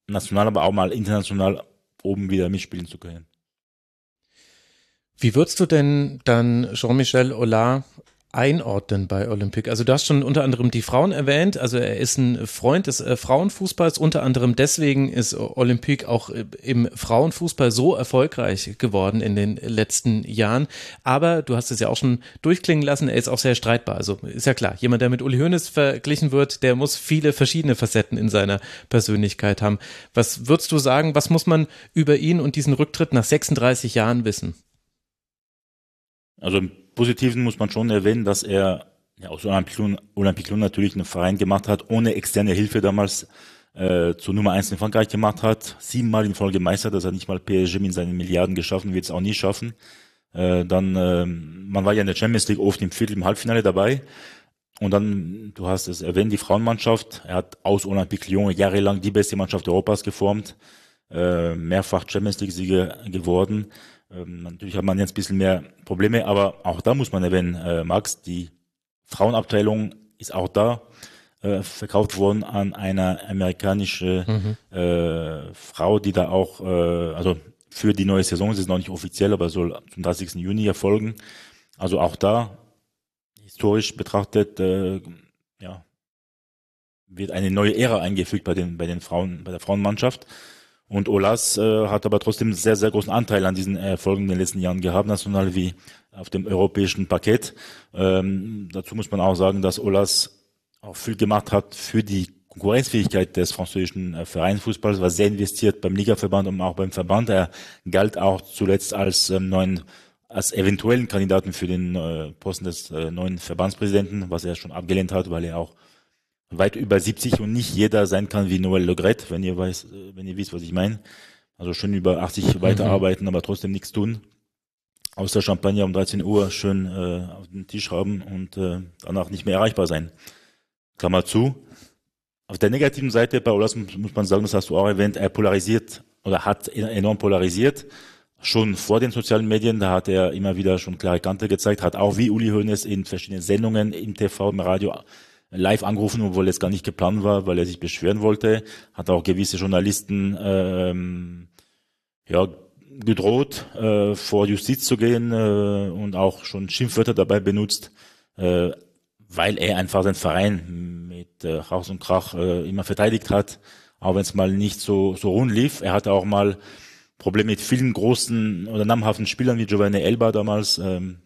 national, aber auch mal international oben wieder mitspielen zu können. Wie würdest du denn dann Jean-Michel Hollard einordnen bei Olympique? Also du hast schon unter anderem die Frauen erwähnt, also er ist ein Freund des äh, Frauenfußballs, unter anderem deswegen ist Olympique auch äh, im Frauenfußball so erfolgreich geworden in den letzten Jahren, aber du hast es ja auch schon durchklingen lassen, er ist auch sehr streitbar, also ist ja klar, jemand, der mit Uli Hoeneß verglichen wird, der muss viele verschiedene Facetten in seiner Persönlichkeit haben. Was würdest du sagen, was muss man über ihn und diesen Rücktritt nach 36 Jahren wissen? Also im Positiven muss man schon erwähnen, dass er ja, aus Olympique Lyon natürlich einen Verein gemacht hat, ohne externe Hilfe damals äh, zur Nummer eins in Frankreich gemacht hat. Siebenmal in Folge meistert, dass er nicht mal PSG mit seinen Milliarden geschaffen, wird es auch nie schaffen. Äh, dann, äh, man war ja in der Champions League oft im Viertel, im Halbfinale dabei. Und dann, du hast es erwähnt, die Frauenmannschaft. Er hat aus Olympique Lyon jahrelang die beste Mannschaft Europas geformt, äh, mehrfach Champions League-Sieger geworden. Ähm, natürlich hat man jetzt ein bisschen mehr Probleme, aber auch da muss man erwähnen, äh, Max, die Frauenabteilung ist auch da äh, verkauft worden an eine amerikanische mhm. äh, Frau, die da auch, äh, also für die neue Saison, es ist noch nicht offiziell, aber soll zum 30. Juni erfolgen. Also auch da, historisch betrachtet, äh, ja, wird eine neue Ära eingefügt bei den, bei den Frauen, bei der Frauenmannschaft. Und Olas äh, hat aber trotzdem sehr, sehr großen Anteil an diesen Erfolgen in den letzten Jahren gehabt, national wie auf dem europäischen Parkett. Ähm, dazu muss man auch sagen, dass Olas auch viel gemacht hat für die Konkurrenzfähigkeit des französischen äh, Vereinsfußballs, war sehr investiert beim Ligaverband und auch beim Verband. Er galt auch zuletzt als ähm, neuen als eventuellen Kandidaten für den äh, Posten des äh, neuen Verbandspräsidenten, was er schon abgelehnt hat, weil er auch weit über 70 und nicht jeder sein kann wie Noël Legret, wenn ihr weiß, wenn ihr wisst, was ich meine. Also schon über 80 mhm. weiterarbeiten, aber trotzdem nichts tun. Außer Champagner um 13 Uhr schön äh, auf den Tisch haben und äh, danach nicht mehr erreichbar sein. Klammer zu. Auf der negativen Seite bei Olas muss man sagen, das hast du auch erwähnt, er polarisiert oder hat enorm polarisiert. Schon vor den sozialen Medien, da hat er immer wieder schon klare Kante gezeigt, hat auch wie Uli Hoeneß in verschiedenen Sendungen im TV, im Radio live angerufen, obwohl es gar nicht geplant war, weil er sich beschweren wollte. Hat auch gewisse Journalisten ähm, ja, gedroht, äh, vor Justiz zu gehen äh, und auch schon Schimpfwörter dabei benutzt, äh, weil er einfach seinen Verein mit äh, Haus und Krach äh, immer verteidigt hat, auch wenn es mal nicht so, so rund lief. Er hatte auch mal Probleme mit vielen großen oder namhaften Spielern wie Giovanni Elba damals, ähm,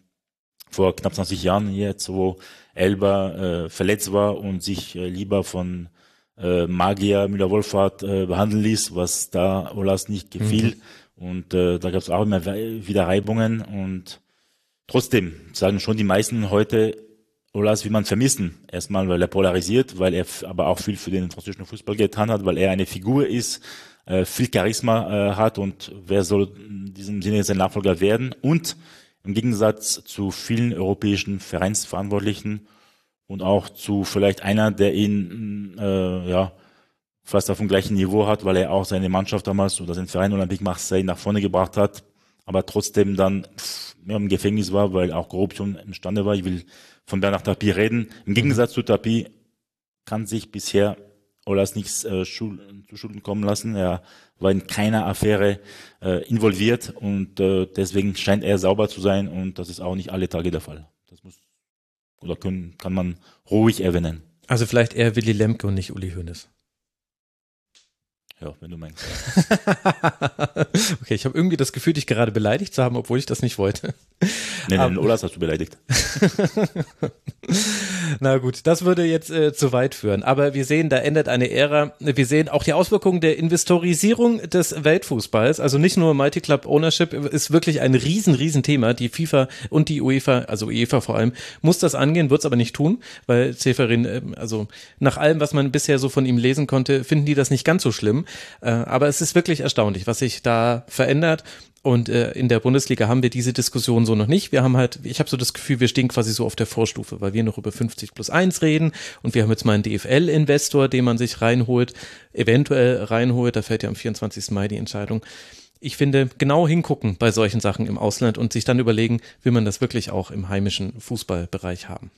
vor knapp 20 Jahren jetzt, wo Elba äh, verletzt war und sich äh, lieber von äh, Magier Müller-Wohlfahrt äh, behandeln ließ, was da Olas nicht gefiel. Mhm. Und äh, da gab es auch immer wieder Reibungen. Und trotzdem sagen schon die meisten heute, Olas wie man vermissen. Erstmal, weil er polarisiert, weil er aber auch viel für den französischen Fußball getan hat, weil er eine Figur ist, äh, viel Charisma äh, hat und wer soll in diesem Sinne sein Nachfolger werden. Und im Gegensatz zu vielen europäischen Vereinsverantwortlichen und auch zu vielleicht einer, der ihn äh, ja fast auf dem gleichen Niveau hat, weil er auch seine Mannschaft damals oder seinen Verein Olympique Marseille nach vorne gebracht hat, aber trotzdem dann ja, im Gefängnis war, weil auch Korruption imstande war. Ich will von Bernard Tapie reden. Im. Gegensatz zu Tapie kann sich bisher Olas nichts äh, zu Schulden kommen lassen. Er war in keiner Affäre äh, involviert und äh, deswegen scheint er sauber zu sein und das ist auch nicht alle Tage der Fall. Das muss oder können, kann man ruhig erwähnen. Also vielleicht eher Willy Lemke und nicht Uli Hoeneß. Ja, wenn du meinst. okay, ich habe irgendwie das Gefühl, dich gerade beleidigt zu haben, obwohl ich das nicht wollte. Nee, nee, um, Olas hast du beleidigt. Na gut, das würde jetzt äh, zu weit führen. Aber wir sehen, da endet eine Ära. Wir sehen auch die Auswirkungen der Investorisierung des Weltfußballs. Also nicht nur Multi-Club Ownership ist wirklich ein riesen, riesen Thema. Die FIFA und die UEFA, also UEFA vor allem, muss das angehen, wird es aber nicht tun, weil Zeferin, äh, also nach allem, was man bisher so von ihm lesen konnte, finden die das nicht ganz so schlimm. Äh, aber es ist wirklich erstaunlich, was sich da verändert. Und äh, in der Bundesliga haben wir diese Diskussion so noch nicht. Wir haben halt, ich habe so das Gefühl, wir stehen quasi so auf der Vorstufe, weil wir noch über 50 plus 1 reden und wir haben jetzt mal einen DFL-Investor, den man sich reinholt, eventuell reinholt. Da fällt ja am 24. Mai die Entscheidung. Ich finde, genau hingucken bei solchen Sachen im Ausland und sich dann überlegen, will man das wirklich auch im heimischen Fußballbereich haben.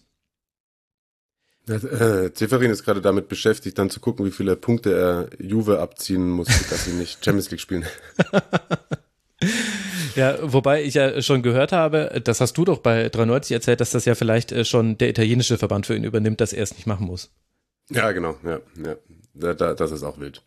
Äh, Zeferin ist gerade damit beschäftigt, dann zu gucken, wie viele Punkte er Juve abziehen muss, dass sie nicht Champions League spielen. Ja, wobei ich ja schon gehört habe, das hast du doch bei 93 erzählt, dass das ja vielleicht äh, schon der italienische Verband für ihn übernimmt, dass er es nicht machen muss. Ja, genau, ja, ja. Da, da, das ist auch wild.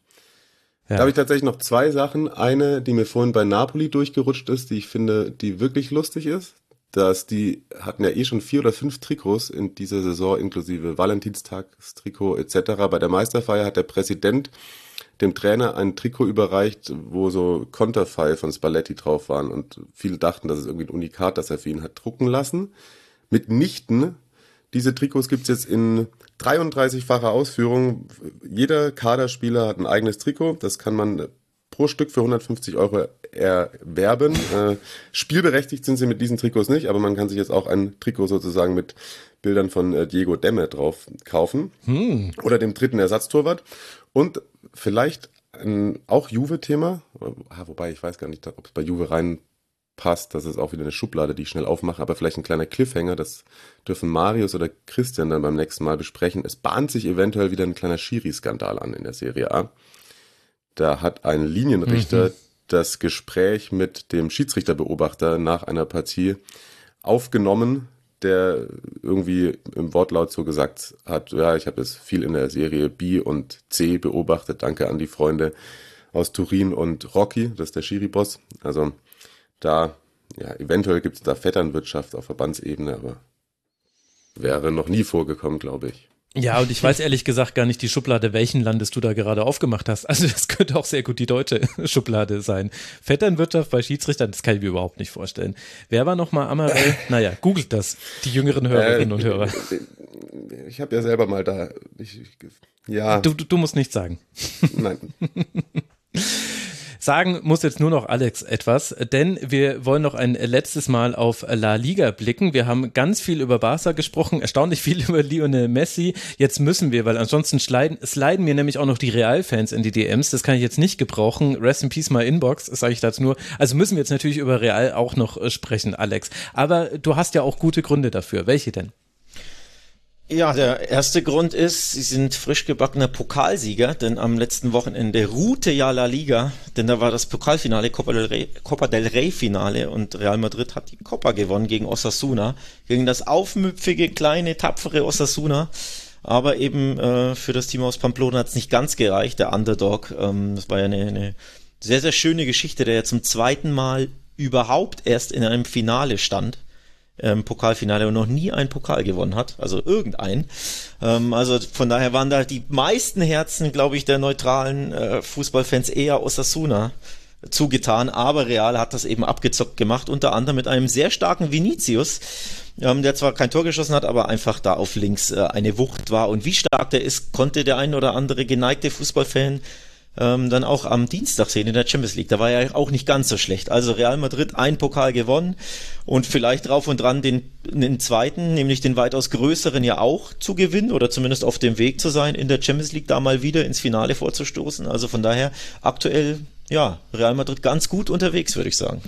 Ja. Da habe ich tatsächlich noch zwei Sachen. Eine, die mir vorhin bei Napoli durchgerutscht ist, die ich finde, die wirklich lustig ist. Dass die hatten ja eh schon vier oder fünf Trikots in dieser Saison, inklusive Valentinstagstrikot etc. Bei der Meisterfeier hat der Präsident dem Trainer ein Trikot überreicht, wo so Konterfei von Spalletti drauf waren und viele dachten, das ist irgendwie ein Unikat, das er für ihn hat drucken lassen. Mitnichten. Diese Trikots gibt's jetzt in 33-facher Ausführung. Jeder Kaderspieler hat ein eigenes Trikot. Das kann man pro Stück für 150 Euro erwerben. Äh, spielberechtigt sind sie mit diesen Trikots nicht, aber man kann sich jetzt auch ein Trikot sozusagen mit Bildern von äh, Diego Demme drauf kaufen. Hm. Oder dem dritten Ersatztorwart. Und vielleicht ein auch Juve-Thema, ah, wobei ich weiß gar nicht, ob es bei Juve reinpasst, das ist auch wieder eine Schublade, die ich schnell aufmache, aber vielleicht ein kleiner Cliffhanger, das dürfen Marius oder Christian dann beim nächsten Mal besprechen. Es bahnt sich eventuell wieder ein kleiner Schiri-Skandal an in der Serie A. Da hat ein Linienrichter mhm. das Gespräch mit dem Schiedsrichterbeobachter nach einer Partie aufgenommen, der irgendwie im Wortlaut so gesagt hat, ja, ich habe es viel in der Serie B und C beobachtet. Danke an die Freunde aus Turin und Rocky, das ist der Schiri-Boss. Also da, ja, eventuell gibt es da Vetternwirtschaft auf Verbandsebene, aber wäre noch nie vorgekommen, glaube ich. Ja, und ich weiß ehrlich gesagt gar nicht die Schublade, welchen Landes du da gerade aufgemacht hast. Also das könnte auch sehr gut die deutsche Schublade sein. Vetternwirtschaft bei Schiedsrichtern, das kann ich mir überhaupt nicht vorstellen. Wer war nochmal Amarell? Naja, googelt das, die jüngeren Hörerinnen äh, und Hörer. Ich habe ja selber mal da. Ich, ja. Du, du, du musst nichts sagen. Nein. Sagen muss jetzt nur noch Alex etwas, denn wir wollen noch ein letztes Mal auf La Liga blicken. Wir haben ganz viel über Barca gesprochen, erstaunlich viel über Lionel Messi. Jetzt müssen wir, weil ansonsten sliden, sliden mir nämlich auch noch die Real-Fans in die DMs. Das kann ich jetzt nicht gebrauchen. Rest in Peace my Inbox, sage ich dazu nur. Also müssen wir jetzt natürlich über Real auch noch äh, sprechen, Alex. Aber du hast ja auch gute Gründe dafür. Welche denn? Ja, der erste Grund ist, sie sind frisch gebackener Pokalsieger, denn am letzten Wochenende ruhte ja La Liga, denn da war das Pokalfinale, Copa del Rey, Copa del Rey Finale und Real Madrid hat die Copa gewonnen gegen Osasuna, gegen das aufmüpfige, kleine, tapfere Osasuna. Aber eben äh, für das Team aus Pamplona hat es nicht ganz gereicht, der Underdog. Ähm, das war ja eine, eine sehr, sehr schöne Geschichte, der ja zum zweiten Mal überhaupt erst in einem Finale stand ähm, Pokalfinale und noch nie einen Pokal gewonnen hat, also irgendein. Ähm, also von daher waren da die meisten Herzen, glaube ich, der neutralen äh, Fußballfans eher Osasuna zugetan, aber Real hat das eben abgezockt gemacht, unter anderem mit einem sehr starken Vinicius, ähm, der zwar kein Tor geschossen hat, aber einfach da auf links äh, eine Wucht war. Und wie stark der ist, konnte der ein oder andere geneigte Fußballfan ähm, dann auch am Dienstag sehen in der Champions League. Da war er auch nicht ganz so schlecht. Also Real Madrid ein Pokal gewonnen und vielleicht drauf und dran den, den zweiten, nämlich den weitaus größeren ja auch zu gewinnen oder zumindest auf dem Weg zu sein, in der Champions League da mal wieder ins Finale vorzustoßen. Also von daher aktuell, ja, Real Madrid ganz gut unterwegs, würde ich sagen.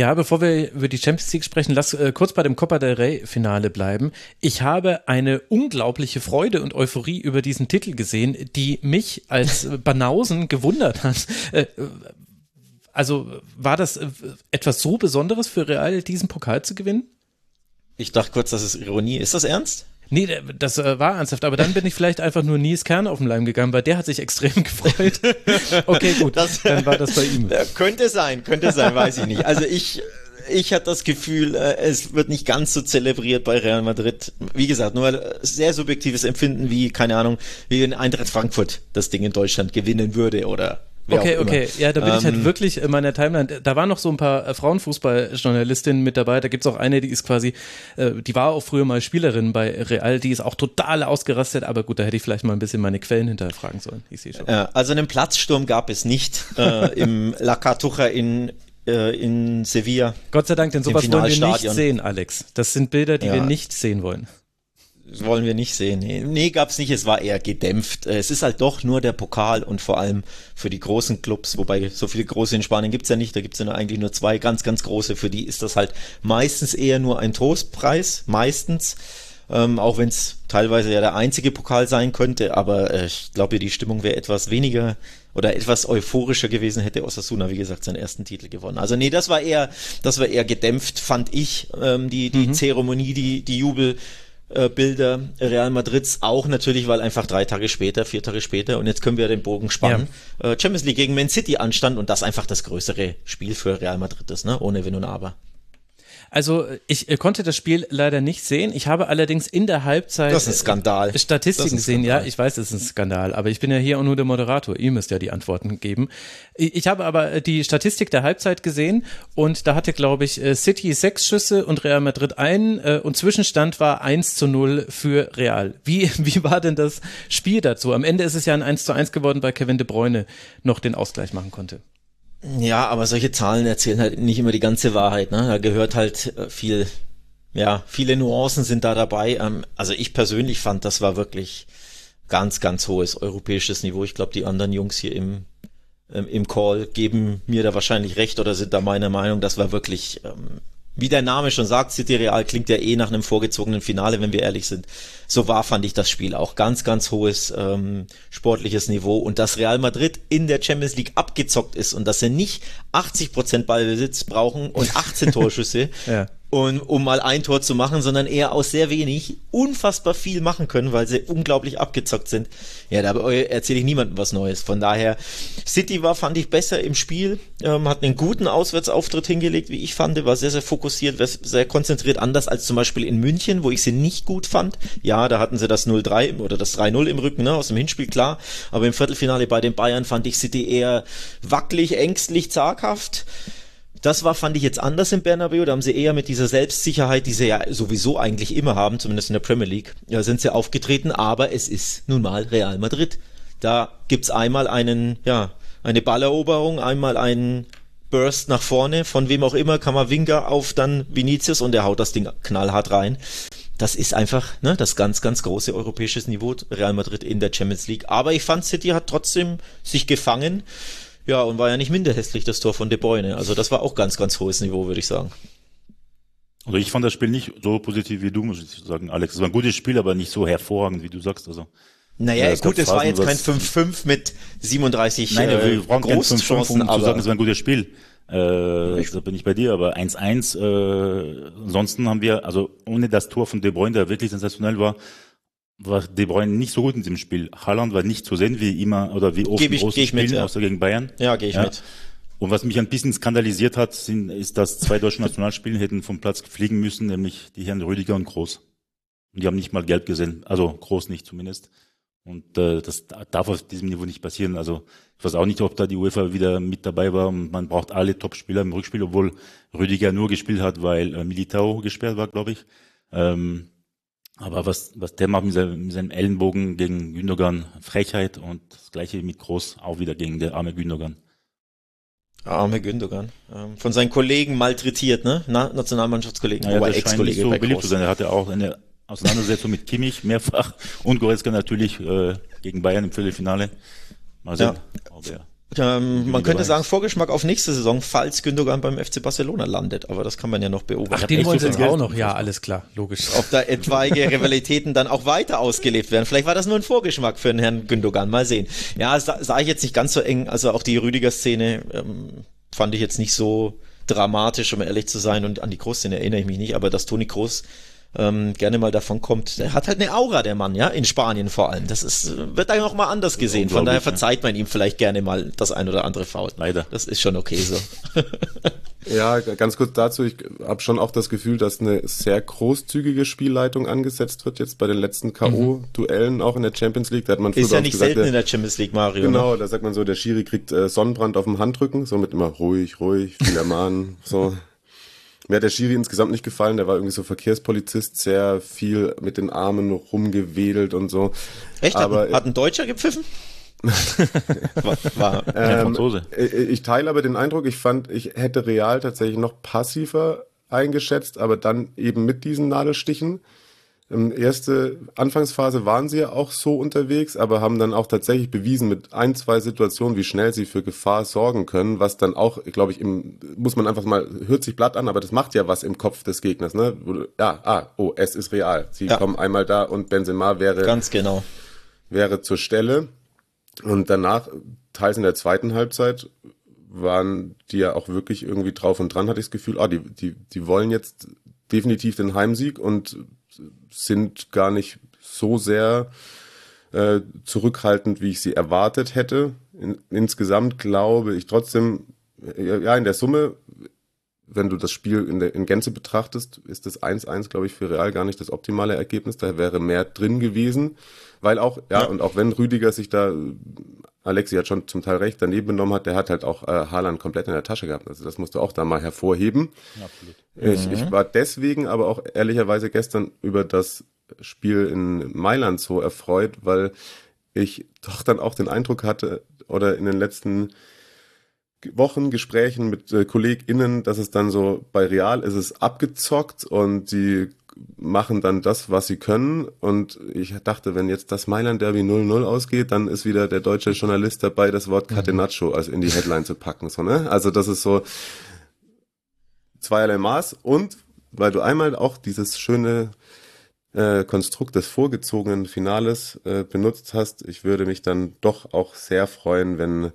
Ja, bevor wir über die Champions League sprechen, lass äh, kurz bei dem Copa del Rey Finale bleiben. Ich habe eine unglaubliche Freude und Euphorie über diesen Titel gesehen, die mich als Banausen gewundert hat. Äh, also war das äh, etwas so Besonderes für Real, diesen Pokal zu gewinnen? Ich dachte kurz, das ist Ironie. Ist das ernst? Nee, das äh, war ernsthaft, aber dann bin ich vielleicht einfach nur Nies Kern auf den Leim gegangen, weil der hat sich extrem gefreut. okay, gut, das, dann war das bei ihm. Könnte sein, könnte sein, weiß ich nicht. Also ich ich hatte das Gefühl, äh, es wird nicht ganz so zelebriert bei Real Madrid. Wie gesagt, nur sehr subjektives Empfinden, wie, keine Ahnung, wie in Eintracht Frankfurt das Ding in Deutschland gewinnen würde oder okay, okay. Ja, da bin ähm, ich halt ähm, wirklich in meiner Timeline. Da waren noch so ein paar äh, Frauenfußballjournalistinnen mit dabei. Da gibt's auch eine, die ist quasi, äh, die war auch früher mal Spielerin bei Real, die ist auch total ausgerastet, aber gut, da hätte ich vielleicht mal ein bisschen meine Quellen hinterfragen sollen. Ich sehe schon. Äh, also einen Platzsturm gab es nicht äh, im La Cartuja in äh, in Sevilla. Gott sei Dank, denn sowas wollen wir nicht sehen, Alex. Das sind Bilder, die ja. wir nicht sehen wollen. Wollen wir nicht sehen. Nee, nee, gab's nicht. Es war eher gedämpft. Äh, es ist halt doch nur der Pokal und vor allem für die großen Clubs, wobei so viele große in Spanien gibt's ja nicht. Da gibt's ja eigentlich nur zwei ganz, ganz große. Für die ist das halt meistens eher nur ein Trostpreis. Meistens. Ähm, auch wenn es teilweise ja der einzige Pokal sein könnte, aber äh, ich glaube, die Stimmung wäre etwas weniger oder etwas euphorischer gewesen, hätte Osasuna, wie gesagt, seinen ersten Titel gewonnen. Also nee, das war eher, das war eher gedämpft, fand ich, ähm, die, die mhm. Zeremonie, die, die Jubel. Äh, Bilder Real Madrids auch natürlich, weil einfach drei Tage später, vier Tage später und jetzt können wir den Bogen spannen. Ja. Äh, Champions League gegen Man City anstand und das einfach das größere Spiel für Real Madrid ist, ne? Ohne Wenn und Aber. Also ich äh, konnte das Spiel leider nicht sehen. Ich habe allerdings in der Halbzeit das ist ein Skandal. Statistiken gesehen. Ja, ich weiß, es ist ein Skandal, aber ich bin ja hier auch nur der Moderator. Ihr müsst ja die Antworten geben. Ich habe aber die Statistik der Halbzeit gesehen und da hatte, glaube ich, äh, City sechs Schüsse und Real Madrid einen äh, und Zwischenstand war 1 zu 0 für Real. Wie, wie war denn das Spiel dazu? Am Ende ist es ja ein 1 zu 1 geworden, weil Kevin de Bruyne noch den Ausgleich machen konnte. Ja, aber solche Zahlen erzählen halt nicht immer die ganze Wahrheit. Ne? Da gehört halt äh, viel, ja, viele Nuancen sind da dabei. Ähm, also ich persönlich fand, das war wirklich ganz, ganz hohes europäisches Niveau. Ich glaube, die anderen Jungs hier im, ähm, im Call geben mir da wahrscheinlich recht oder sind da meiner Meinung, das war wirklich ähm, wie der Name schon sagt, City Real klingt ja eh nach einem vorgezogenen Finale, wenn wir ehrlich sind. So war, fand ich das Spiel auch. Ganz, ganz hohes ähm, sportliches Niveau. Und dass Real Madrid in der Champions League abgezockt ist und dass sie nicht 80% Ballbesitz brauchen und 18 Torschüsse, ja und, um mal ein Tor zu machen, sondern eher aus sehr wenig unfassbar viel machen können, weil sie unglaublich abgezockt sind. Ja, da erzähle ich niemandem was Neues. Von daher, City war, fand ich, besser im Spiel, ähm, hat einen guten Auswärtsauftritt hingelegt, wie ich fand, war sehr, sehr fokussiert, sehr konzentriert, anders als zum Beispiel in München, wo ich sie nicht gut fand. Ja, da hatten sie das 0-3 oder das 3-0 im Rücken, ne, aus dem Hinspiel, klar. Aber im Viertelfinale bei den Bayern fand ich City eher wackelig, ängstlich, zaghaft. Das war, fand ich jetzt anders im Bernabeu. Da haben sie eher mit dieser Selbstsicherheit, die sie ja sowieso eigentlich immer haben, zumindest in der Premier League, ja, sind sie aufgetreten. Aber es ist nun mal Real Madrid. Da gibt's einmal einen, ja, eine Balleroberung, einmal einen Burst nach vorne, von wem auch immer, Kamavinga auf dann Vinicius und der haut das Ding knallhart rein. Das ist einfach ne, das ganz, ganz große europäische Niveau Real Madrid in der Champions League. Aber ich fand, City hat trotzdem sich gefangen. Ja, und war ja nicht minder hässlich, das Tor von De Bruyne. Also das war auch ganz, ganz hohes Niveau, würde ich sagen. Also ich fand das Spiel nicht so positiv wie du, muss ich sagen, Alex. Es war ein gutes Spiel, aber nicht so hervorragend, wie du sagst. Also naja, ja, gut, es war jetzt kein 5-5 mit 37 Nein, äh, wir brauchen Großchancen, um aber zu sagen, es war ein gutes Spiel. Äh, da bin ich bei dir, aber 1-1. Äh, ansonsten haben wir, also ohne das Tor von De Bruyne, der wirklich sensationell war, war De Bruyne nicht so gut in diesem Spiel. Haaland war nicht zu sehen wie immer oder wie oft ich, großen Spielen, mit, ja. außer gegen Bayern. Ja, gehe ich ja. mit. Und was mich ein bisschen skandalisiert hat, sind, ist, dass zwei deutsche Nationalspiele hätten vom Platz fliegen müssen, nämlich die Herren Rüdiger und Groß. Und die haben nicht mal gelb gesehen, also Groß nicht zumindest. Und äh, das darf auf diesem Niveau nicht passieren. Also ich weiß auch nicht, ob da die UEFA wieder mit dabei war. Und man braucht alle Top-Spieler im Rückspiel, obwohl Rüdiger nur gespielt hat, weil äh, Militao gesperrt war, glaube ich. Ähm, aber was, was der macht mit seinem, mit seinem Ellenbogen gegen Gündogan, Frechheit und das gleiche mit Groß auch wieder gegen der arme Gündogan. Arme Gündogan. Ähm, von seinen Kollegen malträtiert, ne? Na, Nationalmannschaftskollegen, naja, aber Ex-Kollege. so beliebt zu sein. Er hatte auch eine Auseinandersetzung mit Kimmich mehrfach und Goretzka natürlich äh, gegen Bayern im Viertelfinale. Mal sehen, ja. ob er ähm, man könnte sagen, Vorgeschmack auf nächste Saison, falls Gündogan beim FC Barcelona landet, aber das kann man ja noch beobachten. Ach, den wollen sie jetzt auch noch, ja, alles klar, logisch. Ob da etwaige Rivalitäten dann auch weiter ausgelebt werden. Vielleicht war das nur ein Vorgeschmack für den Herrn Gündogan, mal sehen. Ja, sah, sah ich jetzt nicht ganz so eng, also auch die Rüdiger-Szene ähm, fand ich jetzt nicht so dramatisch, um ehrlich zu sein, und an die Großszene erinnere ich mich nicht, aber dass Toni Groß ähm, gerne mal davon kommt. Der hat halt eine Aura, der Mann, ja, in Spanien vor allem. Das ist, wird da noch mal anders gesehen. Von daher verzeiht man ihm vielleicht gerne mal das ein oder andere Foul. Leider. Das ist schon okay so. Ja, ganz kurz dazu. Ich habe schon auch das Gefühl, dass eine sehr großzügige Spielleitung angesetzt wird jetzt bei den letzten K.O.-Duellen, auch in der Champions League. Da hat man Ist ja nicht gesagt, selten in der Champions League, Mario. Genau, ne? da sagt man so, der Schiri kriegt äh, Sonnenbrand auf dem Handrücken, so mit immer ruhig, ruhig, viel ermahnen, so. Mir hat der Schiri insgesamt nicht gefallen, der war irgendwie so Verkehrspolizist, sehr viel mit den Armen rumgewedelt und so. Echt? Aber, hat, ein, hat ein Deutscher gepfiffen? war, war ähm, Franzose. Ich teile aber den Eindruck, ich fand, ich hätte Real tatsächlich noch passiver eingeschätzt, aber dann eben mit diesen Nadelstichen. Ähm, erste Anfangsphase waren sie ja auch so unterwegs, aber haben dann auch tatsächlich bewiesen mit ein, zwei Situationen, wie schnell sie für Gefahr sorgen können, was dann auch, glaube ich, im, muss man einfach mal, hört sich blatt an, aber das macht ja was im Kopf des Gegners, ne? Ja, ah, oh, es ist real. Sie ja. kommen einmal da und Benzema wäre. Ganz genau. Wäre zur Stelle. Und danach, teils in der zweiten Halbzeit, waren die ja auch wirklich irgendwie drauf und dran, hatte ich das Gefühl, ah, die, die, die wollen jetzt definitiv den Heimsieg und sind gar nicht so sehr äh, zurückhaltend, wie ich sie erwartet hätte. In, insgesamt glaube ich trotzdem, ja, in der Summe, wenn du das Spiel in, der, in Gänze betrachtest, ist das 1-1, glaube ich, für Real gar nicht das optimale Ergebnis. Da wäre mehr drin gewesen. Weil auch, ja, ja. und auch wenn Rüdiger sich da, Alexi hat schon zum Teil recht, daneben genommen hat, der hat halt auch äh, Haaland komplett in der Tasche gehabt. Also das musst du auch da mal hervorheben. Absolut. Ich, mhm. ich war deswegen aber auch ehrlicherweise gestern über das Spiel in Mailand so erfreut, weil ich doch dann auch den Eindruck hatte, oder in den letzten Wochen Gesprächen mit äh, KollegInnen, dass es dann so bei Real ist es abgezockt und die machen dann das, was sie können. Und ich dachte, wenn jetzt das Mailand Derby 0-0 ausgeht, dann ist wieder der deutsche Journalist dabei, das Wort Catenaccio also in die Headline zu packen. So, ne? Also das ist so zweierlei Maß. Und weil du einmal auch dieses schöne äh, Konstrukt des vorgezogenen Finales äh, benutzt hast, ich würde mich dann doch auch sehr freuen, wenn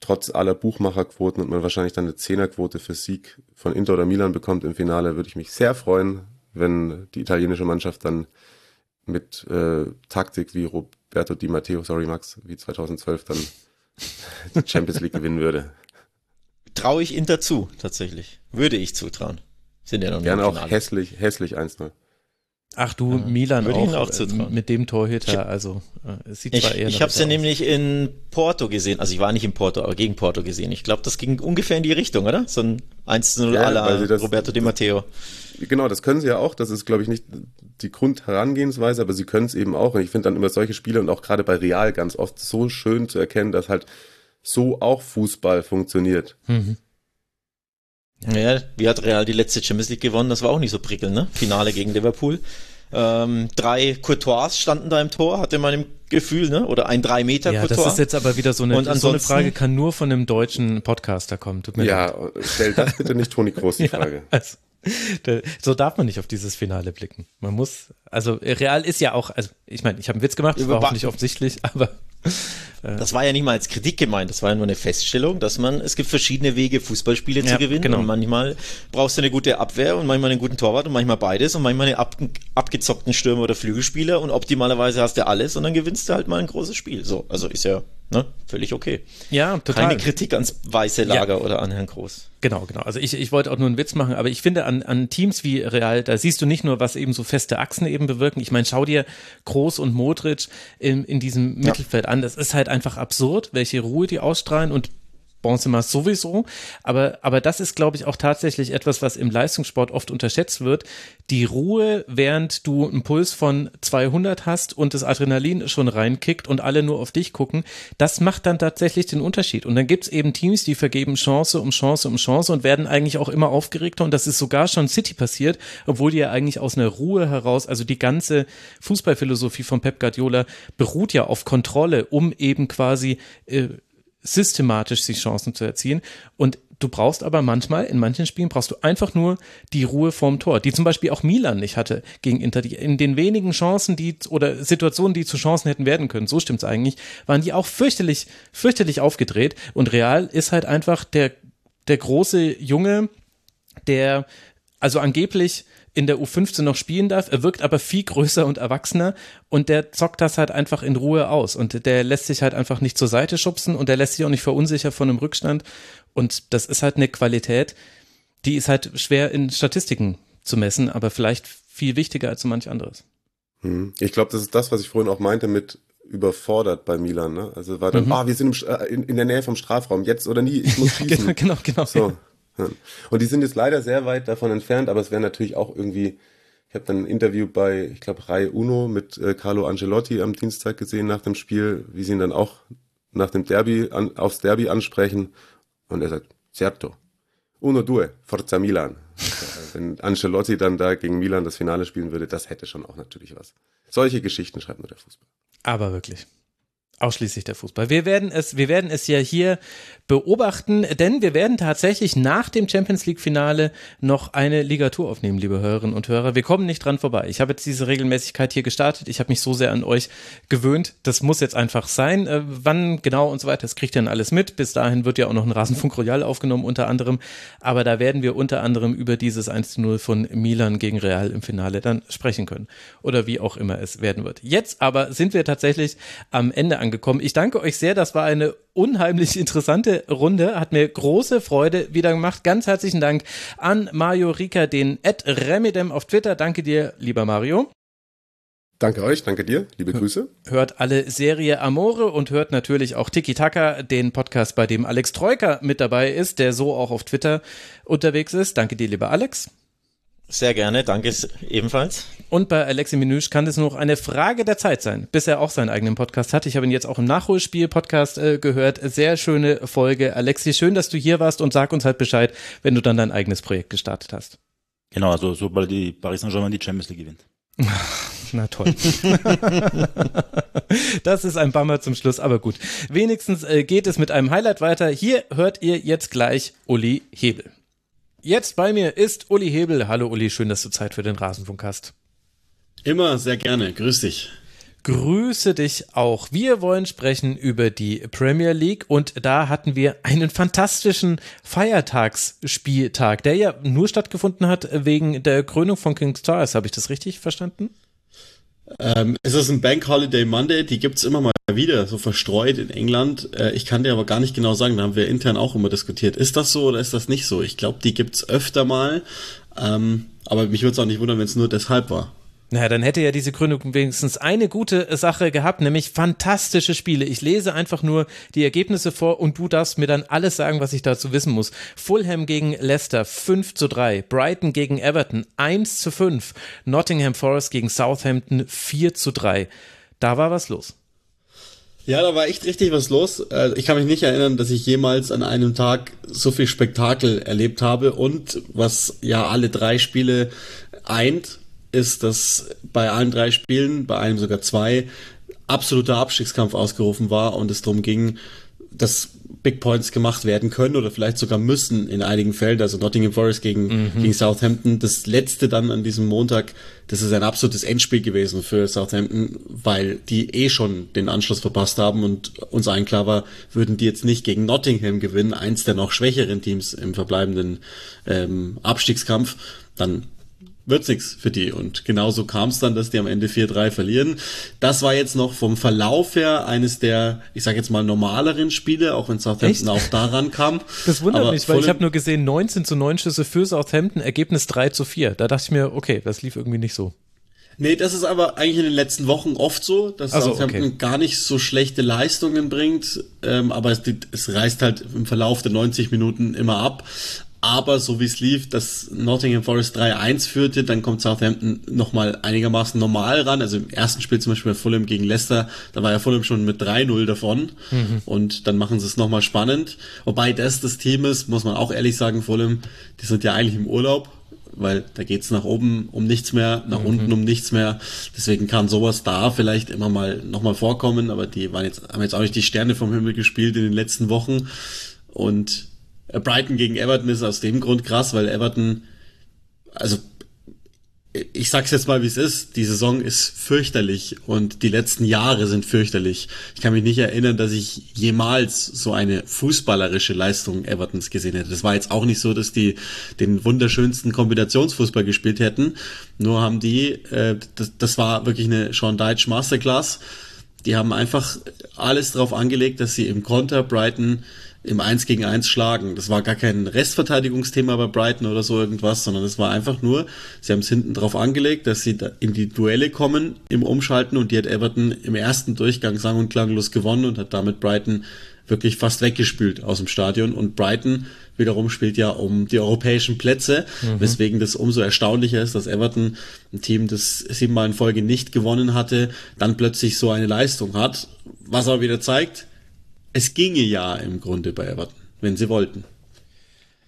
trotz aller Buchmacherquoten und man wahrscheinlich dann eine Zehnerquote für Sieg von Inter oder Milan bekommt im Finale, würde ich mich sehr freuen, wenn die italienische Mannschaft dann mit äh, Taktik wie Roberto Di Matteo, sorry Max, wie 2012 dann die Champions League gewinnen würde. Traue ich Inter zu, tatsächlich. Würde ich zutrauen. Sind ja noch Gerne auch hässlich, hässlich 1-0. Ach du, ja, Milan Würde auch, auch äh, mit dem Torhüter, also äh, es sieht ich, zwar eher Ich habe es ja nämlich in Porto gesehen, also ich war nicht in Porto, aber gegen Porto gesehen. Ich glaube, das ging ungefähr in die Richtung, oder? So ein 1-0 ja, Roberto Di Matteo. Genau, das können sie ja auch, das ist glaube ich nicht die Grundherangehensweise, aber sie können es eben auch und ich finde dann immer solche Spiele und auch gerade bei Real ganz oft so schön zu erkennen, dass halt so auch Fußball funktioniert. Mhm. Ja, wie hat Real die letzte Champions League gewonnen? Das war auch nicht so prickelnd, ne? Finale gegen Liverpool. Ähm, drei Courtois standen da im Tor, hatte man im Gefühl, ne? Oder ein drei Meter ja, Courtois. Das ist jetzt aber wieder so eine, so eine Frage, kann nur von einem deutschen Podcaster kommen. Tut mir ja, leid. stell das bitte nicht Toni Groß die Frage. Ja, also, so darf man nicht auf dieses Finale blicken. Man muss, also Real ist ja auch, also ich meine, ich habe einen Witz gemacht, das war auch nicht offensichtlich, aber äh, das war ja nicht mal als Kritik gemeint, das war ja nur eine Feststellung, dass man, es gibt verschiedene Wege, Fußballspiele ja, zu gewinnen. Genau. Und manchmal brauchst du eine gute Abwehr und manchmal einen guten Torwart und manchmal beides und manchmal einen ab, abgezockten Stürmer oder Flügelspieler und optimalerweise hast du alles und dann gewinnst du halt mal ein großes Spiel. So, also ist ja ne, völlig okay. Ja, total. Keine Kritik ans weiße Lager ja. oder an Herrn Groß. Genau, genau. Also ich, ich wollte auch nur einen Witz machen, aber ich finde an, an Teams wie Real, da siehst du nicht nur, was eben so feste Achsen eben bewirken. Ich meine, schau dir Groß und Modric in, in diesem ja. Mittelfeld an. Das ist halt einfach absurd, welche Ruhe die ausstrahlen und Benzema sowieso, aber, aber das ist, glaube ich, auch tatsächlich etwas, was im Leistungssport oft unterschätzt wird. Die Ruhe, während du einen Puls von 200 hast und das Adrenalin schon reinkickt und alle nur auf dich gucken, das macht dann tatsächlich den Unterschied. Und dann gibt's eben Teams, die vergeben Chance um Chance um Chance und werden eigentlich auch immer aufgeregter und das ist sogar schon City passiert, obwohl die ja eigentlich aus einer Ruhe heraus, also die ganze Fußballphilosophie von Pep Guardiola beruht ja auf Kontrolle, um eben quasi äh, systematisch sich Chancen zu erzielen. Und du brauchst aber manchmal, in manchen Spielen brauchst du einfach nur die Ruhe vorm Tor, die zum Beispiel auch Milan nicht hatte gegen Inter. In den wenigen Chancen, die oder Situationen, die zu Chancen hätten werden können, so stimmt's eigentlich, waren die auch fürchterlich, fürchterlich aufgedreht. Und Real ist halt einfach der, der große Junge, der also angeblich in der U15 noch spielen darf. Er wirkt aber viel größer und erwachsener und der zockt das halt einfach in Ruhe aus und der lässt sich halt einfach nicht zur Seite schubsen und der lässt sich auch nicht verunsichern von einem Rückstand und das ist halt eine Qualität, die ist halt schwer in Statistiken zu messen, aber vielleicht viel wichtiger als so manch anderes. Hm. Ich glaube, das ist das, was ich vorhin auch meinte mit überfordert bei Milan. Ne? Also war dann, mhm. ah, wir sind im, äh, in, in, der Nähe vom Strafraum, jetzt oder nie, ich muss schießen. genau, genau, genau. Und die sind jetzt leider sehr weit davon entfernt, aber es wäre natürlich auch irgendwie, ich habe dann ein Interview bei, ich glaube, Rai Uno mit äh, Carlo Angelotti am Dienstag gesehen nach dem Spiel, wie sie ihn dann auch nach dem Derby an, aufs Derby ansprechen. Und er sagt, certo, uno due, Forza Milan. Wenn Ancelotti dann da gegen Milan das Finale spielen würde, das hätte schon auch natürlich was. Solche Geschichten schreibt nur der Fußball. Aber wirklich. Ausschließlich der Fußball. Wir werden es, wir werden es ja hier beobachten, denn wir werden tatsächlich nach dem Champions League Finale noch eine Ligatur aufnehmen, liebe Hörerinnen und Hörer. Wir kommen nicht dran vorbei. Ich habe jetzt diese Regelmäßigkeit hier gestartet. Ich habe mich so sehr an euch gewöhnt. Das muss jetzt einfach sein. Äh, wann genau und so weiter, das kriegt ihr dann alles mit. Bis dahin wird ja auch noch ein Rasenfunk Royal aufgenommen unter anderem. Aber da werden wir unter anderem über dieses 1 0 von Milan gegen Real im Finale dann sprechen können. Oder wie auch immer es werden wird. Jetzt aber sind wir tatsächlich am Ende angekommen angekommen. Ich danke euch sehr. Das war eine unheimlich interessante Runde. Hat mir große Freude wieder gemacht. Ganz herzlichen Dank an Mario Rika, den Ed Remedem auf Twitter. Danke dir, lieber Mario. Danke euch, danke dir, liebe Grüße. Hört alle Serie Amore und hört natürlich auch Tiki Taka, den Podcast, bei dem Alex Troika mit dabei ist, der so auch auf Twitter unterwegs ist. Danke dir, lieber Alex. Sehr gerne, danke ebenfalls. Und bei Alexi Menüsch kann es nur noch eine Frage der Zeit sein, bis er auch seinen eigenen Podcast hat. Ich habe ihn jetzt auch im Nachholspiel-Podcast äh, gehört. Sehr schöne Folge. Alexi, schön, dass du hier warst und sag uns halt Bescheid, wenn du dann dein eigenes Projekt gestartet hast. Genau, also sobald die Paris Saint-Germain die Champions League gewinnt. Na toll. das ist ein Bummer zum Schluss, aber gut. Wenigstens äh, geht es mit einem Highlight weiter. Hier hört ihr jetzt gleich Uli Hebel. Jetzt bei mir ist Uli Hebel. Hallo Uli, schön, dass du Zeit für den Rasenfunk hast. Immer sehr gerne. Grüß dich. Grüße dich auch. Wir wollen sprechen über die Premier League und da hatten wir einen fantastischen Feiertagsspieltag, der ja nur stattgefunden hat wegen der Krönung von King Stars. Habe ich das richtig verstanden? Ähm, es ist ein Bank Holiday Monday, die gibt's immer mal wieder, so verstreut in England. Äh, ich kann dir aber gar nicht genau sagen, da haben wir intern auch immer diskutiert. Ist das so oder ist das nicht so? Ich glaube, die gibt's öfter mal, ähm, aber mich würde es auch nicht wundern, wenn es nur deshalb war. Naja, dann hätte ja diese Gründung wenigstens eine gute Sache gehabt, nämlich fantastische Spiele. Ich lese einfach nur die Ergebnisse vor und du darfst mir dann alles sagen, was ich dazu wissen muss. Fulham gegen Leicester 5 zu 3, Brighton gegen Everton 1 zu 5, Nottingham Forest gegen Southampton 4 zu 3. Da war was los. Ja, da war echt richtig was los. Äh, ich kann mich nicht erinnern, dass ich jemals an einem Tag so viel Spektakel erlebt habe und was ja alle drei Spiele eint, ist, dass bei allen drei Spielen, bei einem sogar zwei, absoluter Abstiegskampf ausgerufen war und es darum ging, dass Big Points gemacht werden können oder vielleicht sogar müssen in einigen Fällen. Also Nottingham Forest gegen, mhm. gegen Southampton. Das letzte dann an diesem Montag, das ist ein absolutes Endspiel gewesen für Southampton, weil die eh schon den Anschluss verpasst haben und uns allen klar war, würden die jetzt nicht gegen Nottingham gewinnen, eins der noch schwächeren Teams im verbleibenden ähm, Abstiegskampf, dann wird's nix für die. Und genauso kam es dann, dass die am Ende 4-3 verlieren. Das war jetzt noch vom Verlauf her eines der, ich sag jetzt mal, normaleren Spiele, auch wenn Southampton Echt? auch daran kam. Das wundert Aber mich, weil ich habe nur gesehen, 19 zu 9 Schüsse für Southampton, Ergebnis 3 zu 4. Da dachte ich mir, okay, das lief irgendwie nicht so. Nee, das ist aber eigentlich in den letzten Wochen oft so, dass also, Southampton okay. gar nicht so schlechte Leistungen bringt, ähm, aber es, es reißt halt im Verlauf der 90 Minuten immer ab. Aber so wie es lief, dass Nottingham Forest 3-1 führte, dann kommt Southampton nochmal einigermaßen normal ran. Also im ersten Spiel zum Beispiel bei Fulham gegen Leicester, da war ja Fulham schon mit 3-0 davon. Mhm. Und dann machen sie es nochmal spannend. Wobei das das Team ist, muss man auch ehrlich sagen, Fulham, die sind ja eigentlich im Urlaub weil da geht's nach oben um nichts mehr, nach mhm. unten um nichts mehr. Deswegen kann sowas da vielleicht immer mal nochmal vorkommen, aber die waren jetzt, haben jetzt auch nicht die Sterne vom Himmel gespielt in den letzten Wochen. Und Brighton gegen Everton ist aus dem Grund krass, weil Everton, also ich sag's jetzt mal, wie es ist. Die Saison ist fürchterlich und die letzten Jahre sind fürchterlich. Ich kann mich nicht erinnern, dass ich jemals so eine fußballerische Leistung Evertons gesehen hätte. Das war jetzt auch nicht so, dass die den wunderschönsten Kombinationsfußball gespielt hätten. Nur haben die, äh, das, das war wirklich eine Sean Deitch Masterclass. Die haben einfach alles darauf angelegt, dass sie im Konter Brighton im 1 gegen 1 schlagen. Das war gar kein Restverteidigungsthema bei Brighton oder so irgendwas, sondern es war einfach nur, sie haben es hinten drauf angelegt, dass sie in die Duelle kommen im Umschalten und die hat Everton im ersten Durchgang sang- und klanglos gewonnen und hat damit Brighton wirklich fast weggespült aus dem Stadion und Brighton wiederum spielt ja um die europäischen Plätze, mhm. weswegen das umso erstaunlicher ist, dass Everton, ein Team, das siebenmal in Folge nicht gewonnen hatte, dann plötzlich so eine Leistung hat, was aber wieder zeigt, es ginge ja im Grunde bei Everton, wenn sie wollten.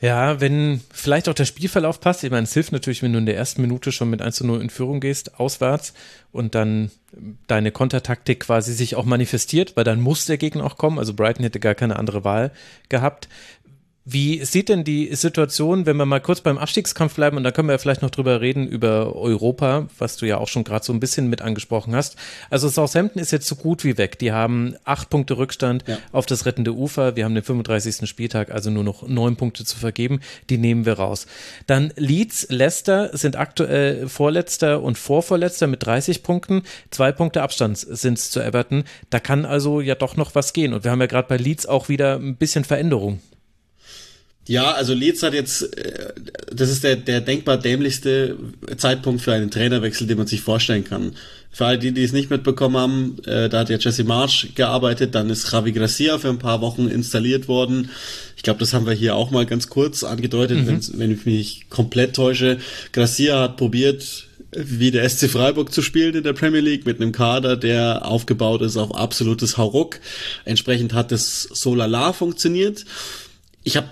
Ja, wenn vielleicht auch der Spielverlauf passt. Ich meine, es hilft natürlich, wenn du in der ersten Minute schon mit 1 zu 0 in Führung gehst, auswärts und dann deine Kontertaktik quasi sich auch manifestiert, weil dann muss der Gegner auch kommen. Also Brighton hätte gar keine andere Wahl gehabt. Wie sieht denn die Situation, wenn wir mal kurz beim Abstiegskampf bleiben und da können wir ja vielleicht noch drüber reden über Europa, was du ja auch schon gerade so ein bisschen mit angesprochen hast. Also Southampton ist jetzt so gut wie weg. Die haben acht Punkte Rückstand ja. auf das rettende Ufer. Wir haben den 35. Spieltag, also nur noch neun Punkte zu vergeben. Die nehmen wir raus. Dann Leeds, Leicester sind aktuell Vorletzter und Vorvorletzter mit 30 Punkten. Zwei Punkte Abstand sind es zu Everton. Da kann also ja doch noch was gehen. Und wir haben ja gerade bei Leeds auch wieder ein bisschen Veränderung. Ja, also Leeds hat jetzt, äh, das ist der, der denkbar dämlichste Zeitpunkt für einen Trainerwechsel, den man sich vorstellen kann. Für alle die, die es nicht mitbekommen haben, äh, da hat ja Jesse March gearbeitet, dann ist Javi Gracia für ein paar Wochen installiert worden. Ich glaube, das haben wir hier auch mal ganz kurz angedeutet, mhm. wenn ich mich komplett täusche. Gracia hat probiert, wie der SC Freiburg zu spielen in der Premier League mit einem Kader, der aufgebaut ist auf absolutes Hauruck. Entsprechend hat es so lala funktioniert. Ich habe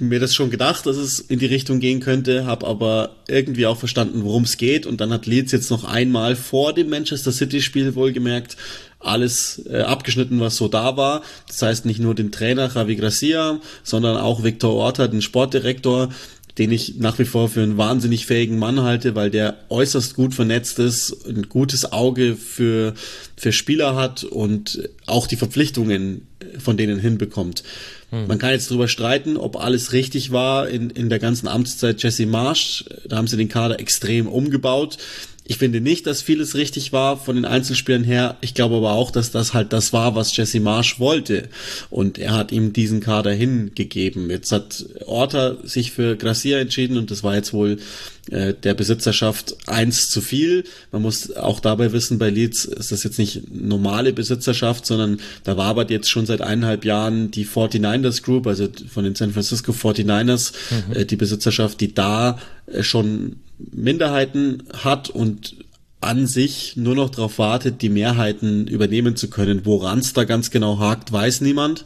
mir das schon gedacht, dass es in die Richtung gehen könnte, habe aber irgendwie auch verstanden, worum es geht. Und dann hat Leeds jetzt noch einmal vor dem Manchester City-Spiel wohlgemerkt alles äh, abgeschnitten, was so da war. Das heißt nicht nur den Trainer Javi Gracia, sondern auch Victor Orta, den Sportdirektor, den ich nach wie vor für einen wahnsinnig fähigen Mann halte, weil der äußerst gut vernetzt ist, ein gutes Auge für, für Spieler hat und auch die Verpflichtungen von denen hinbekommt. Hm. Man kann jetzt darüber streiten, ob alles richtig war in, in der ganzen Amtszeit Jesse Marsch. Da haben sie den Kader extrem umgebaut. Ich finde nicht, dass vieles richtig war von den Einzelspielern her. Ich glaube aber auch, dass das halt das war, was Jesse Marsch wollte. Und er hat ihm diesen Kader hingegeben. Jetzt hat Orta sich für Gracia entschieden und das war jetzt wohl äh, der Besitzerschaft eins zu viel. Man muss auch dabei wissen, bei Leeds ist das jetzt nicht normale Besitzerschaft, sondern da war aber jetzt schon seit eineinhalb Jahren die 49ers Group, also von den San Francisco 49ers, mhm. äh, die Besitzerschaft, die da äh, schon Minderheiten hat und an sich nur noch darauf wartet, die Mehrheiten übernehmen zu können. Woran es da ganz genau hakt, weiß niemand.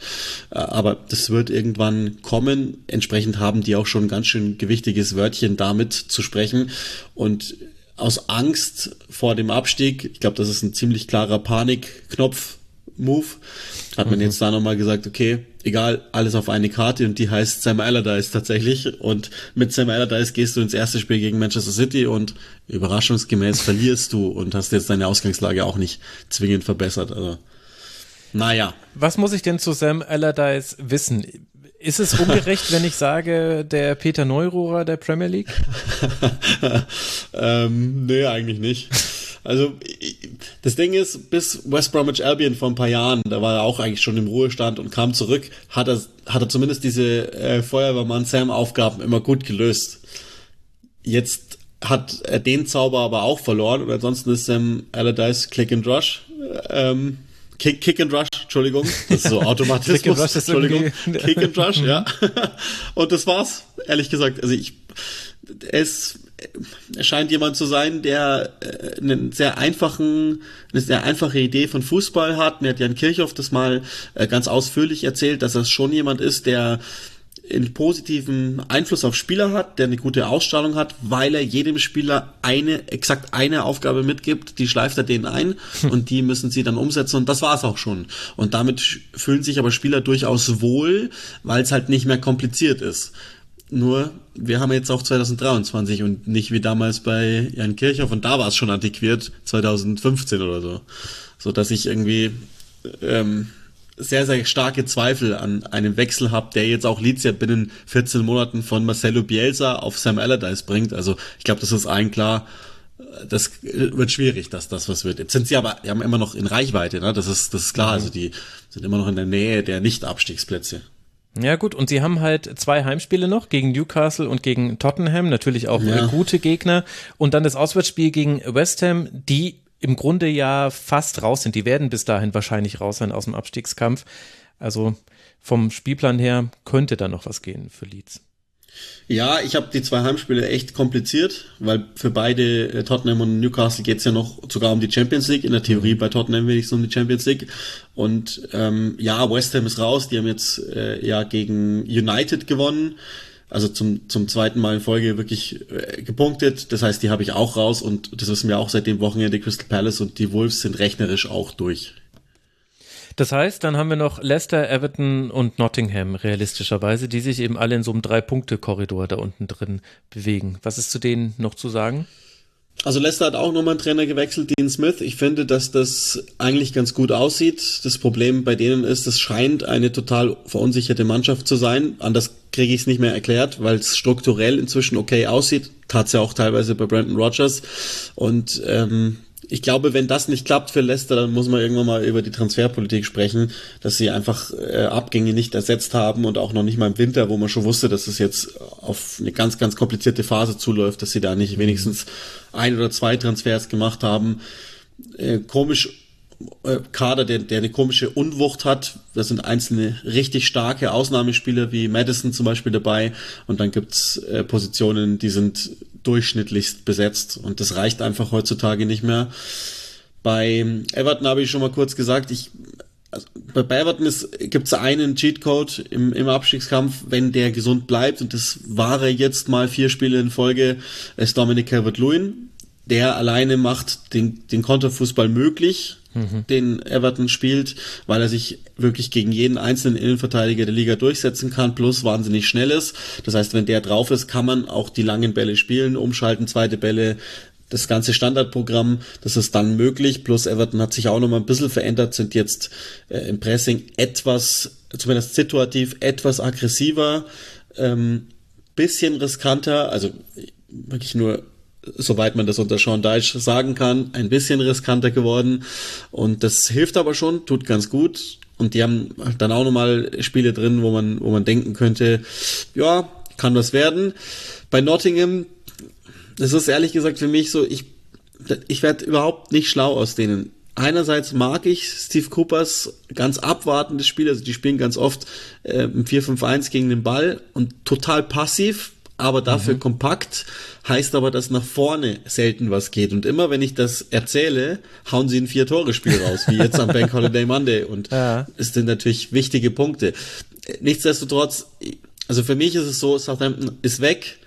Äh, aber das wird irgendwann kommen. Entsprechend haben die auch schon ein ganz schön gewichtiges Wörtchen damit zu sprechen. Und aus Angst vor dem Abstieg, ich glaube, das ist ein ziemlich klarer Panikknopf, Move, hat man mhm. jetzt da nochmal gesagt, okay, egal, alles auf eine Karte und die heißt Sam Allardyce tatsächlich und mit Sam Allardyce gehst du ins erste Spiel gegen Manchester City und überraschungsgemäß verlierst du und hast jetzt deine Ausgangslage auch nicht zwingend verbessert, also naja. Was muss ich denn zu Sam Allardyce wissen? Ist es ungerecht, wenn ich sage, der Peter Neururer der Premier League? ähm, nee, eigentlich nicht. Also das Ding ist, bis West Bromwich Albion vor ein paar Jahren, da war er auch eigentlich schon im Ruhestand und kam zurück, hat er, hat er zumindest diese äh, Feuerwehrmann Sam-Aufgaben immer gut gelöst. Jetzt hat er den Zauber aber auch verloren und ansonsten ist Sam Allardyce Click and Rush. Ähm, Kick, Kick and Rush, Entschuldigung. Das ist so Automatismus. Kick and Rush ist Entschuldigung. Kick and Rush, ja. und das war's, ehrlich gesagt. Also ich, es er scheint jemand zu sein, der äh, einen sehr einfachen, eine sehr einfache Idee von Fußball hat. Mir hat Jan Kirchhoff das mal äh, ganz ausführlich erzählt, dass er schon jemand ist, der einen positiven Einfluss auf Spieler hat, der eine gute Ausstrahlung hat, weil er jedem Spieler eine, exakt eine Aufgabe mitgibt, die schleift er denen ein und die müssen sie dann umsetzen und das war's auch schon. Und damit fühlen sich aber Spieler durchaus wohl, weil es halt nicht mehr kompliziert ist Nur, wir haben jetzt auch 2023 und nicht wie damals bei Jan Kirchhoff und da war es schon antiquiert, 2015 oder so. So dass ich irgendwie ähm, sehr, sehr starke Zweifel an einem Wechsel habe, der jetzt auch Leeds ja binnen 14 Monaten von Marcelo Bielsa auf Sam Allardyce bringt. Also ich glaube, das ist allen klar, das wird schwierig, dass das was wird. Jetzt sind sie aber, die haben immer noch in Reichweite, ne? Das ist, das ist klar. Also die sind immer noch in der Nähe der Nicht-Abstiegsplätze. Ja gut, und sie haben halt zwei Heimspiele noch gegen Newcastle und gegen Tottenham, natürlich auch ja. gute Gegner. Und dann das Auswärtsspiel gegen West Ham, die im Grunde ja fast raus sind. Die werden bis dahin wahrscheinlich raus sein aus dem Abstiegskampf. Also vom Spielplan her könnte da noch was gehen für Leeds. Ja, ich habe die zwei Heimspiele echt kompliziert, weil für beide äh, Tottenham und Newcastle geht's ja noch sogar um die Champions League. In der Theorie bei Tottenham wenigstens um die Champions League. Und ähm, ja, West Ham ist raus. Die haben jetzt äh, ja gegen United gewonnen. Also zum, zum zweiten Mal in Folge wirklich äh, gepunktet. Das heißt, die habe ich auch raus und das wissen wir auch seit dem Wochenende. Crystal Palace und die Wolves sind rechnerisch auch durch. Das heißt, dann haben wir noch Leicester, Everton und Nottingham realistischerweise, die sich eben alle in so einem Drei-Punkte-Korridor da unten drin bewegen. Was ist zu denen noch zu sagen? Also Leicester hat auch nochmal einen Trainer gewechselt, Dean Smith. Ich finde, dass das eigentlich ganz gut aussieht. Das Problem bei denen ist, es scheint eine total verunsicherte Mannschaft zu sein. Anders kriege ich es nicht mehr erklärt, weil es strukturell inzwischen okay aussieht. Tat ja auch teilweise bei Brandon Rogers. Und ähm, ich glaube, wenn das nicht klappt für Leicester, dann muss man irgendwann mal über die Transferpolitik sprechen, dass sie einfach äh, Abgänge nicht ersetzt haben und auch noch nicht mal im Winter, wo man schon wusste, dass es jetzt auf eine ganz, ganz komplizierte Phase zuläuft, dass sie da nicht wenigstens ein oder zwei Transfers gemacht haben. Äh, komisch äh, Kader, der, der eine komische Unwucht hat. Da sind einzelne richtig starke Ausnahmespieler wie Madison zum Beispiel dabei und dann gibt's äh, Positionen, die sind durchschnittlichst besetzt und das reicht einfach heutzutage nicht mehr. Bei Everton habe ich schon mal kurz gesagt, ich also bei Everton gibt es einen Cheatcode im, im Abstiegskampf, wenn der gesund bleibt und das war er jetzt mal vier Spiele in Folge, ist Dominic Calvert-Lewin. Der alleine macht den, den Konterfußball möglich, mhm. den Everton spielt, weil er sich wirklich gegen jeden einzelnen Innenverteidiger der Liga durchsetzen kann, plus wahnsinnig schnell ist. Das heißt, wenn der drauf ist, kann man auch die langen Bälle spielen, umschalten, zweite Bälle, das ganze Standardprogramm, das ist dann möglich. Plus Everton hat sich auch noch mal ein bisschen verändert, sind jetzt äh, im Pressing etwas, zumindest situativ, etwas aggressiver, ähm, bisschen riskanter, also wirklich nur soweit man das unter Sean Deitch sagen kann, ein bisschen riskanter geworden. Und das hilft aber schon, tut ganz gut. Und die haben dann auch nochmal Spiele drin, wo man, wo man denken könnte, ja, kann was werden. Bei Nottingham, das ist ehrlich gesagt für mich so, ich, ich werde überhaupt nicht schlau aus denen. Einerseits mag ich Steve Coopers ganz abwartendes Spiel, also die spielen ganz oft äh, im 4-5-1 gegen den Ball und total passiv, aber dafür mhm. kompakt, heißt aber, dass nach vorne selten was geht. Und immer wenn ich das erzähle, hauen sie ein Vier-Tore-Spiel raus, wie jetzt am Bank Holiday Monday. Und ja. es sind natürlich wichtige Punkte. Nichtsdestotrotz, also für mich ist es so, Southampton ist weg.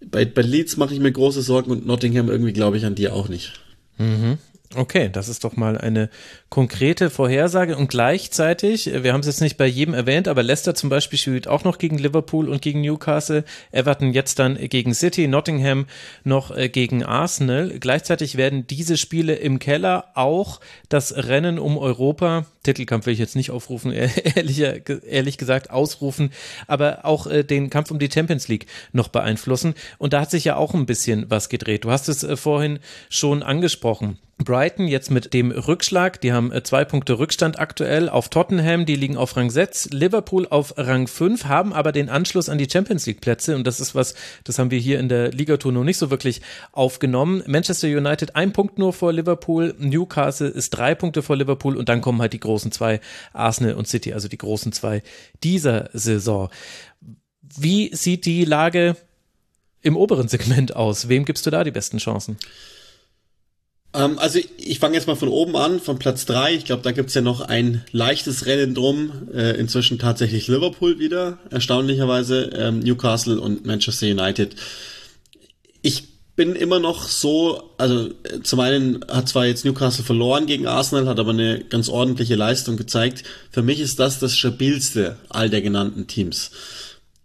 Bei, bei Leeds mache ich mir große Sorgen und Nottingham irgendwie glaube ich an die auch nicht. Mhm. Okay, das ist doch mal eine konkrete Vorhersage und gleichzeitig, äh, wir haben es jetzt nicht bei jedem erwähnt, aber Leicester zum Beispiel spielt auch noch gegen Liverpool und gegen Newcastle, Everton jetzt dann gegen City, Nottingham noch äh, gegen Arsenal. Gleichzeitig werden diese Spiele im Keller auch das Rennen um Europa, Titelkampf will ich jetzt nicht aufrufen, ehrlich, ehrlich gesagt ausrufen, aber auch äh, den Kampf um die Champions League noch beeinflussen. Und da hat sich ja auch ein bisschen was gedreht. Du hast es vorhin schon angesprochen. Brighton jetzt mit dem Rückschlag, die haben äh, zwei Punkte Rückstand aktuell auf Tottenham, die liegen auf Rang 6, Liverpool auf Rang 5, haben aber den Anschluss an die Champions League Plätze und das ist was, das haben wir hier in der Ligatour noch nicht so wirklich aufgenommen. Manchester United ein Punkt nur vor Liverpool, Newcastle ist drei Punkte vor Liverpool und dann kommen halt die großen zwei, Arsenal und City, also die großen zwei dieser Saison. Wie sieht die Lage im oberen Segment aus? Wem gibst du da die besten Chancen? Ähm, also ich fange jetzt mal von oben an, von Platz drei. Ich glaube, da gibt's ja noch ein leichtes Rennen drum. Äh, inzwischen tatsächlich Liverpool wieder, erstaunlicherweise, ähm, Newcastle und Manchester United. Ich bin immer noch so, also äh, zum einen hat zwar jetzt Newcastle verloren gegen Arsenal, hat aber eine ganz ordentliche Leistung gezeigt. Für mich ist das das stabilste all der genannten Teams.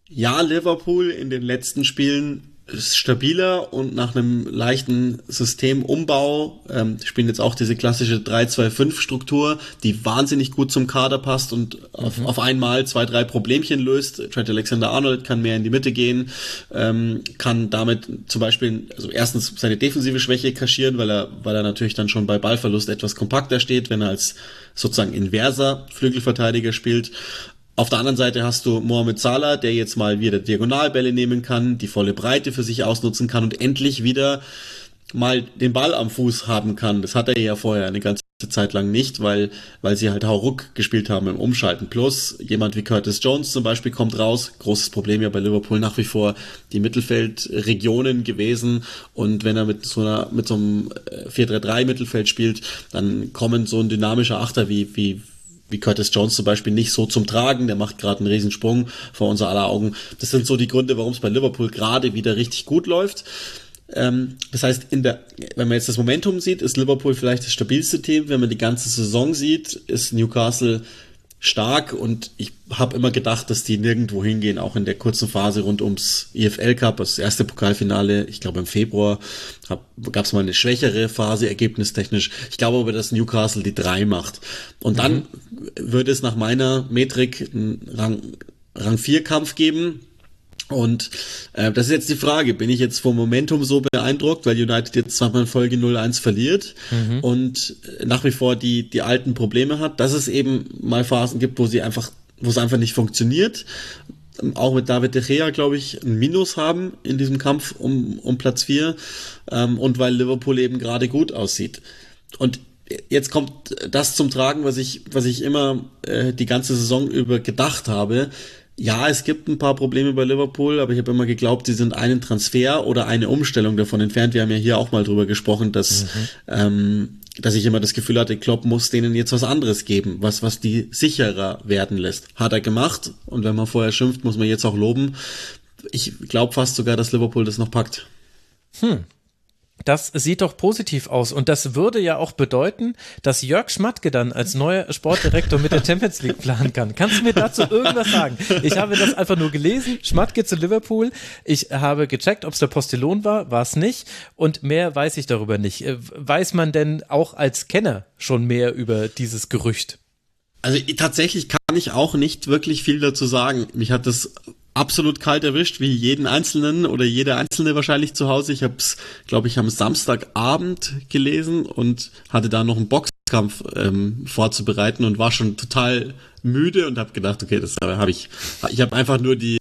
Ja, Liverpool in den letzten Spielen ist stabiler und nach einem leichten Systemumbau ähm, spielen jetzt auch diese klassische 3-2-5-Struktur, die wahnsinnig gut zum Kader passt und auf, mhm. auf einmal zwei, drei Problemchen löst. Trent Alexander-Arnold kann mehr in die Mitte gehen, ähm, kann damit zum Beispiel, also erstens seine defensive Schwäche kaschieren, weil er, weil er natürlich dann schon bei Ballverlust etwas kompakter steht, wenn er als sozusagen inverser Flügelverteidiger spielt. Auf der anderen Seite hast du Mohamed Salah, der jetzt mal wieder Diagonalbälle nehmen kann, die volle Breite für sich ausnutzen kann und endlich wieder mal den Ball am Fuß haben kann. Das hat er ja vorher eine ganze Zeit lang nicht, weil, weil sie halt Hauruck gespielt haben im Umschalten. Plus jemand wie Curtis Jones zum Beispiel kommt raus. Großes Problem ja bei Liverpool nach wie vor die Mittelfeldregionen gewesen. Und wenn er mit so einer, mit so einem 4-3-3 äh, Mittelfeld spielt, dann kommen so ein dynamischer Achter wie, wie, wie Curtis Jones zum Beispiel nicht so zum Tragen. Der macht gerade einen Riesensprung vor unser aller Augen. Das sind so die Gründe, warum es bei Liverpool gerade wieder richtig gut läuft. Ähm, das heißt, in der, wenn man jetzt das Momentum sieht, ist Liverpool vielleicht das stabilste Team. Wenn man die ganze Saison sieht, ist Newcastle stark und ich habe immer gedacht, dass die nirgendwo hingehen, auch in der kurzen Phase rund ums EFL Cup, das erste Pokalfinale, ich glaube im Februar gab es mal eine schwächere Phase ergebnistechnisch. Ich glaube aber, dass Newcastle die drei macht. Und dann mhm. würde es nach meiner Metrik einen Rang, Rang 4 Kampf geben und äh, das ist jetzt die Frage, bin ich jetzt vom Momentum so beeindruckt, weil United jetzt zweimal in Folge 0-1 verliert mhm. und nach wie vor die, die alten Probleme hat, dass es eben mal Phasen gibt, wo sie einfach, wo es einfach nicht funktioniert. Auch mit David De Gea, glaube ich, ein Minus haben in diesem Kampf um, um Platz 4 ähm, und weil Liverpool eben gerade gut aussieht. Und jetzt kommt das zum Tragen, was ich, was ich immer äh, die ganze Saison über gedacht habe ja, es gibt ein paar Probleme bei Liverpool, aber ich habe immer geglaubt, sie sind einen Transfer oder eine Umstellung davon entfernt. Wir haben ja hier auch mal drüber gesprochen, dass, mhm. ähm, dass ich immer das Gefühl hatte, Klopp muss denen jetzt was anderes geben, was, was die sicherer werden lässt. Hat er gemacht und wenn man vorher schimpft, muss man jetzt auch loben. Ich glaube fast sogar, dass Liverpool das noch packt. Hm. Das sieht doch positiv aus. Und das würde ja auch bedeuten, dass Jörg Schmatke dann als neuer Sportdirektor mit der Champions League planen kann. Kannst du mir dazu irgendwas sagen? Ich habe das einfach nur gelesen. Schmatke zu Liverpool. Ich habe gecheckt, ob es der Postillon war. War es nicht. Und mehr weiß ich darüber nicht. Äh, weiß man denn auch als Kenner schon mehr über dieses Gerücht? Also tatsächlich kann ich auch nicht wirklich viel dazu sagen. Mich hat das absolut kalt erwischt, wie jeden Einzelnen oder jede Einzelne wahrscheinlich zu Hause. Ich habe es, glaube ich, am Samstagabend gelesen und hatte da noch einen Boxkampf ähm, vorzubereiten und war schon total müde und habe gedacht, okay, das habe ich. Ich habe einfach nur die,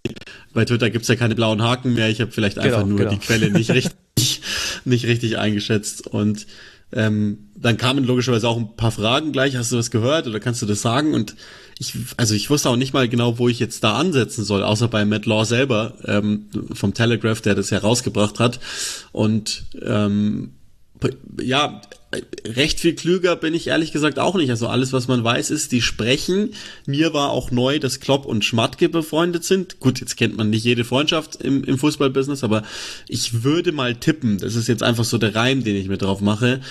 bei Twitter gibt's ja keine blauen Haken mehr, ich habe vielleicht einfach genau, nur genau. die Quelle nicht richtig, nicht richtig eingeschätzt und ähm, dann kamen logischerweise auch ein paar Fragen gleich. Hast du was gehört oder kannst du das sagen? Und ich, also ich wusste auch nicht mal genau, wo ich jetzt da ansetzen soll, außer bei Matt Law selber ähm, vom Telegraph, der das herausgebracht hat. Und ähm, ja, recht viel klüger bin ich ehrlich gesagt auch nicht. Also alles, was man weiß, ist, die sprechen. Mir war auch neu, dass Klopp und Schmatke befreundet sind. Gut, jetzt kennt man nicht jede Freundschaft im, im Fußballbusiness, aber ich würde mal tippen, das ist jetzt einfach so der Reim, den ich mir drauf mache,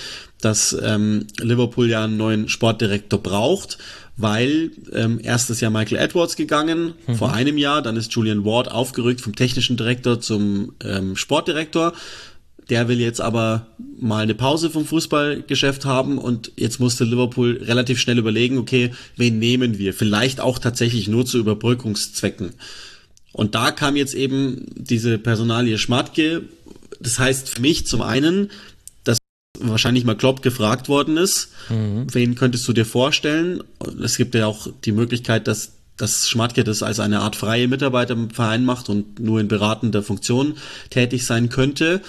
dass ähm, Liverpool ja einen neuen Sportdirektor braucht weil ähm, erst ist ja Michael Edwards gegangen mhm. vor einem Jahr, dann ist Julian Ward aufgerückt vom technischen Direktor zum ähm, Sportdirektor. Der will jetzt aber mal eine Pause vom Fußballgeschäft haben und jetzt musste Liverpool relativ schnell überlegen, okay, wen nehmen wir? Vielleicht auch tatsächlich nur zu Überbrückungszwecken. Und da kam jetzt eben diese Personalie Schmatke. Das heißt für mich zum einen, wahrscheinlich mal Klopp gefragt worden ist, mhm. wen könntest du dir vorstellen? Es gibt ja auch die Möglichkeit, dass dass Schmatke das als eine Art freie Mitarbeiter im Verein macht und nur in beratender Funktion tätig sein könnte.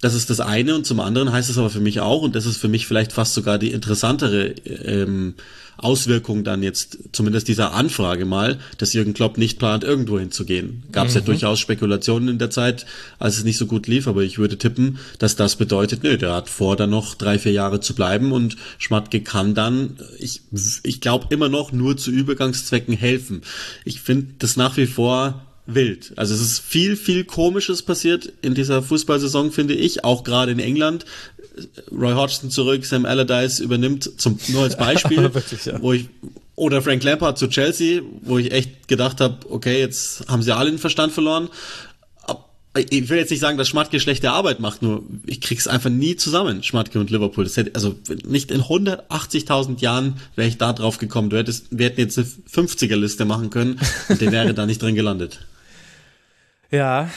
Das ist das eine und zum anderen heißt es aber für mich auch, und das ist für mich vielleicht fast sogar die interessantere ähm, Auswirkung dann jetzt, zumindest dieser Anfrage mal, dass Jürgen Klopp nicht plant, irgendwo hinzugehen. Gab es mhm. ja durchaus Spekulationen in der Zeit, als es nicht so gut lief, aber ich würde tippen, dass das bedeutet, nö, der hat vor, da noch drei, vier Jahre zu bleiben und Schmatke kann dann, ich, ich glaube immer noch nur zu Übergangszwecken helfen. Ich finde das nach wie vor wild. Also es ist viel, viel Komisches passiert in dieser Fußballsaison, finde ich, auch gerade in England. Roy Hodgson zurück, Sam Allardyce übernimmt, zum, nur als Beispiel, Wirklich, ja. wo ich Oder Frank Lampard zu Chelsea, wo ich echt gedacht habe, okay, jetzt haben sie alle den Verstand verloren. Ich will jetzt nicht sagen, dass Schmatke schlechte Arbeit macht, nur ich krieg's einfach nie zusammen, Schmatke und Liverpool. Das hätte, also nicht in 180.000 Jahren wäre ich da drauf gekommen. Du hättest, wir hätten jetzt eine 50er-Liste machen können und der wäre da nicht drin gelandet. Ja,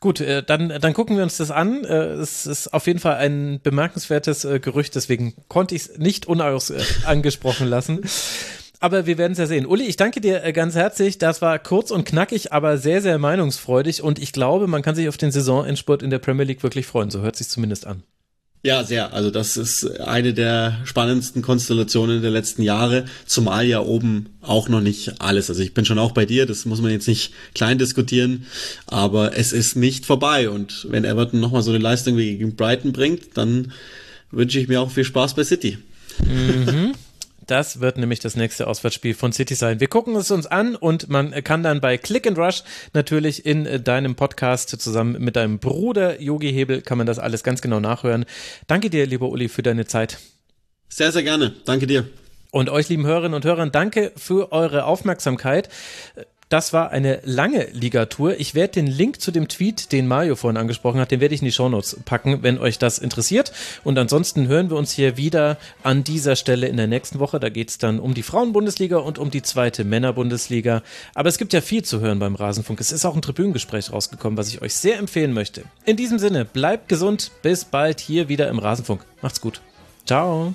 Gut, äh, dann, dann gucken wir uns das an. Äh, es ist auf jeden Fall ein bemerkenswertes äh, Gerücht, deswegen konnte ich es nicht unangesprochen lassen. Aber wir werden es ja sehen. Uli, ich danke dir ganz herzlich. Das war kurz und knackig, aber sehr, sehr meinungsfreudig. Und ich glaube, man kann sich auf den Saisonendspurt in der Premier League wirklich freuen. So hört sich zumindest an. Ja, sehr. Also das ist eine der spannendsten Konstellationen der letzten Jahre, zumal ja oben auch noch nicht alles. Also ich bin schon auch bei dir, das muss man jetzt nicht klein diskutieren, aber es ist nicht vorbei. Und wenn Everton nochmal so eine Leistung wie gegen Brighton bringt, dann wünsche ich mir auch viel Spaß bei City. Mhm. Das wird nämlich das nächste Auswärtsspiel von City sein. Wir gucken es uns an und man kann dann bei Click and Rush natürlich in äh, deinem Podcast zusammen mit deinem Bruder Yogi Hebel kann man das alles ganz genau nachhören. Danke dir, lieber Uli, für deine Zeit. Sehr, sehr gerne. Danke dir. Und euch, lieben Hörerinnen und Hörern, danke für eure Aufmerksamkeit. Das war eine lange Ligatur. Ich werde den Link zu dem Tweet, den Mario vorhin angesprochen hat, den werde ich in die Shownotes packen, wenn euch das interessiert. Und ansonsten hören wir uns hier wieder an dieser Stelle in der nächsten Woche. Da geht es dann um die Frauenbundesliga und um die zweite Männerbundesliga. Aber es gibt ja viel zu hören beim Rasenfunk. Es ist auch ein Tribünengespräch rausgekommen, was ich euch sehr empfehlen möchte. In diesem Sinne, bleibt gesund. Bis bald hier wieder im Rasenfunk. Macht's gut. Ciao.